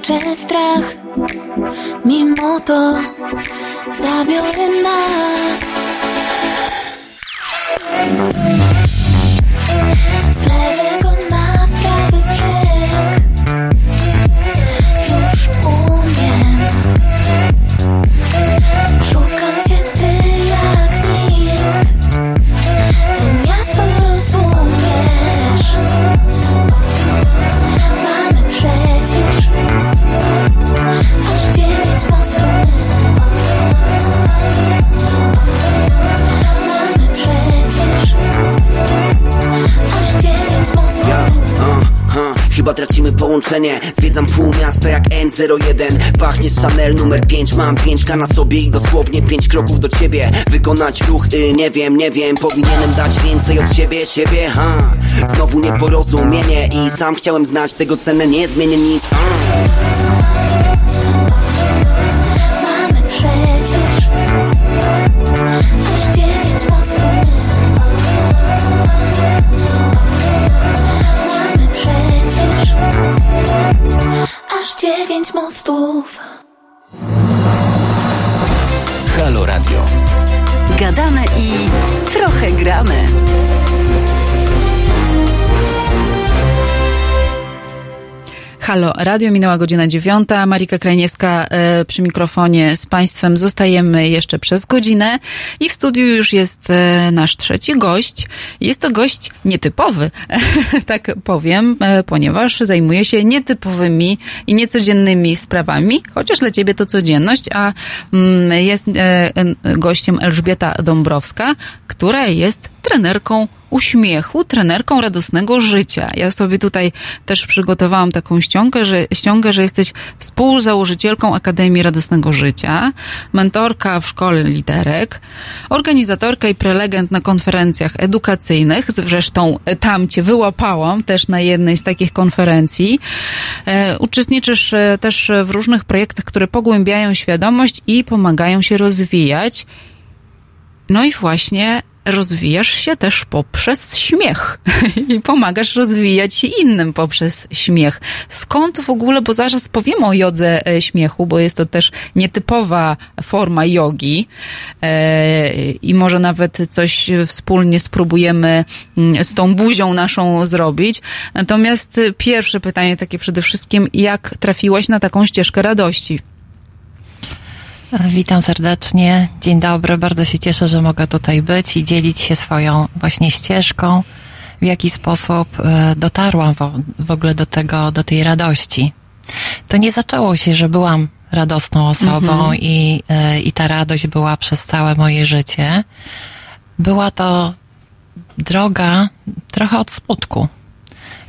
męczę strach. Mimo to zabiorę nas. Zwiedzam pół miasta jak N01. Pachnie Chanel numer 5 Mam 5K na sobie i dosłownie 5 kroków do ciebie. Wykonać ruch, y, nie wiem, nie wiem. Powinienem dać więcej od siebie, siebie ha. Znowu nieporozumienie I sam chciałem znać tego cenę. Nie zmienię nic ha. bez mostów. Halo Radio. Gadamy i trochę gramy. Halo Radio, minęła godzina dziewiąta. Marika Krajniewska e, przy mikrofonie z Państwem. Zostajemy jeszcze przez godzinę i w studiu już jest e, nasz trzeci gość. Jest to gość nietypowy, tak powiem, e, ponieważ zajmuje się nietypowymi i niecodziennymi sprawami, chociaż dla Ciebie to codzienność, a mm, jest gościem Elżbieta Dąbrowska, która jest trenerką uśmiechu, trenerką radosnego życia. Ja sobie tutaj też przygotowałam taką ściągę, że, ściągę, że jesteś współzałożycielką Akademii Radosnego Życia, mentorka w szkole liderek, organizatorka i prelegent na konferencjach edukacyjnych. Zresztą tam cię wyłapałam też na jednej z takich konferencji. E, uczestniczysz e, też w różnych projektach, które pogłębiają świadomość i pomagają się rozwijać. No i właśnie rozwijasz się też poprzez śmiech i pomagasz rozwijać się innym poprzez śmiech. Skąd w ogóle, bo zaraz powiemy o jodze e, śmiechu, bo jest to też nietypowa forma jogi e, i może nawet coś wspólnie spróbujemy mm, z tą buzią naszą zrobić. Natomiast pierwsze pytanie takie przede wszystkim, jak trafiłaś na taką ścieżkę radości? Witam serdecznie. Dzień dobry. Bardzo się cieszę, że mogę tutaj być i dzielić się swoją właśnie ścieżką, w jaki sposób e, dotarłam w ogóle do tego, do tej radości. To nie zaczęło się, że byłam radosną osobą mhm. i, e, i ta radość była przez całe moje życie. Była to droga trochę od smutku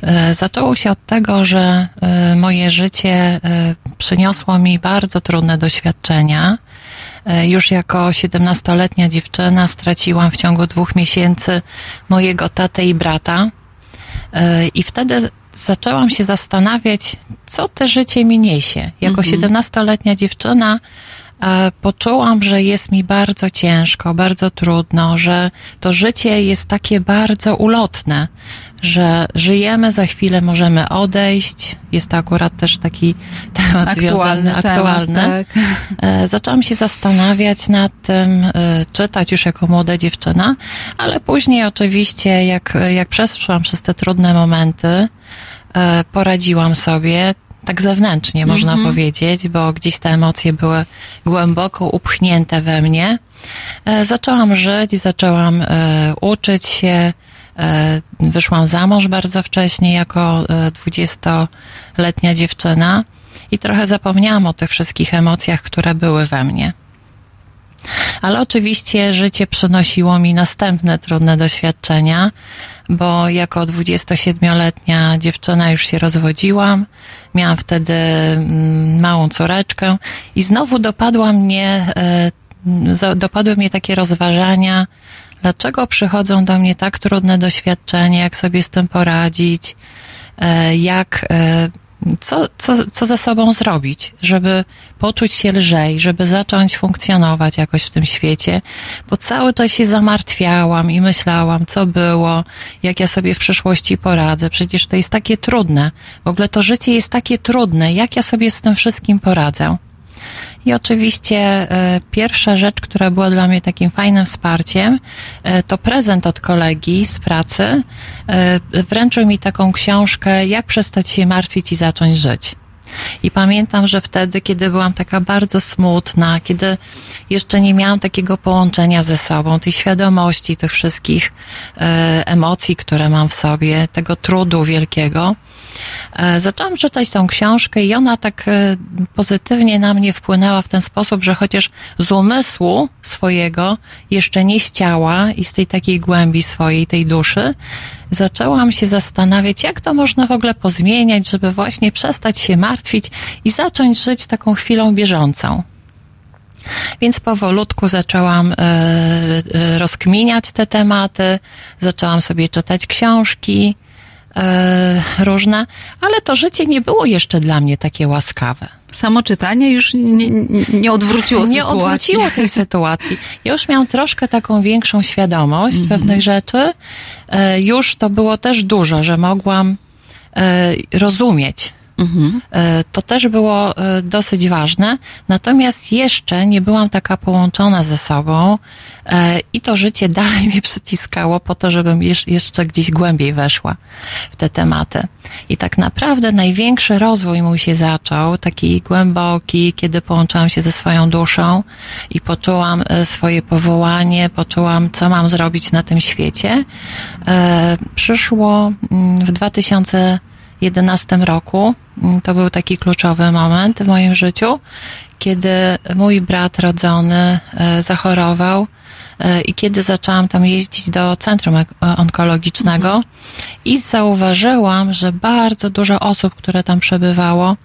E, zaczęło się od tego, że moje życie przyniosło mi bardzo trudne doświadczenia. Już jako 17-letnia dziewczyna straciłam w ciągu dwóch miesięcy mojego tatę i brata. I wtedy zaczęłam się zastanawiać, co te życie mi niesie. Jako mhm. 17-letnia dziewczyna poczułam, że jest mi bardzo ciężko, bardzo trudno, że to życie jest takie bardzo ulotne, że żyjemy, za chwilę możemy odejść. Jest to akurat też taki temat aktualny związany, temat, aktualny. Tak. E, zaczęłam się zastanawiać nad tym, e, czytać już jako młoda dziewczyna, ale później oczywiście, jak, jak przeszłam przez te trudne momenty, e, poradziłam sobie tak zewnętrznie, mm -hmm. można mhm. powiedzieć, bo gdzieś te emocje były głęboko upchnięte we mnie. Zaczęłam żyć, zaczęłam uczyć się, wyszłam za mąż bardzo wcześnie, jako e, dwudziestoletnia dziewczyna i trochę zapomniałam o tych wszystkich emocjach, które były we mnie. Ale oczywiście życie przynosiło mi następne trudne doświadczenia, bo jako 27-letnia dziewczyna już się rozwodziłam. Miałam wtedy mm, małą córeczkę i znowu dopadła mnie, e, dopadły mnie takie rozważania, Dlaczego przychodzą do mnie tak trudne doświadczenia, jak sobie z tym poradzić, e, jak, e, co, co, co ze sobą zrobić, żeby poczuć się lżej, żeby zacząć funkcjonować jakoś w tym świecie, bo cały czas się zamartwiałam i myślałam, co było, jak ja sobie w przyszłości poradzę. Przecież to jest takie trudne. W ogóle to życie jest takie trudne. Jak ja sobie z tym wszystkim poradzę? I oczywiście e, pierwsza rzecz, która była dla mnie takim fajnym wsparciem, e, to prezent od kolegi z pracy. E, wręczył mi taką książkę, jak przestać się martwić i zacząć żyć. I pamiętam, że wtedy, kiedy byłam taka bardzo smutna, kiedy jeszcze nie miałam takiego połączenia ze sobą, tej świadomości, tych wszystkich emocji, które mam w sobie, tego trudu wielkiego, zaczęłam czytać tą książkę i ona tak e, pozytywnie na mnie wpłynęła w ten sposób, że chociaż z umysłu swojego, jeszcze nie z ciała i z tej takiej głębi swojej, tej duszy, zaczęłam się zastanawiać, jak to można w ogóle pozmieniać, żeby właśnie przestać się martwić i zacząć żyć taką chwilą bieżącą. Więc powolutku zaczęłam e, e, rozkminiać te tematy, zaczęłam sobie czytać książki, e, różne, ale to życie nie było jeszcze dla mnie takie łaskawe. Samo czytanie już nie, nie odwróciło nie sytuacji. Nie odwróciło tej sytuacji. Ja już miałam troszkę taką większą świadomość mm -hmm. pewnych rzeczy. E, już to było też dużo, że mogłam e, rozumieć Mhm. E, to też było e, dosyć ważne. Natomiast jeszcze nie byłam taka połączona ze sobą i to życie dalej mnie przyciskało po to, żebym jeszcze gdzieś głębiej weszła w te tematy. I tak naprawdę największy rozwój mój się zaczął, taki głęboki, kiedy połączyłam się ze swoją duszą i poczułam swoje powołanie, poczułam, co mam zrobić na tym świecie. Przyszło mm, w 2000 2011 roku. Mm, to był taki kluczowy moment w moim życiu, kiedy mój brat rodzony e, zachorował E, I kiedy zaczęłam tam jeździć do centrum ek- onkologicznego i zauważyłam, że bardzo dużo osób, które tam przebywało,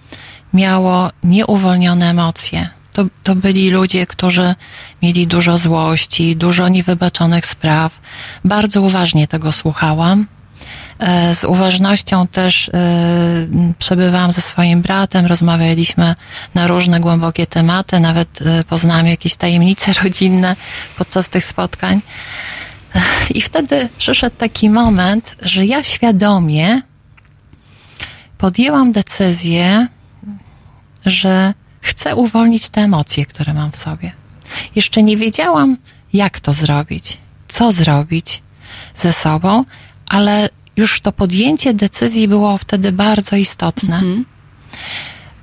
miało nieuwolnione emocje. To, to byli ludzie, którzy mieli dużo złości, dużo niewybaczonych spraw. Bardzo uważnie tego słuchałam. E, Z uważnością też e, przebywałam ze swoim bratem, rozmawialiśmy na różne głębokie tematy, nawet e, poznałam jakieś tajemnice rodzinne podczas tych spotkań. I wtedy przyszedł taki moment, że ja świadomie podjęłam decyzję, że chcę uwolnić te emocje, które mam w sobie. Jeszcze nie wiedziałam, jak to zrobić, co zrobić ze sobą, ale już to podjęcie decyzji było wtedy bardzo istotne.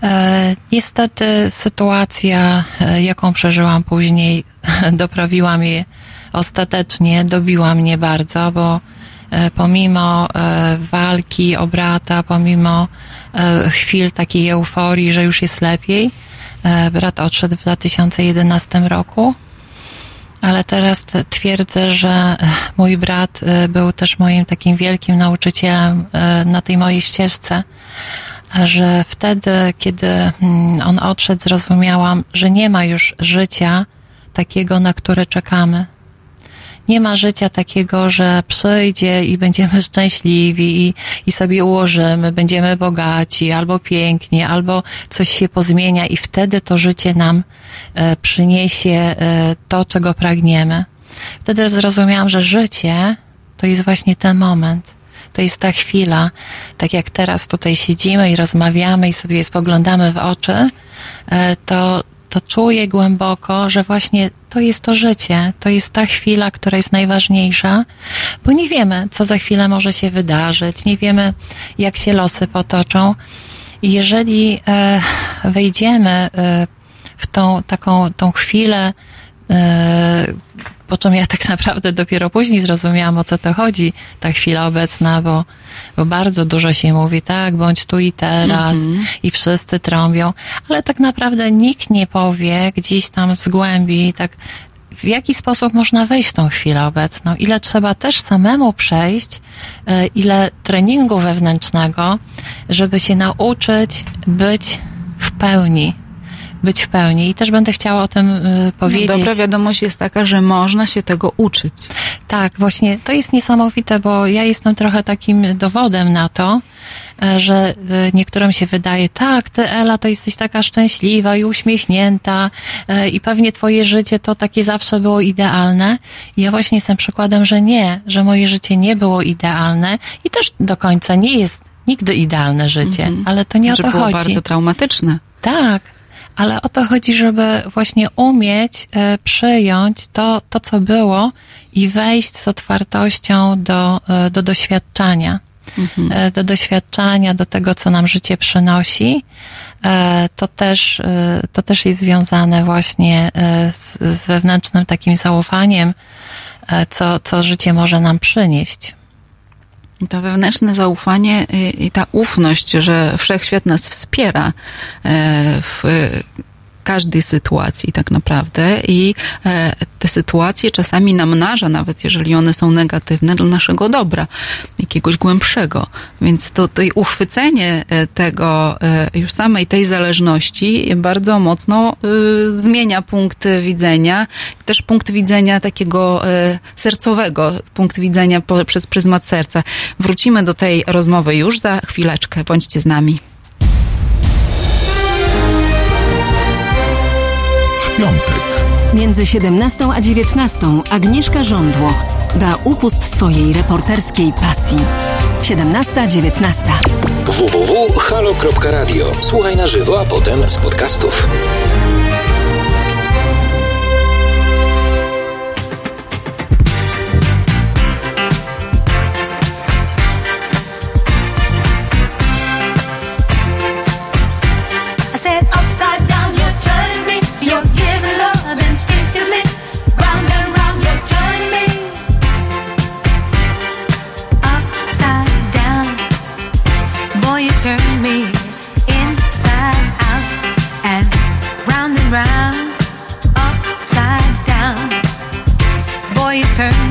E, niestety sytuacja, e, jaką przeżyłam później, doprawiła mnie ostatecznie, dobiła mnie bardzo, bo e, pomimo walki o brata, pomimo chwil takiej euforii, że już jest lepiej, brat odszedł w 2011 roku, ale teraz twierdzę, że e, mój brat e, był też moim takim wielkim nauczycielem e, na tej mojej ścieżce, że wtedy, kiedy mm, on odszedł, zrozumiałam, że nie ma już życia takiego, na które czekamy. Nie ma życia takiego, że przyjdzie i będziemy szczęśliwi i, i sobie ułożymy, będziemy bogaci, albo pięknie, albo coś się pozmienia i wtedy to życie nam e, przyniesie e, to, czego pragniemy. Wtedy zrozumiałam, że życie to jest właśnie ten moment. To jest ta chwila, tak jak teraz tutaj siedzimy i rozmawiamy i sobie spoglądamy w oczy, e, to, to czuję głęboko, że właśnie to jest to życie, to jest ta chwila, która jest najważniejsza, bo nie wiemy, co za chwilę może się wydarzyć, nie wiemy, jak się losy potoczą. I jeżeli e, wejdziemy e, w tą taką tą chwilę, e, po czym ja tak naprawdę dopiero później zrozumiałam, o co to chodzi, ta chwila obecna, bo, bo bardzo dużo się mówi, tak, bądź tu i teraz i wszyscy trąbią, ale tak naprawdę nikt nie powie gdzieś tam z głębi, tak, w jaki sposób można wejść w tą chwilę obecną, ile trzeba też samemu przejść, e, ile treningu wewnętrznego, żeby się nauczyć być w pełni. Być w pełni. I też będę chciała o tym y, powiedzieć. No, dobra wiadomość jest taka, że można się tego uczyć. Tak, właśnie to jest niesamowite, bo ja jestem trochę takim dowodem na to, e, że e, niektórym się wydaje, tak, ty Ela to jesteś taka szczęśliwa i uśmiechnięta e, i pewnie twoje życie to takie zawsze było idealne. I ja właśnie jestem przykładem, że nie, że moje życie nie było idealne i też do końca nie jest nigdy idealne życie, ale to nie że o to było chodzi. bardzo traumatyczne. Tak, ale o to chodzi, żeby właśnie umieć e, przyjąć to, to, co było i wejść z otwartością do, e, do doświadczania. E, Do doświadczania, do tego, co nam życie przynosi. To też, to też jest związane właśnie z, z wewnętrznym takim zaufaniem, co, co życie może nam przynieść. To wewnętrzne zaufanie i, i ta ufność, że wszechświat nas wspiera e, w każdej sytuacji tak naprawdę i e, te sytuacje czasami namnaża, nawet jeżeli one są negatywne, dla naszego dobra, jakiegoś głębszego. Więc to, to uchwycenie e, tego, e, już samej tej zależności bardzo mocno zmienia punkt widzenia, też punkt widzenia takiego sercowego, punkt widzenia po, przez pryzmat serca. Wrócimy do tej rozmowy już za chwileczkę. Bądźcie z nami. Piątek. Między 17 a 19 Agnieszka Żądło da upust swojej reporterskiej pasji. 17-19. www.halo.radio. Słuchaj na żywo, a potem z podcastów.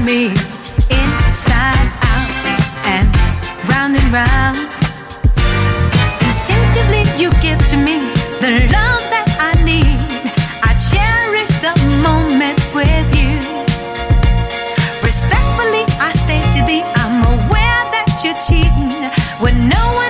Me inside out and round and round. Instinctively, you give to me the love that I need. I cherish the moments with you. Respectfully, I say to thee, I'm aware that you're cheating when no one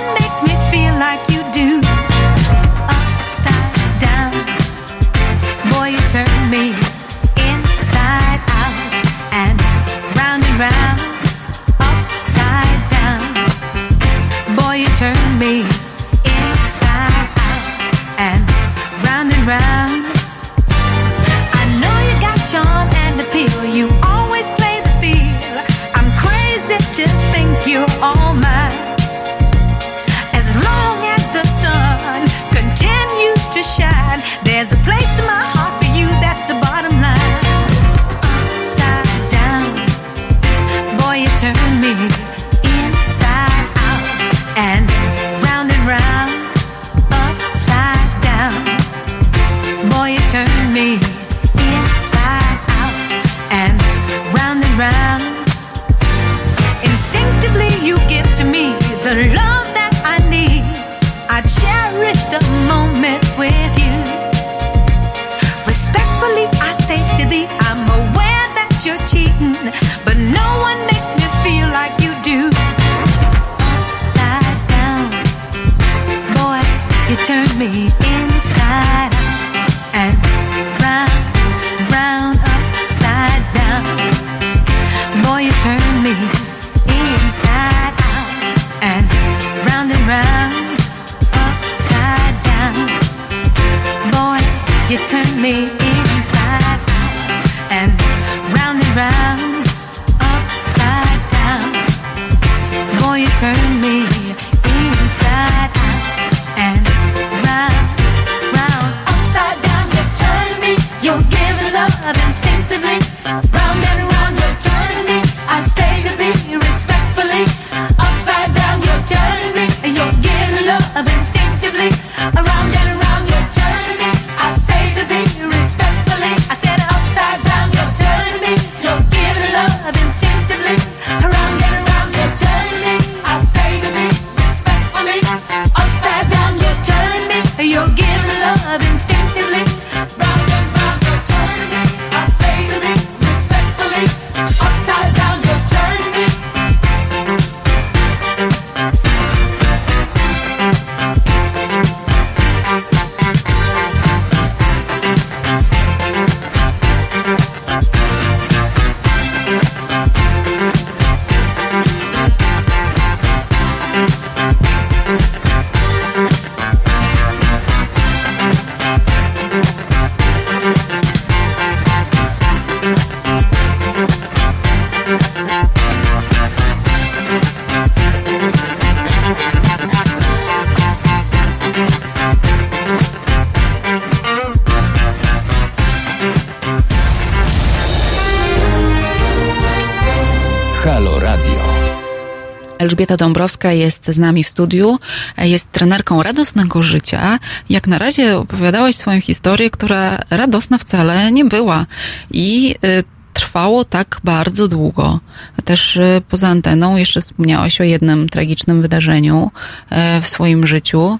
Jest z nami w studiu, jest trenerką radosnego życia. Jak na razie opowiadałaś swoją historię, która radosna wcale nie była i y, trwało tak bardzo długo. Też y, poza anteną jeszcze wspomniałaś o jednym tragicznym wydarzeniu y, w swoim życiu.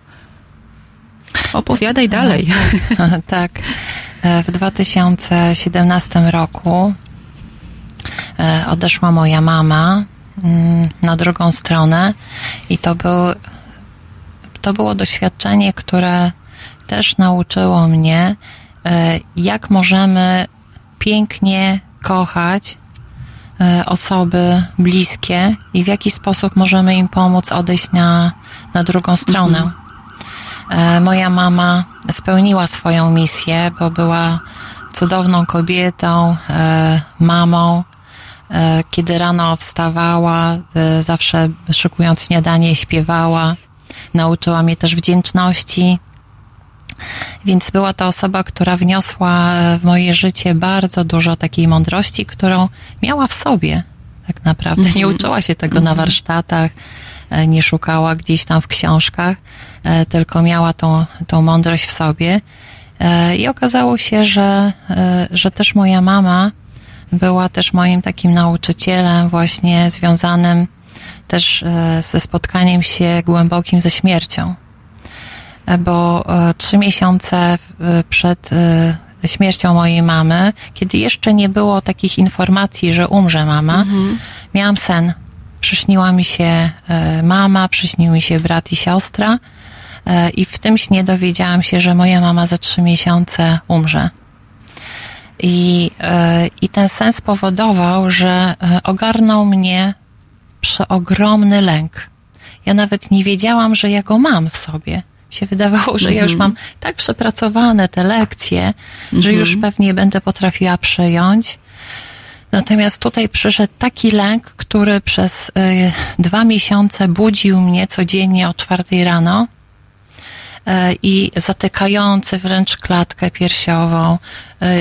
Opowiadaj dalej. tak. E, W 2017 roku e, odeszła moja mama na drugą stronę i to, był, to było doświadczenie, które też nauczyło mnie, e, jak możemy pięknie kochać e, osoby bliskie i w jaki sposób możemy im pomóc odejść na, na drugą stronę. E, Moja mama spełniła swoją misję, bo była cudowną kobietą, mamą. E, Kiedy rano wstawała, e, zawsze szykując śniadanie, śpiewała. Nauczyła mnie też wdzięczności. Więc była to osoba, która wniosła w moje życie bardzo dużo takiej mądrości, którą miała w sobie, tak naprawdę. Nie Mhm. uczyła się tego na warsztatach, e, nie szukała gdzieś tam w książkach, e, tylko miała tą, tą mądrość w sobie. E, I okazało się, że, e, że też moja mama była też moim takim nauczycielem, właśnie związanym też e, ze spotkaniem się głębokim ze śmiercią. E, Bo e, trzy miesiące przed śmiercią mojej mamy, kiedy jeszcze nie było takich informacji, że umrze mama, miałam sen. Przyśniła mi się mama, przyśnił mi się brat i siostra i w tym śnie dowiedziałam się, że moja mama za trzy miesiące umrze. I, e, I ten sen spowodował, że e, ogarnął mnie przeogromny lęk. Ja nawet nie wiedziałam, że ja go mam w sobie. Mi się wydawało, że ja już Mhm. mam tak przepracowane te lekcje, że już pewnie będę potrafiła przejąć. Natomiast tutaj przyszedł taki lęk, który przez y, dwa miesiące budził mnie codziennie o czwartej rano y, i zatykający wręcz klatkę piersiową,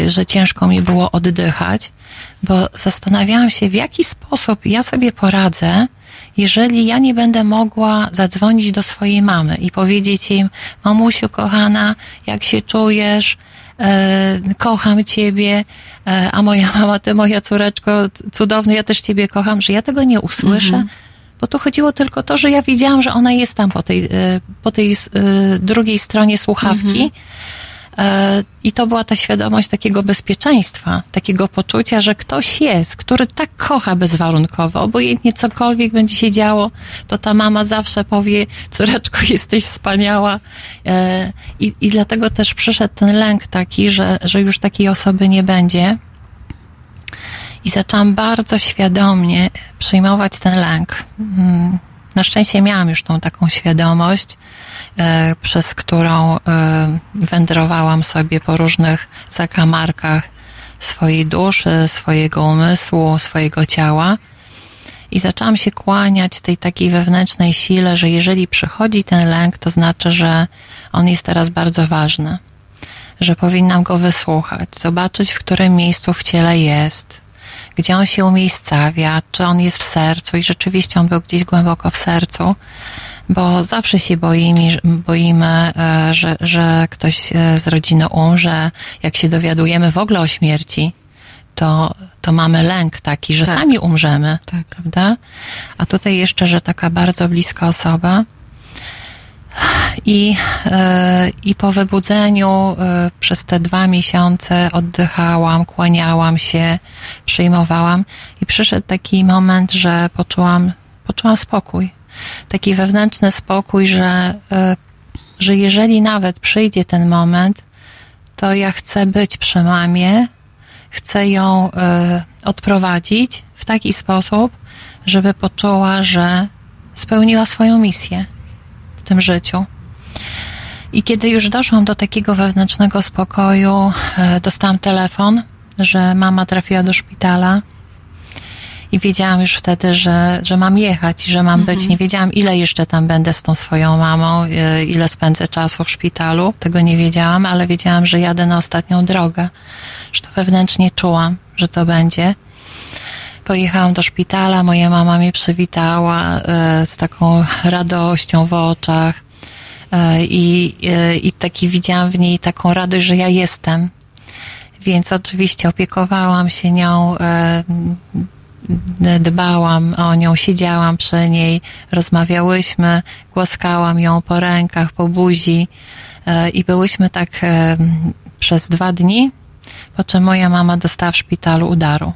że ciężko mi było oddychać, bo zastanawiałam się, w jaki sposób ja sobie poradzę, jeżeli ja nie będę mogła zadzwonić do swojej mamy i powiedzieć jej, mamusiu kochana, jak się czujesz, e, kocham ciebie, e, a moja mama, ty moja córeczko cudowny, ja też ciebie kocham, że ja tego nie usłyszę. Bo tu chodziło tylko o to, że ja wiedziałam, że ona jest tam po tej, e, po tej e, drugiej stronie słuchawki. E, I to była ta świadomość takiego bezpieczeństwa, takiego poczucia, że ktoś jest, który tak kocha bezwarunkowo, obojętnie cokolwiek będzie się działo, to ta mama zawsze powie, córeczko, jesteś wspaniała. E, I, i dlatego też przyszedł ten lęk taki, że, że już takiej osoby nie będzie. I zaczęłam bardzo świadomie przyjmować ten lęk. Mm, Na szczęście miałam już tą taką świadomość, przez którą e, wędrowałam sobie po różnych zakamarkach swojej duszy, swojego umysłu, swojego ciała. I zaczęłam się kłaniać tej takiej wewnętrznej sile, że jeżeli przychodzi ten lęk, to znaczy, że on jest teraz bardzo ważny, że powinnam go wysłuchać, zobaczyć, w którym miejscu w ciele jest, gdzie on się umiejscawia, czy on jest w sercu i rzeczywiście on był gdzieś głęboko w sercu, bo zawsze się boimy, boimy e, że, że ktoś e, z rodziny umrze. Jak się dowiadujemy w ogóle o śmierci, to, to mamy lęk taki, że Tak. sami umrzemy, Tak. prawda? A tutaj jeszcze, że taka bardzo bliska osoba. I, e, I po wybudzeniu przez te dwa miesiące oddychałam, kłaniałam się, przyjmowałam i przyszedł taki moment, że poczułam, poczułam spokój. Taki wewnętrzny spokój, że, e, że jeżeli nawet przyjdzie ten moment, to ja chcę być przy mamie, chcę ją e, odprowadzić w taki sposób, żeby poczuła, że spełniła swoją misję w tym życiu. I kiedy już doszłam do takiego wewnętrznego spokoju, e, dostałam telefon, że mama trafiła do szpitala. I wiedziałam już wtedy, że, że mam jechać, że mam być. Nie wiedziałam, ile jeszcze tam będę z tą swoją mamą, e, ile spędzę czasu w szpitalu. Tego nie wiedziałam, ale wiedziałam, że jadę na ostatnią drogę. Że to wewnętrznie czułam, że to będzie. Pojechałam do szpitala, moja mama mnie przywitała e, z taką radością w oczach e, i, i taki widziałam w niej taką radość, że ja jestem. Więc oczywiście opiekowałam się nią, dbałam o nią, siedziałam przy niej, rozmawiałyśmy, głaskałam ją po rękach, po buzi e, i byłyśmy tak e, przez dwa dni, po czym moja mama dostała w szpitalu udaru.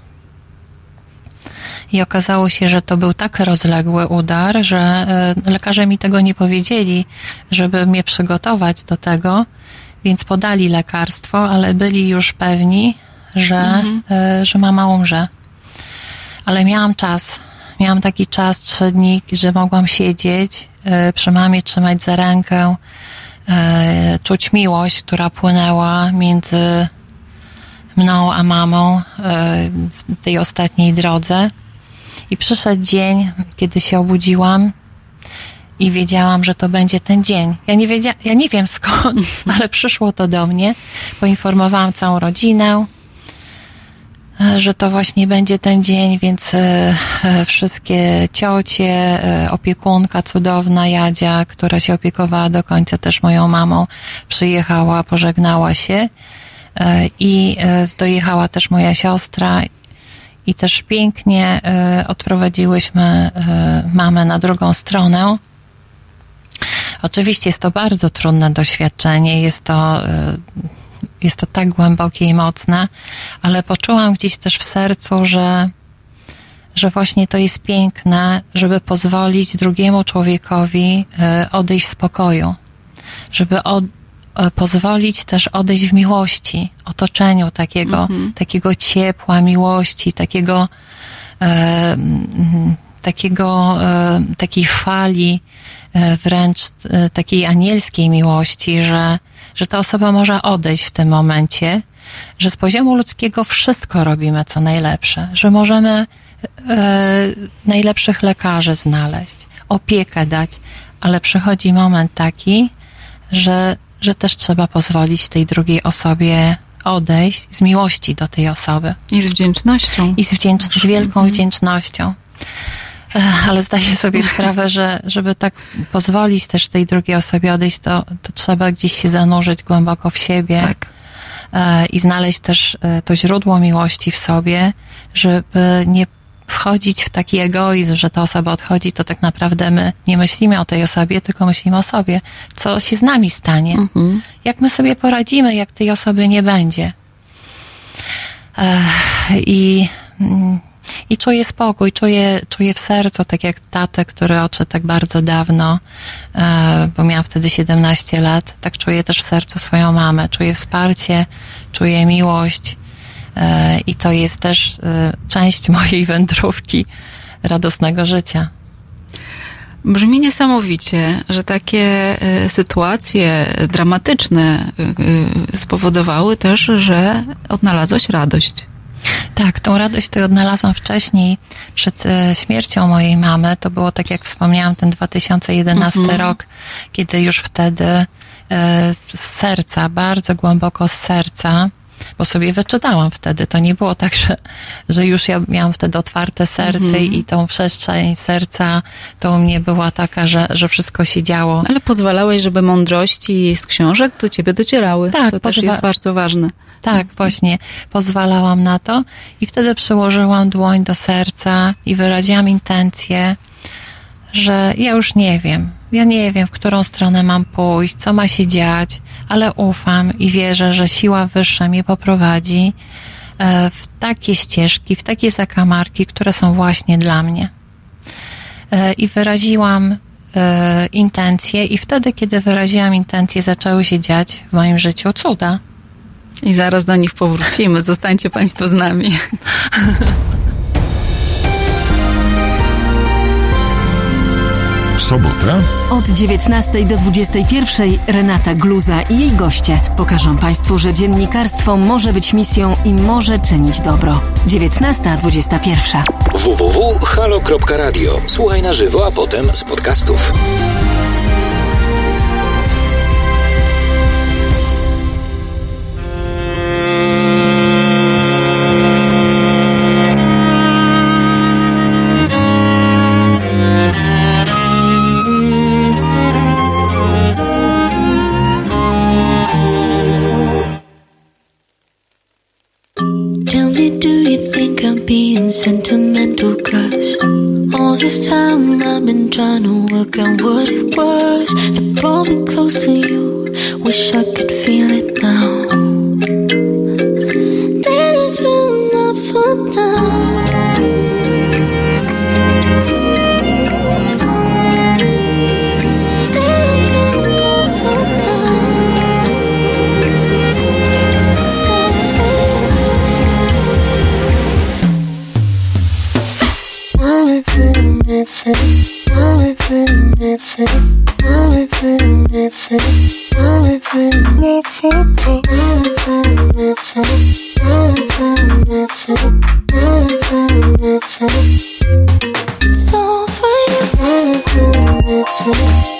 I okazało się, że to był tak rozległy udar, że e, lekarze mi tego nie powiedzieli, żeby mnie przygotować do tego, więc podali lekarstwo, ale byli już pewni, że, e, że mama umrze. Ale miałam czas. Miałam taki czas, trzy dni, że mogłam siedzieć e, przy mamie, trzymać za rękę, e, czuć miłość, która płynęła między mną a mamą e, w tej ostatniej drodze. I przyszedł dzień, kiedy się obudziłam i wiedziałam, że to będzie ten dzień. Ja nie, wiedzia- ja nie wiem skąd, ale przyszło to do mnie. Poinformowałam całą rodzinę, że to właśnie będzie ten dzień, więc e, e, wszystkie ciocie, e, opiekunka cudowna Jadzia, która się opiekowała do końca też moją mamą, przyjechała, pożegnała się i dojechała też moja siostra i też pięknie odprowadziłyśmy mamę na drugą stronę. Oczywiście jest to bardzo trudne doświadczenie, jest to, jest to tak głębokie i mocne, ale poczułam gdzieś też w sercu, że, że właśnie to jest piękne, żeby pozwolić drugiemu człowiekowi e, odejść w spokoju, żeby od, e, pozwolić też odejść w miłości, otoczeniu takiego, takiego ciepła, miłości, takiego, e, takiego, e, takiej fali, e, wręcz e, takiej anielskiej miłości, że, że ta osoba może odejść w tym momencie, że z poziomu ludzkiego wszystko robimy co najlepsze, że możemy e, najlepszych lekarzy znaleźć, opiekę dać, ale przychodzi moment taki, że, że też trzeba pozwolić tej drugiej osobie odejść z miłości do tej osoby. I z wdzięcznością. I z, wdzięcz- z wielką wdzięcznością. Ale zdaję sobie sprawę, że żeby tak pozwolić też tej drugiej osobie odejść, to, to trzeba gdzieś się zanurzyć głęboko w siebie Tak. e, i znaleźć też e, to źródło miłości w sobie, żeby nie wchodzić w taki egoizm, że ta osoba odchodzi, to tak naprawdę my nie myślimy o tej osobie, tylko myślimy o sobie. Co się z nami stanie? Jak my sobie poradzimy, jak tej osoby nie będzie? I, mm, i czuję spokój, czuję, czuję w sercu, tak jak tatę, który odszedł tak bardzo dawno, e, bo miałam wtedy 17 lat, tak czuję też w sercu swoją mamę, czuję wsparcie, czuję miłość e, i to jest też e, część mojej wędrówki radosnego życia. Brzmi niesamowicie, że takie sytuacje dramatyczne spowodowały też, że odnalazłaś radość. Tak, tą radość to odnalazłam wcześniej, przed e, śmiercią mojej mamy. To było, tak jak wspomniałam, ten 2011 Mhm. rok, kiedy już wtedy e, z serca, bardzo głęboko z serca, bo sobie wyczytałam wtedy. To nie było tak, że, że już ja miałam wtedy otwarte serce Mhm. i tą przestrzeń serca to u mnie była taka, że, że wszystko się działo. Ale pozwalałeś, żeby mądrości z książek do ciebie docierały. Tak, to też pozwa- jest bardzo ważne. Tak, właśnie pozwalałam na to i wtedy przyłożyłam dłoń do serca i wyraziłam intencję, że ja już nie wiem. Ja nie wiem, w którą stronę mam pójść, co ma się dziać, ale ufam i wierzę, że siła wyższa mnie poprowadzi e, w takie ścieżki, w takie zakamarki, które są właśnie dla mnie. E, I wyraziłam e, intencje, i wtedy, kiedy wyraziłam intencje, zaczęły się dziać w moim życiu cuda. I zaraz do nich powrócimy. Zostańcie Państwo z nami. W sobotę Od 19 do 21 Renata Gluza i jej goście pokażą Państwu, że dziennikarstwo może być misją i może czynić dobro. 19.21. www.halo.radio. Słuchaj na żywo, a potem z podcastów. Think I'm being sentimental? Cause all this time I've been trying to work out what it was that brought me close to you. Wish I could feel it now. dice, everything dice, everything dice, everything dice, everything dice, everything dice. It's all for you.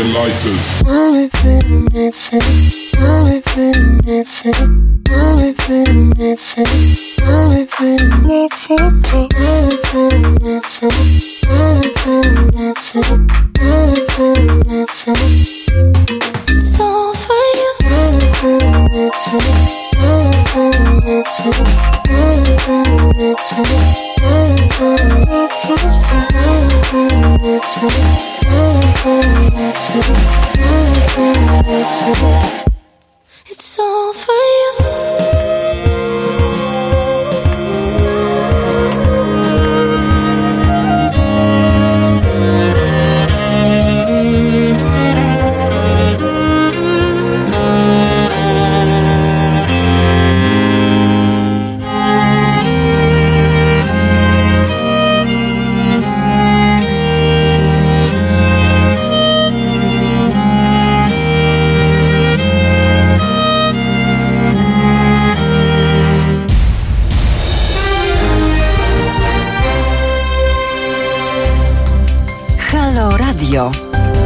your lighters. It's all for you.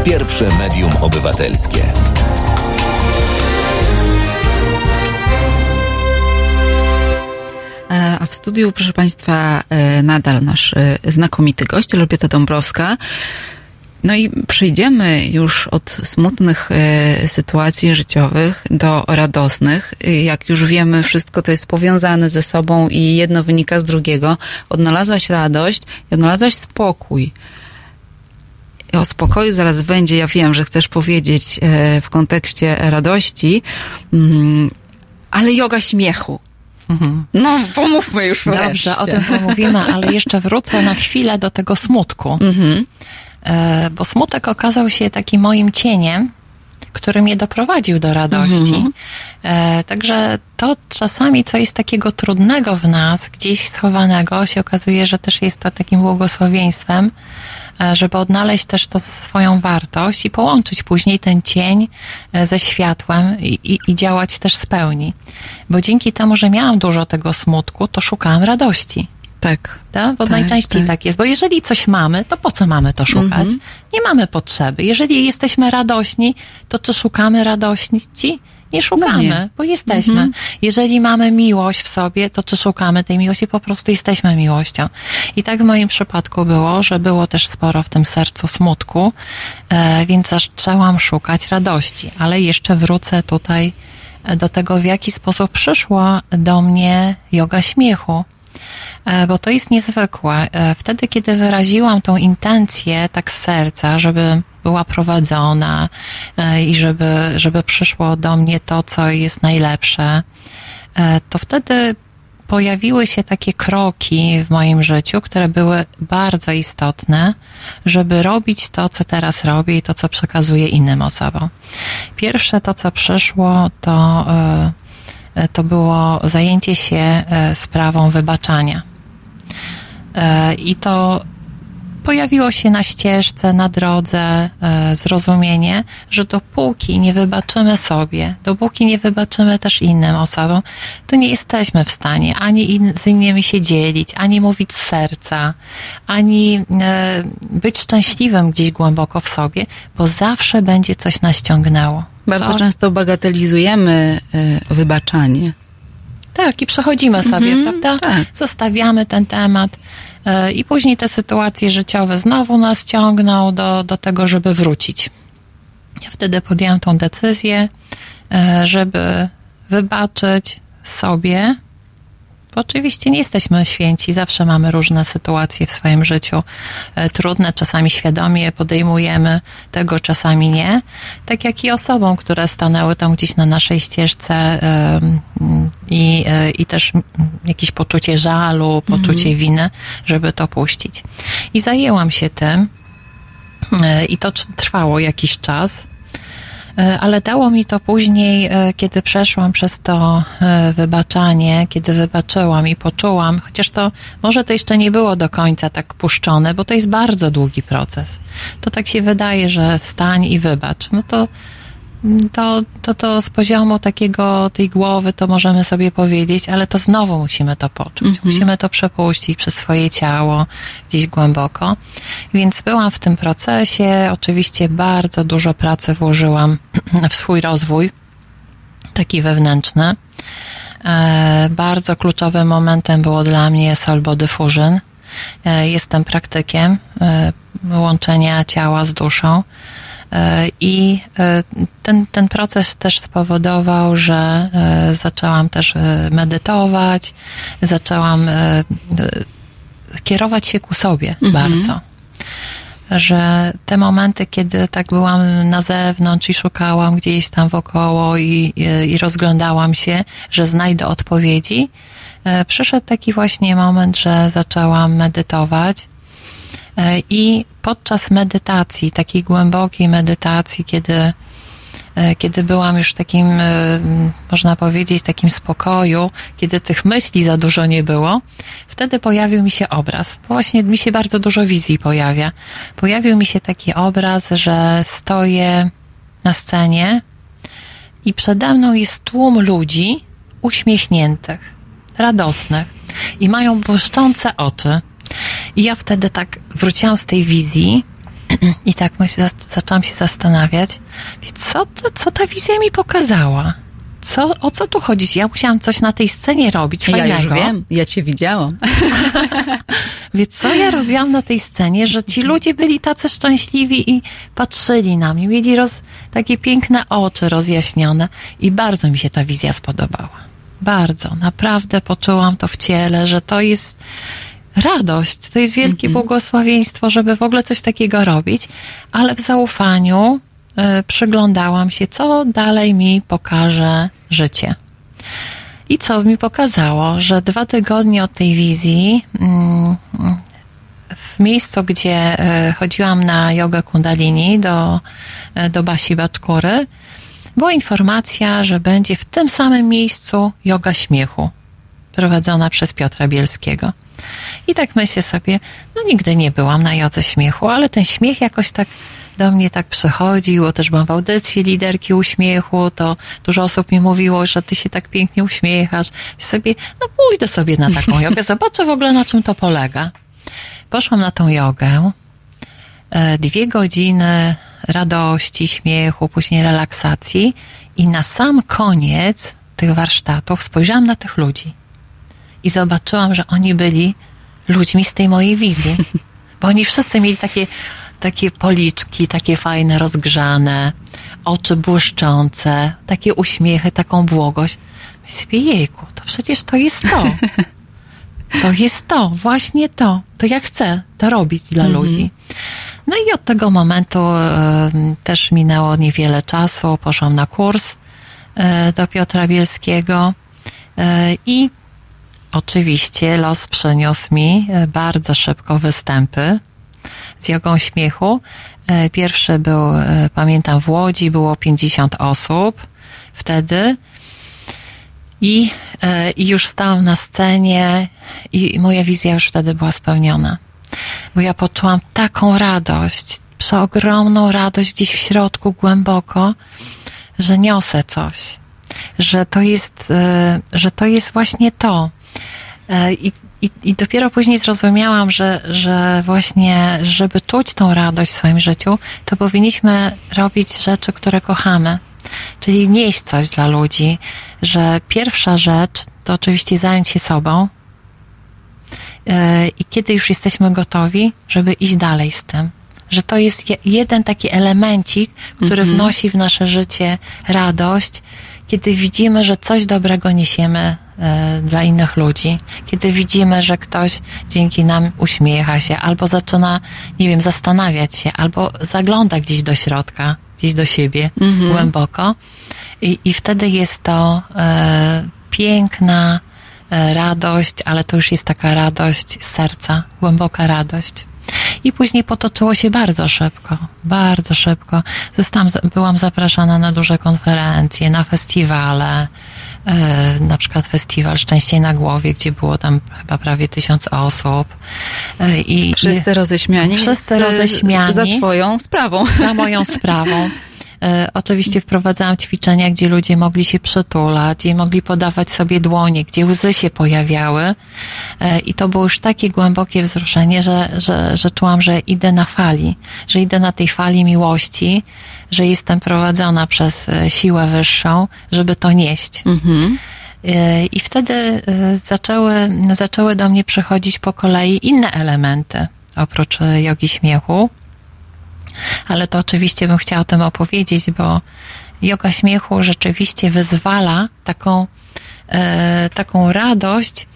Pierwsze medium obywatelskie. E, A w studiu, proszę Państwa, e, nadal nasz e, znakomity gość, Elżbieta Dąbrowska. No i przejdziemy już od smutnych sytuacji życiowych do radosnych. Jak już wiemy, wszystko to jest powiązane ze sobą i jedno wynika z drugiego. Odnalazłaś radość i odnalazłaś spokój. O spokoju zaraz będzie. Ja wiem, że chcesz powiedzieć e, w kontekście radości, mm, ale yoga śmiechu. No, pomówmy już Dobrze, wreszcie. o tym pomówimy, ale jeszcze wrócę na chwilę do tego smutku. Mhm. E, Bo smutek okazał się takim moim cieniem, który mnie doprowadził do radości. Mhm. E, Także to czasami, co jest takiego trudnego w nas, gdzieś schowanego, się okazuje, że też jest to takim błogosławieństwem, żeby odnaleźć też to swoją wartość i połączyć później ten cień e, ze światłem i, i, i działać też z pełni. Bo dzięki temu, że miałam dużo tego smutku, to szukałam radości. Tak. Tak? Bo Tak, najczęściej tak. tak. jest. Bo jeżeli coś mamy, to po co mamy to szukać? Mhm. Nie mamy potrzeby. Jeżeli jesteśmy radośni, to czy szukamy radości? Nie szukamy, No nie. bo jesteśmy. Mhm. Jeżeli mamy miłość w sobie, to czy szukamy tej miłości? Po prostu jesteśmy miłością. I tak w moim przypadku było, że było też sporo w tym sercu smutku, e, więc zaczęłam szukać radości. Ale jeszcze wrócę tutaj e, do tego, w jaki sposób przyszła do mnie yoga śmiechu. E, bo to jest niezwykłe. Wtedy, kiedy wyraziłam tą intencję tak z serca, żeby była prowadzona e, i żeby, żeby przyszło do mnie to, co jest najlepsze, e, to wtedy pojawiły się takie kroki w moim życiu, które były bardzo istotne, żeby robić to, co teraz robię i to, co przekazuję innym osobom. Pierwsze to, co przyszło, to, e, to było zajęcie się sprawą wybaczania. I to pojawiło się na ścieżce, na drodze e, zrozumienie, że dopóki nie wybaczymy sobie, dopóki nie wybaczymy też innym osobom, to nie jesteśmy w stanie ani in, z innymi się dzielić, ani mówić z serca, ani e, być szczęśliwym gdzieś głęboko w sobie, bo zawsze będzie coś nas ciągnęło. Bardzo Co? często bagatelizujemy y, wybaczanie. Tak, i przechodzimy sobie, Mhm, prawda? tak. Zostawiamy ten temat e, i później te sytuacje życiowe znowu nas ciągną do, do tego, żeby wrócić. Ja wtedy podjęłam tą decyzję, e, żeby wybaczyć sobie, oczywiście nie jesteśmy święci, zawsze mamy różne sytuacje w swoim życiu e, trudne, czasami świadomie je podejmujemy, tego czasami nie. Tak jak i osobom, które stanęły tam gdzieś na naszej ścieżce i, e, i też jakieś poczucie żalu, poczucie winy, żeby to puścić. I zajęłam się tym e, i to tr- trwało jakiś czas. E, Ale dało mi to później, e, kiedy przeszłam przez to e, wybaczanie, kiedy wybaczyłam i poczułam, chociaż to może to jeszcze nie było do końca tak puszczone, bo to jest bardzo długi proces. To tak się wydaje, że stań i wybacz. No to to, to, to z poziomu takiego tej głowy to możemy sobie powiedzieć, ale to znowu musimy to poczuć. Mhm. Musimy to przepuścić przez swoje ciało gdzieś głęboko. Więc byłam w tym procesie. Oczywiście bardzo dużo pracy włożyłam w swój rozwój, taki wewnętrzny. E, bardzo kluczowym momentem było dla mnie Soul Body Fusion. E, jestem praktykiem e, łączenia ciała z duszą. E, I e, ten, ten proces też spowodował, że e, zaczęłam też medytować, zaczęłam kierować się ku sobie Mhm. bardzo. Że te momenty, kiedy tak byłam na zewnątrz i szukałam gdzieś tam wokoło i, i, i rozglądałam się, że znajdę odpowiedzi, przyszedł taki właśnie moment, że zaczęłam medytować. E, I podczas medytacji, takiej głębokiej medytacji, kiedy, e, kiedy byłam już w takim, e, można powiedzieć, takim spokoju, kiedy tych myśli za dużo nie było, wtedy pojawił mi się obraz. Bo właśnie mi się bardzo dużo wizji pojawia. Pojawił mi się taki obraz, że stoję na scenie i przede mną jest tłum ludzi uśmiechniętych, radosnych i mają błyszczące oczy. I ja wtedy tak wróciłam z tej wizji i tak myśl, zaczęłam się zastanawiać, co, to, co ta wizja mi pokazała? Co, o co tu chodzi? Ja musiałam coś na tej scenie robić Ja fajnego. już wiem, ja cię widziałam. Więc co ja robiłam na tej scenie, że ci ludzie byli tacy szczęśliwi i patrzyli na mnie, mieli roz, takie piękne oczy rozjaśnione i bardzo mi się ta wizja spodobała. Bardzo, naprawdę poczułam to w ciele, że to jest radość, to jest wielkie błogosławieństwo, żeby w ogóle coś takiego robić, ale w zaufaniu y, przyglądałam się, co dalej mi pokaże życie. I co mi pokazało, że dwa tygodnie od tej wizji, mm, w miejscu, gdzie e, chodziłam na jogę kundalini do, e, do Basi Baczkury, była informacja, że będzie w tym samym miejscu yoga śmiechu, prowadzona przez Piotra Bielskiego. I tak myślę sobie, no nigdy nie byłam na jodze śmiechu, ale ten śmiech jakoś tak do mnie tak przychodził, bo też byłam w audycji liderki uśmiechu, to dużo osób mi mówiło, że ty się tak pięknie uśmiechasz. I sobie, no pójdę sobie na taką jogę, zobaczę w ogóle na czym to polega. Poszłam na tą jogę, e, dwie godziny radości, śmiechu, później relaksacji i na sam koniec tych warsztatów spojrzałam na tych ludzi i zobaczyłam, że oni byli ludźmi z tej mojej wizji. Bo oni wszyscy mieli takie, takie policzki, takie fajne, rozgrzane, oczy błyszczące, takie uśmiechy, taką błogość. Myślę jejku, to przecież to jest to. To jest to, właśnie to. To ja chcę to robić dla Mhm. ludzi. No i od tego momentu e, też minęło niewiele czasu. Poszłam na kurs e, do Piotra Bielskiego e, i oczywiście los przyniósł mi e, bardzo szybko występy z jogą śmiechu. E, Pierwszy był, e, pamiętam, w Łodzi było 50 osób wtedy. I, I już stałam na scenie i moja wizja już wtedy była spełniona. Bo ja poczułam taką radość, przeogromną radość gdzieś w środku, głęboko, że niosę coś. Że to jest, że to jest właśnie to. E, I, i, I dopiero później zrozumiałam, że, że właśnie, żeby czuć tą radość w swoim życiu, to powinniśmy robić rzeczy, które kochamy. Czyli nieść coś dla ludzi, że pierwsza rzecz to oczywiście zająć się sobą. E, I kiedy już jesteśmy gotowi, żeby iść dalej z tym. Że to jest je- jeden taki elemencik, który Mhm. wnosi w nasze życie radość, kiedy widzimy, że coś dobrego niesiemy e, dla innych ludzi, kiedy widzimy, że ktoś dzięki nam uśmiecha się, albo zaczyna, nie wiem, zastanawiać się, albo zagląda gdzieś do środka, gdzieś do siebie Mhm. głęboko. I, I wtedy jest to e, piękna e, radość, ale to już jest taka radość z serca, głęboka radość. I później potoczyło się bardzo szybko, bardzo szybko. Zostałam, byłam zapraszana na duże konferencje, na festiwale, e, na przykład festiwal Szczęście na Głowie, gdzie było tam chyba prawie tysiąc osób. E, i, Wszyscy roześmiani. Wszyscy roześmiani. Za twoją sprawą. Za moją sprawą. E, oczywiście wprowadzałam ćwiczenia, gdzie ludzie mogli się przytulać, gdzie mogli podawać sobie dłonie, gdzie łzy się pojawiały. E, I to było już takie głębokie wzruszenie, że, że, że czułam, że idę na fali, że idę na tej fali miłości, że jestem prowadzona przez e, siłę wyższą, żeby to nieść. Mhm. I wtedy zaczęły, zaczęły do mnie przychodzić po kolei inne elementy, oprócz jogi śmiechu. Ale to oczywiście bym chciała o tym opowiedzieć, bo yoga śmiechu rzeczywiście wyzwala taką, e, taką radość,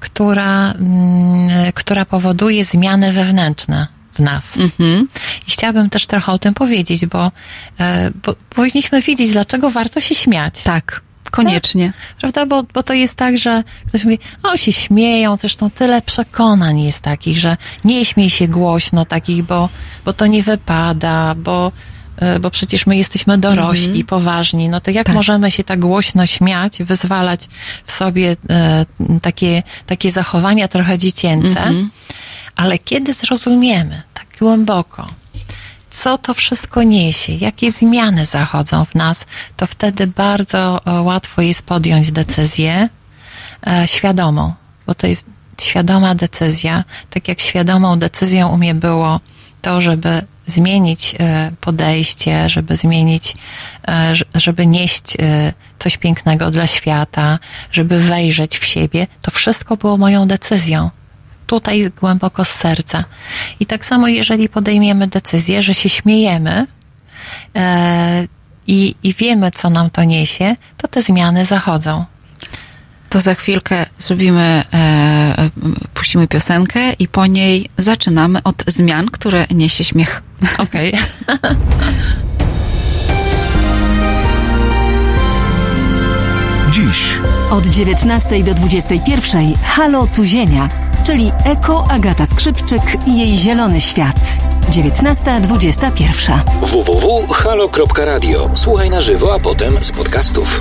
która, mm, która powoduje zmiany wewnętrzne w nas. Mhm. I chciałabym też trochę o tym powiedzieć, bo, e, bo powinniśmy wiedzieć, dlaczego warto się śmiać. Tak, koniecznie. Prawda? Bo, bo to jest tak, że ktoś mówi, o się śmieją, zresztą tyle przekonań jest takich, że nie śmiej się głośno takich, bo, bo to nie wypada, bo, e, bo przecież my jesteśmy dorośli, Mhm. poważni, no to jak Tak. możemy się tak głośno śmiać, wyzwalać w sobie e, takie, takie zachowania trochę dziecięce, Mhm. ale kiedy zrozumiemy tak głęboko, co to wszystko niesie, jakie zmiany zachodzą w nas, to wtedy bardzo e, łatwo jest podjąć decyzję e, świadomą, bo to jest świadoma decyzja. Tak jak świadomą decyzją u mnie było to, żeby zmienić e, podejście, żeby zmienić, żeby nieść coś pięknego dla świata, żeby wejrzeć w siebie, to wszystko było moją decyzją tutaj głęboko z serca. I tak samo, jeżeli podejmiemy decyzję, że się śmiejemy e, i, i wiemy, co nam to niesie, to te zmiany zachodzą. To za chwilkę zrobimy, e, puścimy piosenkę i po niej zaczynamy od zmian, które niesie śmiech. Okej. Dziś Od 19 do 21 Halo Tu Ziemia, czyli Eko Agata Skrzypczyk i jej zielony świat. 19.21. www.halo.radio. Słuchaj na żywo, a potem z podcastów.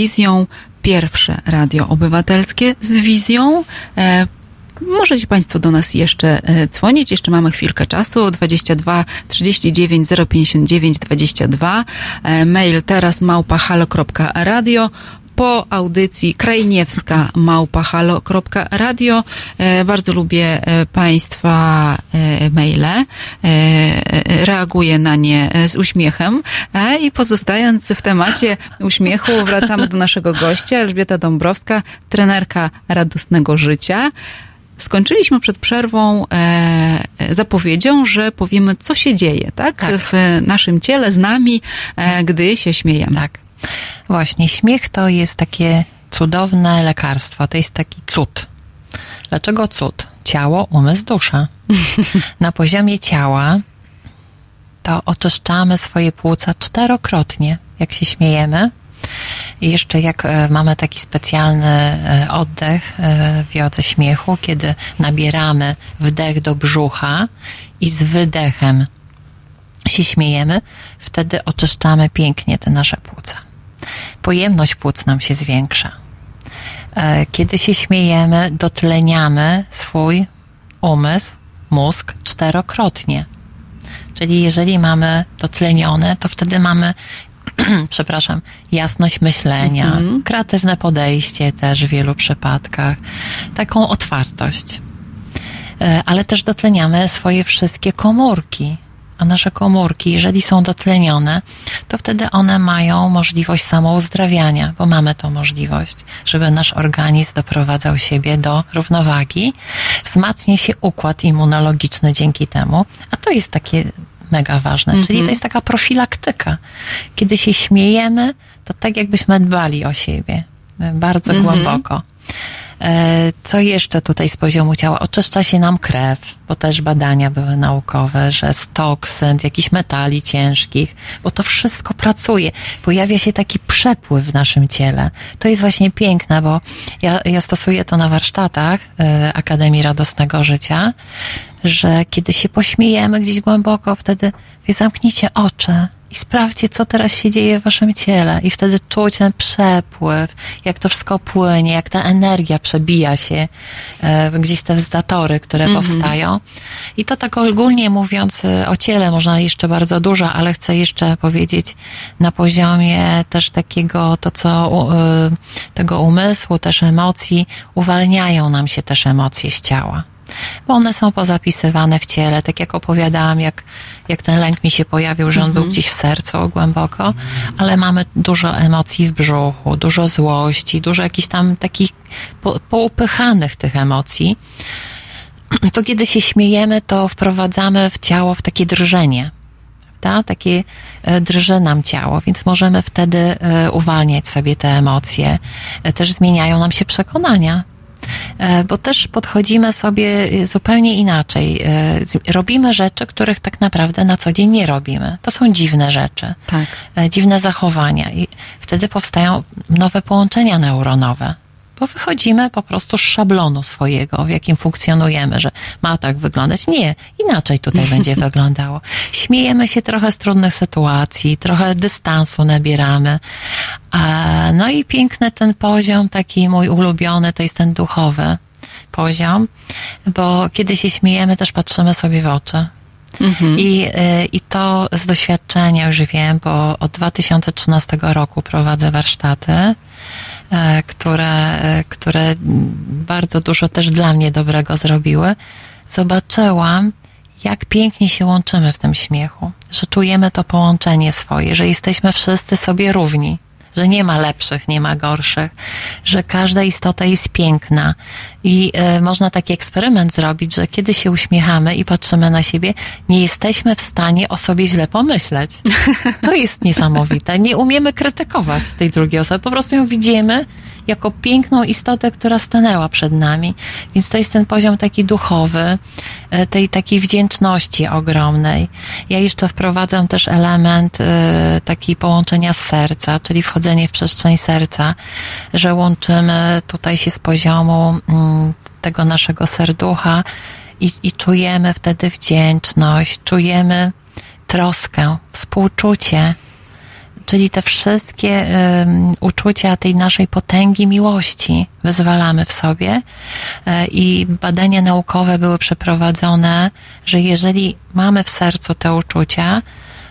Wizją, pierwsze radio obywatelskie z wizją. E, Możecie Państwo do nas jeszcze e, dzwonić, jeszcze mamy chwilkę czasu, 22 39 059 22, e, mail teraz małpahalo.radio, po audycji krajniewska małpahalo.radio. E, bardzo lubię e, Państwa e, maile. Reaguję na nie z uśmiechem. I pozostając w temacie uśmiechu, wracamy do naszego gościa, Elżbieta Dąbrowska, trenerka radosnego życia. Skończyliśmy przed przerwą e, zapowiedzią, że powiemy, co się dzieje, tak? W naszym ciele, z nami, e, gdy się śmiejemy. Tak. Właśnie, śmiech to jest takie cudowne lekarstwo, to jest taki cud. Dlaczego cud? Ciało, umysł, dusza. Na poziomie ciała to oczyszczamy swoje płuca czterokrotnie, jak się śmiejemy. I jeszcze jak e, mamy taki specjalny e, oddech e, w jodze śmiechu, kiedy nabieramy wdech do brzucha i z wydechem się śmiejemy, wtedy oczyszczamy pięknie te nasze płuca. Pojemność płuc nam się zwiększa. E, Kiedy się śmiejemy, dotleniamy swój umysł, mózg czterokrotnie. Czyli jeżeli mamy dotlenione, to wtedy mamy, przepraszam, jasność myślenia, Mhm. kreatywne podejście też w wielu przypadkach, taką otwartość. E, Ale też dotleniamy swoje wszystkie komórki. A nasze komórki, jeżeli są dotlenione, to wtedy one mają możliwość samouzdrawiania, bo mamy tą możliwość, żeby nasz organizm doprowadzał siebie do równowagi. Wzmacnia się układ immunologiczny dzięki temu, a to jest takie mega ważne, Mhm. czyli to jest taka profilaktyka. Kiedy się śmiejemy, to tak jakbyśmy dbali o siebie, e, bardzo Mhm. głęboko. E, Co jeszcze tutaj z poziomu ciała? Oczyszcza się nam krew, bo też badania były naukowe, że z toksyn, z jakichś metali ciężkich, bo to wszystko pracuje. Pojawia się taki przepływ w naszym ciele. To jest właśnie piękne, bo ja, ja stosuję to na warsztatach e, Akademii Radosnego Życia, że kiedy się pośmiejemy gdzieś głęboko, wtedy wy zamknijcie oczy i sprawdźcie, co teraz się dzieje w waszym ciele. I wtedy czuć ten przepływ, jak to wszystko płynie, jak ta energia przebija się, e, gdzieś te wzdatory, które Mhm. powstają. I to tak ogólnie mówiąc e, o ciele, można jeszcze bardzo dużo, ale chcę jeszcze powiedzieć na poziomie też takiego, to co e, tego umysłu, też emocji, uwalniają nam się też emocje z ciała bo one są pozapisywane w ciele, tak jak opowiadałam, jak, jak ten lęk mi się pojawił, że on był gdzieś w sercu głęboko, ale mamy dużo emocji w brzuchu, dużo złości, dużo jakichś tam takich po, poupychanych tych emocji. To kiedy się śmiejemy, to wprowadzamy w ciało w takie drżenie. Prawda? Takie e, drży nam ciało, więc możemy wtedy e, uwalniać sobie te emocje. E, Też zmieniają nam się przekonania. E, bo też podchodzimy sobie e, zupełnie inaczej. E, Robimy rzeczy, których tak naprawdę na co dzień nie robimy. To są dziwne rzeczy, Tak. dziwne zachowania i wtedy powstają nowe połączenia neuronowe. Bo wychodzimy po prostu z szablonu swojego, w jakim funkcjonujemy, że ma tak wyglądać. Nie, inaczej tutaj będzie wyglądało. Śmiejemy się trochę z trudnych sytuacji, trochę dystansu nabieramy. A, no i piękny ten poziom, taki mój ulubiony, to jest ten duchowy poziom, bo kiedy się śmiejemy, też patrzymy sobie w oczy. I, y, I to z doświadczenia już wiem, bo od 2013 roku prowadzę warsztaty, które, e, które bardzo dużo też dla mnie dobrego zrobiły. Zobaczyłam, jak pięknie się łączymy w tym śmiechu, że czujemy to połączenie swoje, że jesteśmy wszyscy sobie równi, że nie ma lepszych, nie ma gorszych, że każda istota jest piękna i e, można taki eksperyment zrobić, że kiedy się uśmiechamy i patrzymy na siebie, nie jesteśmy w stanie o sobie źle pomyśleć. To jest niesamowite. Nie umiemy krytykować tej drugiej osoby, po prostu ją widzimy jako piękną istotę, która stanęła przed nami. Więc to jest ten poziom taki duchowy, e, tej takiej wdzięczności ogromnej. Ja jeszcze wprowadzam też element takiej połączenia z serca, czyli wchodzenie w przestrzeń serca, że łączymy tutaj się z poziomu mm, tego naszego serducha i, i czujemy wtedy wdzięczność, czujemy troskę, współczucie, czyli te wszystkie uczucia tej naszej potęgi miłości wyzwalamy w sobie. E, i badania naukowe były przeprowadzone, że jeżeli mamy w sercu te uczucia,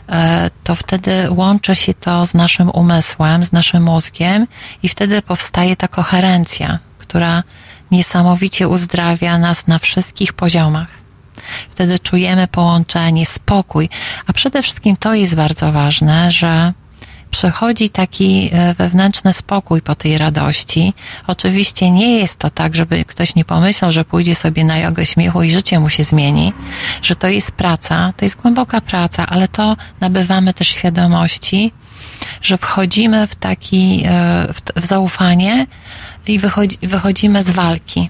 e, to wtedy łączy się to z naszym umysłem, z naszym mózgiem i wtedy powstaje ta koherencja, która niesamowicie uzdrawia nas na wszystkich poziomach. Wtedy czujemy połączenie, spokój, a przede wszystkim to jest bardzo ważne, że przychodzi taki e, wewnętrzny spokój po tej radości. Oczywiście nie jest to tak, żeby ktoś nie pomyślał, że pójdzie sobie na jogę śmiechu i życie mu się zmieni, że to jest praca, to jest głęboka praca, ale to nabywamy też świadomości, że wchodzimy w taki, e, w, w zaufanie i wychodzi, wychodzimy z walki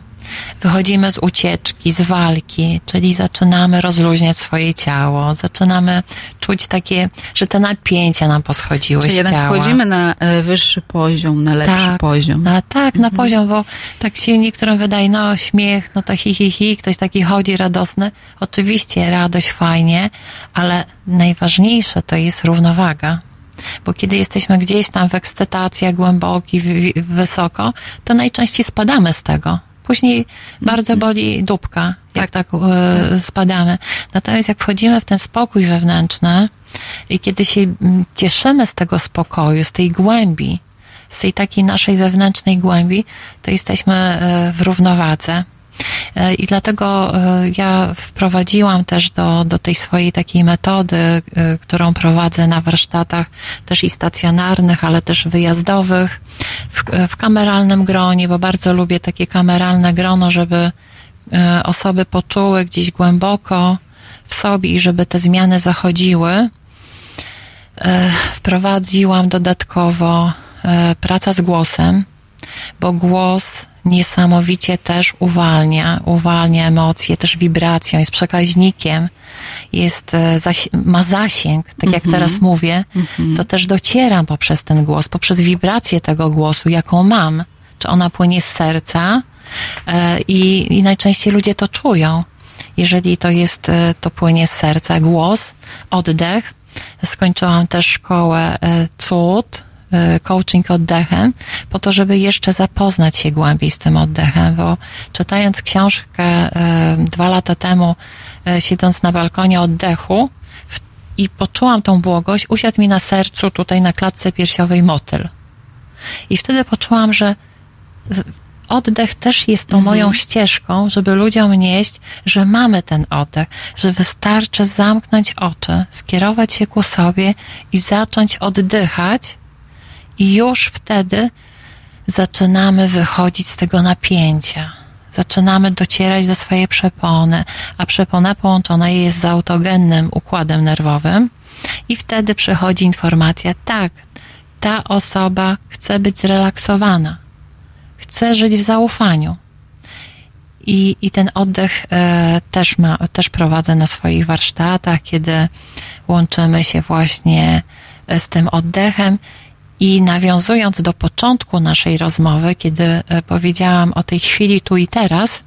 wychodzimy z ucieczki, z walki, czyli zaczynamy rozluźniać swoje ciało, zaczynamy czuć takie, że te napięcia nam poschodziły czyli z jednak ciała. wchodzimy na e, wyższy poziom, na lepszy Tak, poziom. Na, tak, na poziom, bo tak się niektórym wydaje, no śmiech, no to hi, hi, hi, ktoś taki chodzi radosny. Oczywiście radość fajnie, ale najważniejsze to jest równowaga. Bo kiedy jesteśmy gdzieś tam w ekscytacji głęboki, w, wysoko, to najczęściej spadamy z tego. Później bardzo boli dupka, jak tak, e, spadamy. Natomiast jak wchodzimy w ten spokój wewnętrzny i kiedy się mm, cieszymy z tego spokoju, z tej głębi, z tej takiej naszej wewnętrznej głębi, to jesteśmy e, w równowadze. E, I dlatego e, ja wprowadziłam też do, do tej swojej takiej metody, e, którą prowadzę na warsztatach też i stacjonarnych, ale też wyjazdowych, w, w kameralnym gronie, bo bardzo lubię takie kameralne grono, żeby osoby poczuły gdzieś głęboko w sobie i żeby te zmiany zachodziły. Wprowadziłam dodatkowo praca z głosem, bo głos niesamowicie też uwalnia, uwalnia emocje, też wibracją, jest przekaźnikiem, jest, zasi ma zasięg, tak jak Mhm. teraz mówię, to też docieram poprzez ten głos, poprzez wibrację tego głosu, jaką mam. Czy ona płynie z serca e, i, i najczęściej ludzie to czują. Jeżeli to jest, e, to płynie z serca, głos, oddech. Skończyłam też szkołę e, cud, e, coaching oddechem, po to, żeby jeszcze zapoznać się głębiej z tym oddechem, bo czytając książkę e, dwa lata temu, e, siedząc na balkonie oddechu i poczułam tą błogość, usiadł mi na sercu, tutaj na klatce piersiowej motyl. I wtedy poczułam, że oddech też jest tą moją ścieżką, żeby ludziom nieść, że mamy ten oddech, że wystarczy zamknąć oczy, skierować się ku sobie i zacząć oddychać, i już wtedy zaczynamy wychodzić z tego napięcia. Zaczynamy docierać do swojej przepony, a przepona połączona jest z autogennym układem nerwowym, i wtedy przychodzi informacja: tak, ta osoba chce być zrelaksowana, chce żyć w zaufaniu. I, i ten oddech e, też, ma, też prowadzę na swoich warsztatach, kiedy łączymy się właśnie e, z tym oddechem. I nawiązując do początku naszej rozmowy, kiedy e, powiedziałam o tej chwili tu i teraz,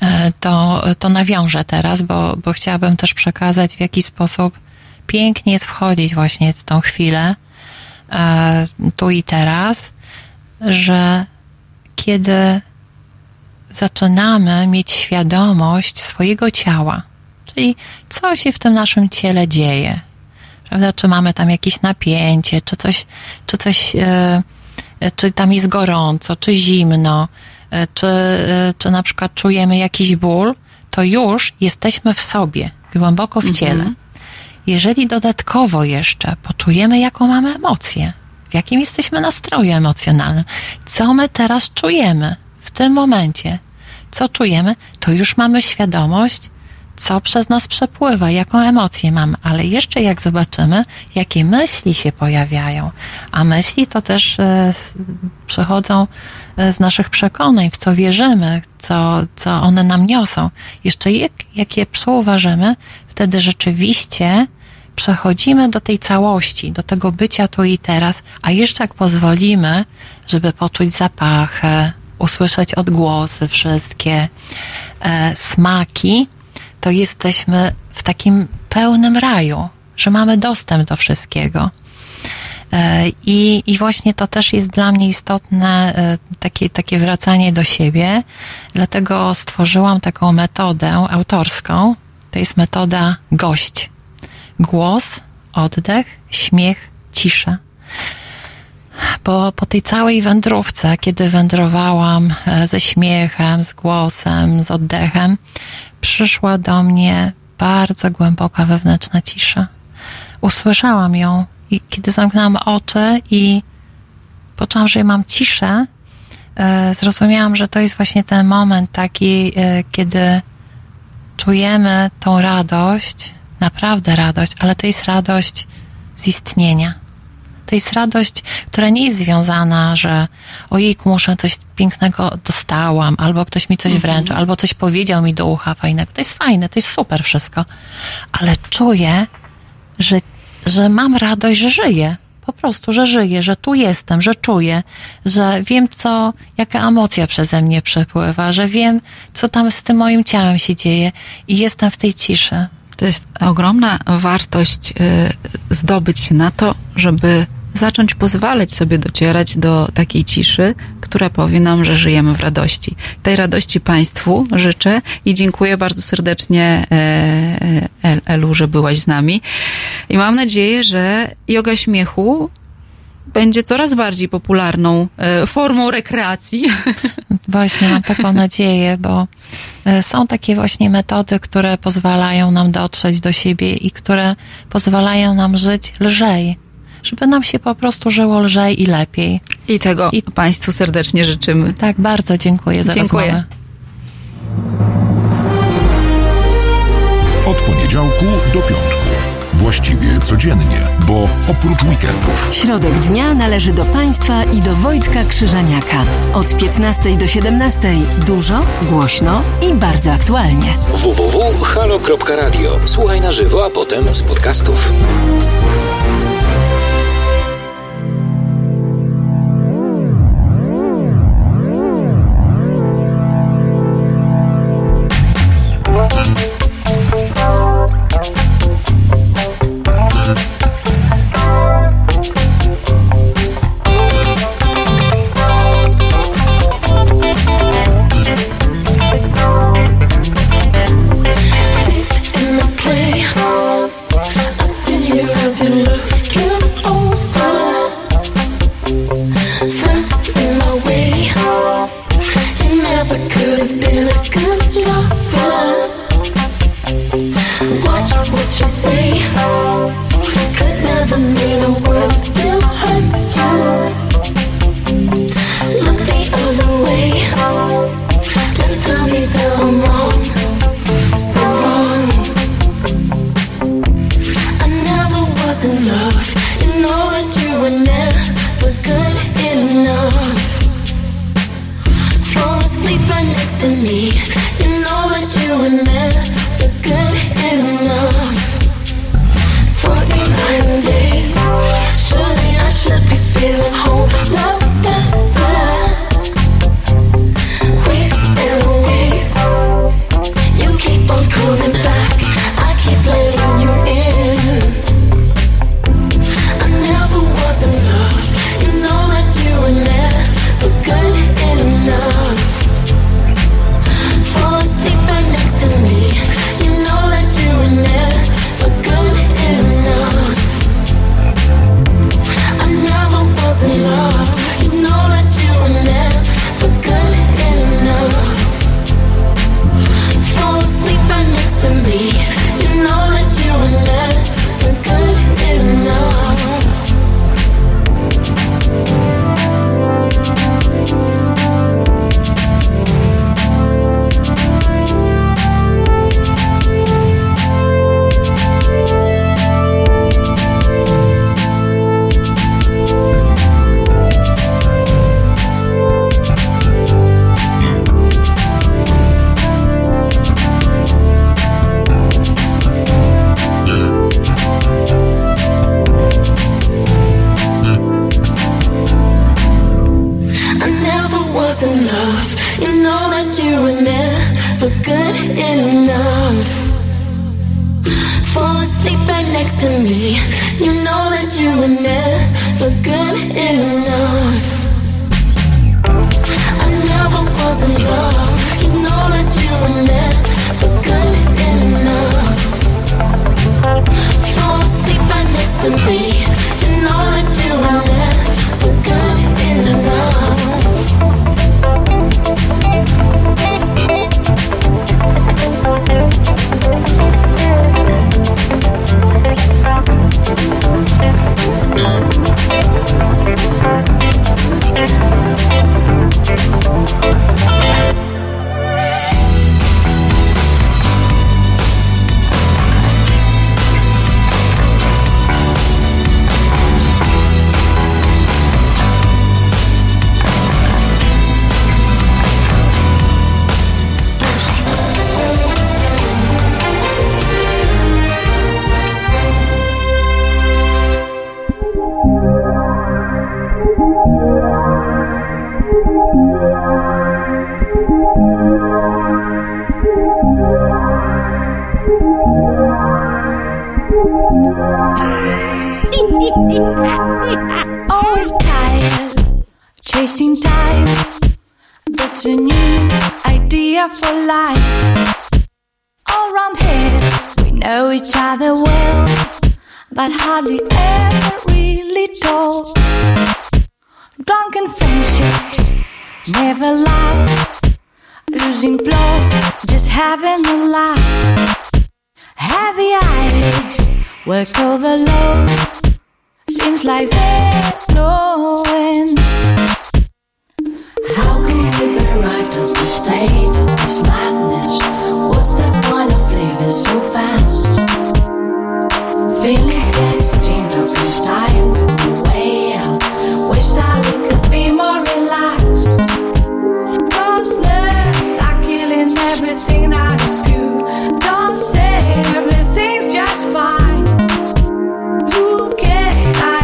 e, to, to nawiążę teraz, bo, bo chciałabym też przekazać, w jaki sposób pięknie jest wchodzić właśnie w tą chwilę, e, tu i teraz, że kiedy zaczynamy mieć świadomość swojego ciała, czyli co się w tym naszym ciele dzieje, prawda? Czy mamy tam jakieś napięcie, czy coś, czy coś, e, czy tam jest gorąco, czy zimno, e, czy, e, czy na przykład czujemy jakiś ból, to już jesteśmy w sobie, głęboko w ciele. Jeżeli dodatkowo jeszcze poczujemy, jaką mamy emocję, w jakim jesteśmy nastroju emocjonalnym, co my teraz czujemy w tym momencie, co czujemy, to już mamy świadomość, co przez nas przepływa, jaką emocję mamy, ale jeszcze jak zobaczymy, jakie myśli się pojawiają, a myśli to też e, przychodzą e, z naszych przekonań, w co wierzymy, co, co one nam niosą. Jeszcze jak, jak je przeuważymy, wtedy rzeczywiście przechodzimy do tej całości, do tego bycia tu i teraz, a jeszcze jak pozwolimy, żeby poczuć zapachy, usłyszeć odgłosy, wszystkie e, smaki, to jesteśmy w takim pełnym raju, że mamy dostęp do wszystkiego. E, I, I właśnie to też jest dla mnie istotne, e, takie, takie wracanie do siebie. Dlatego stworzyłam taką metodę autorską. To jest metoda gość. Głos, oddech, śmiech, cisza. Bo po tej całej wędrówce, kiedy wędrowałam e, ze śmiechem, z głosem, z oddechem, przyszła do mnie bardzo głęboka wewnętrzna cisza. Usłyszałam ją i kiedy zamknęłam oczy i poczułam, że mam ciszę, e, zrozumiałam, że to jest właśnie ten moment taki, e, kiedy czujemy tą radość, naprawdę radość, ale to jest radość z istnienia. To jest radość, która nie jest związana, że ojejku, muszę coś pięknego dostałam, albo ktoś mi coś Mhm. wręczył, albo coś powiedział mi do ucha fajnego. To jest fajne, to jest super wszystko. Ale czuję, że, że mam radość, że żyję. Po prostu, że żyję, że tu jestem, że czuję, że wiem, co, jaka emocja przeze mnie przepływa, że wiem, co tam z tym moim ciałem się dzieje i jestem w tej ciszy. To jest ogromna wartość y, zdobyć się na to, żeby zacząć pozwalać sobie docierać do takiej ciszy, która powie nam, że żyjemy w radości. Tej radości Państwu życzę i dziękuję bardzo serdecznie e, e, Elu, że byłaś z nami. I mam nadzieję, że yoga śmiechu będzie coraz bardziej popularną e, formą rekreacji. Właśnie mam taką nadzieję, bo e, są takie właśnie metody, które pozwalają nam dotrzeć do siebie i które pozwalają nam żyć lżej, żeby nam się po prostu żyło lżej i lepiej. I tego Państwu serdecznie życzymy. Tak, bardzo dziękuję za Dziękuję. rozmowę. Od poniedziałku do piątku. Właściwie codziennie, bo oprócz weekendów. Środek dnia należy do Państwa i do Wojtka Krzyżaniaka. Od 15 do 17 dużo, głośno i bardzo aktualnie. www.halo.radio. Słuchaj na żywo, a potem z podcastów.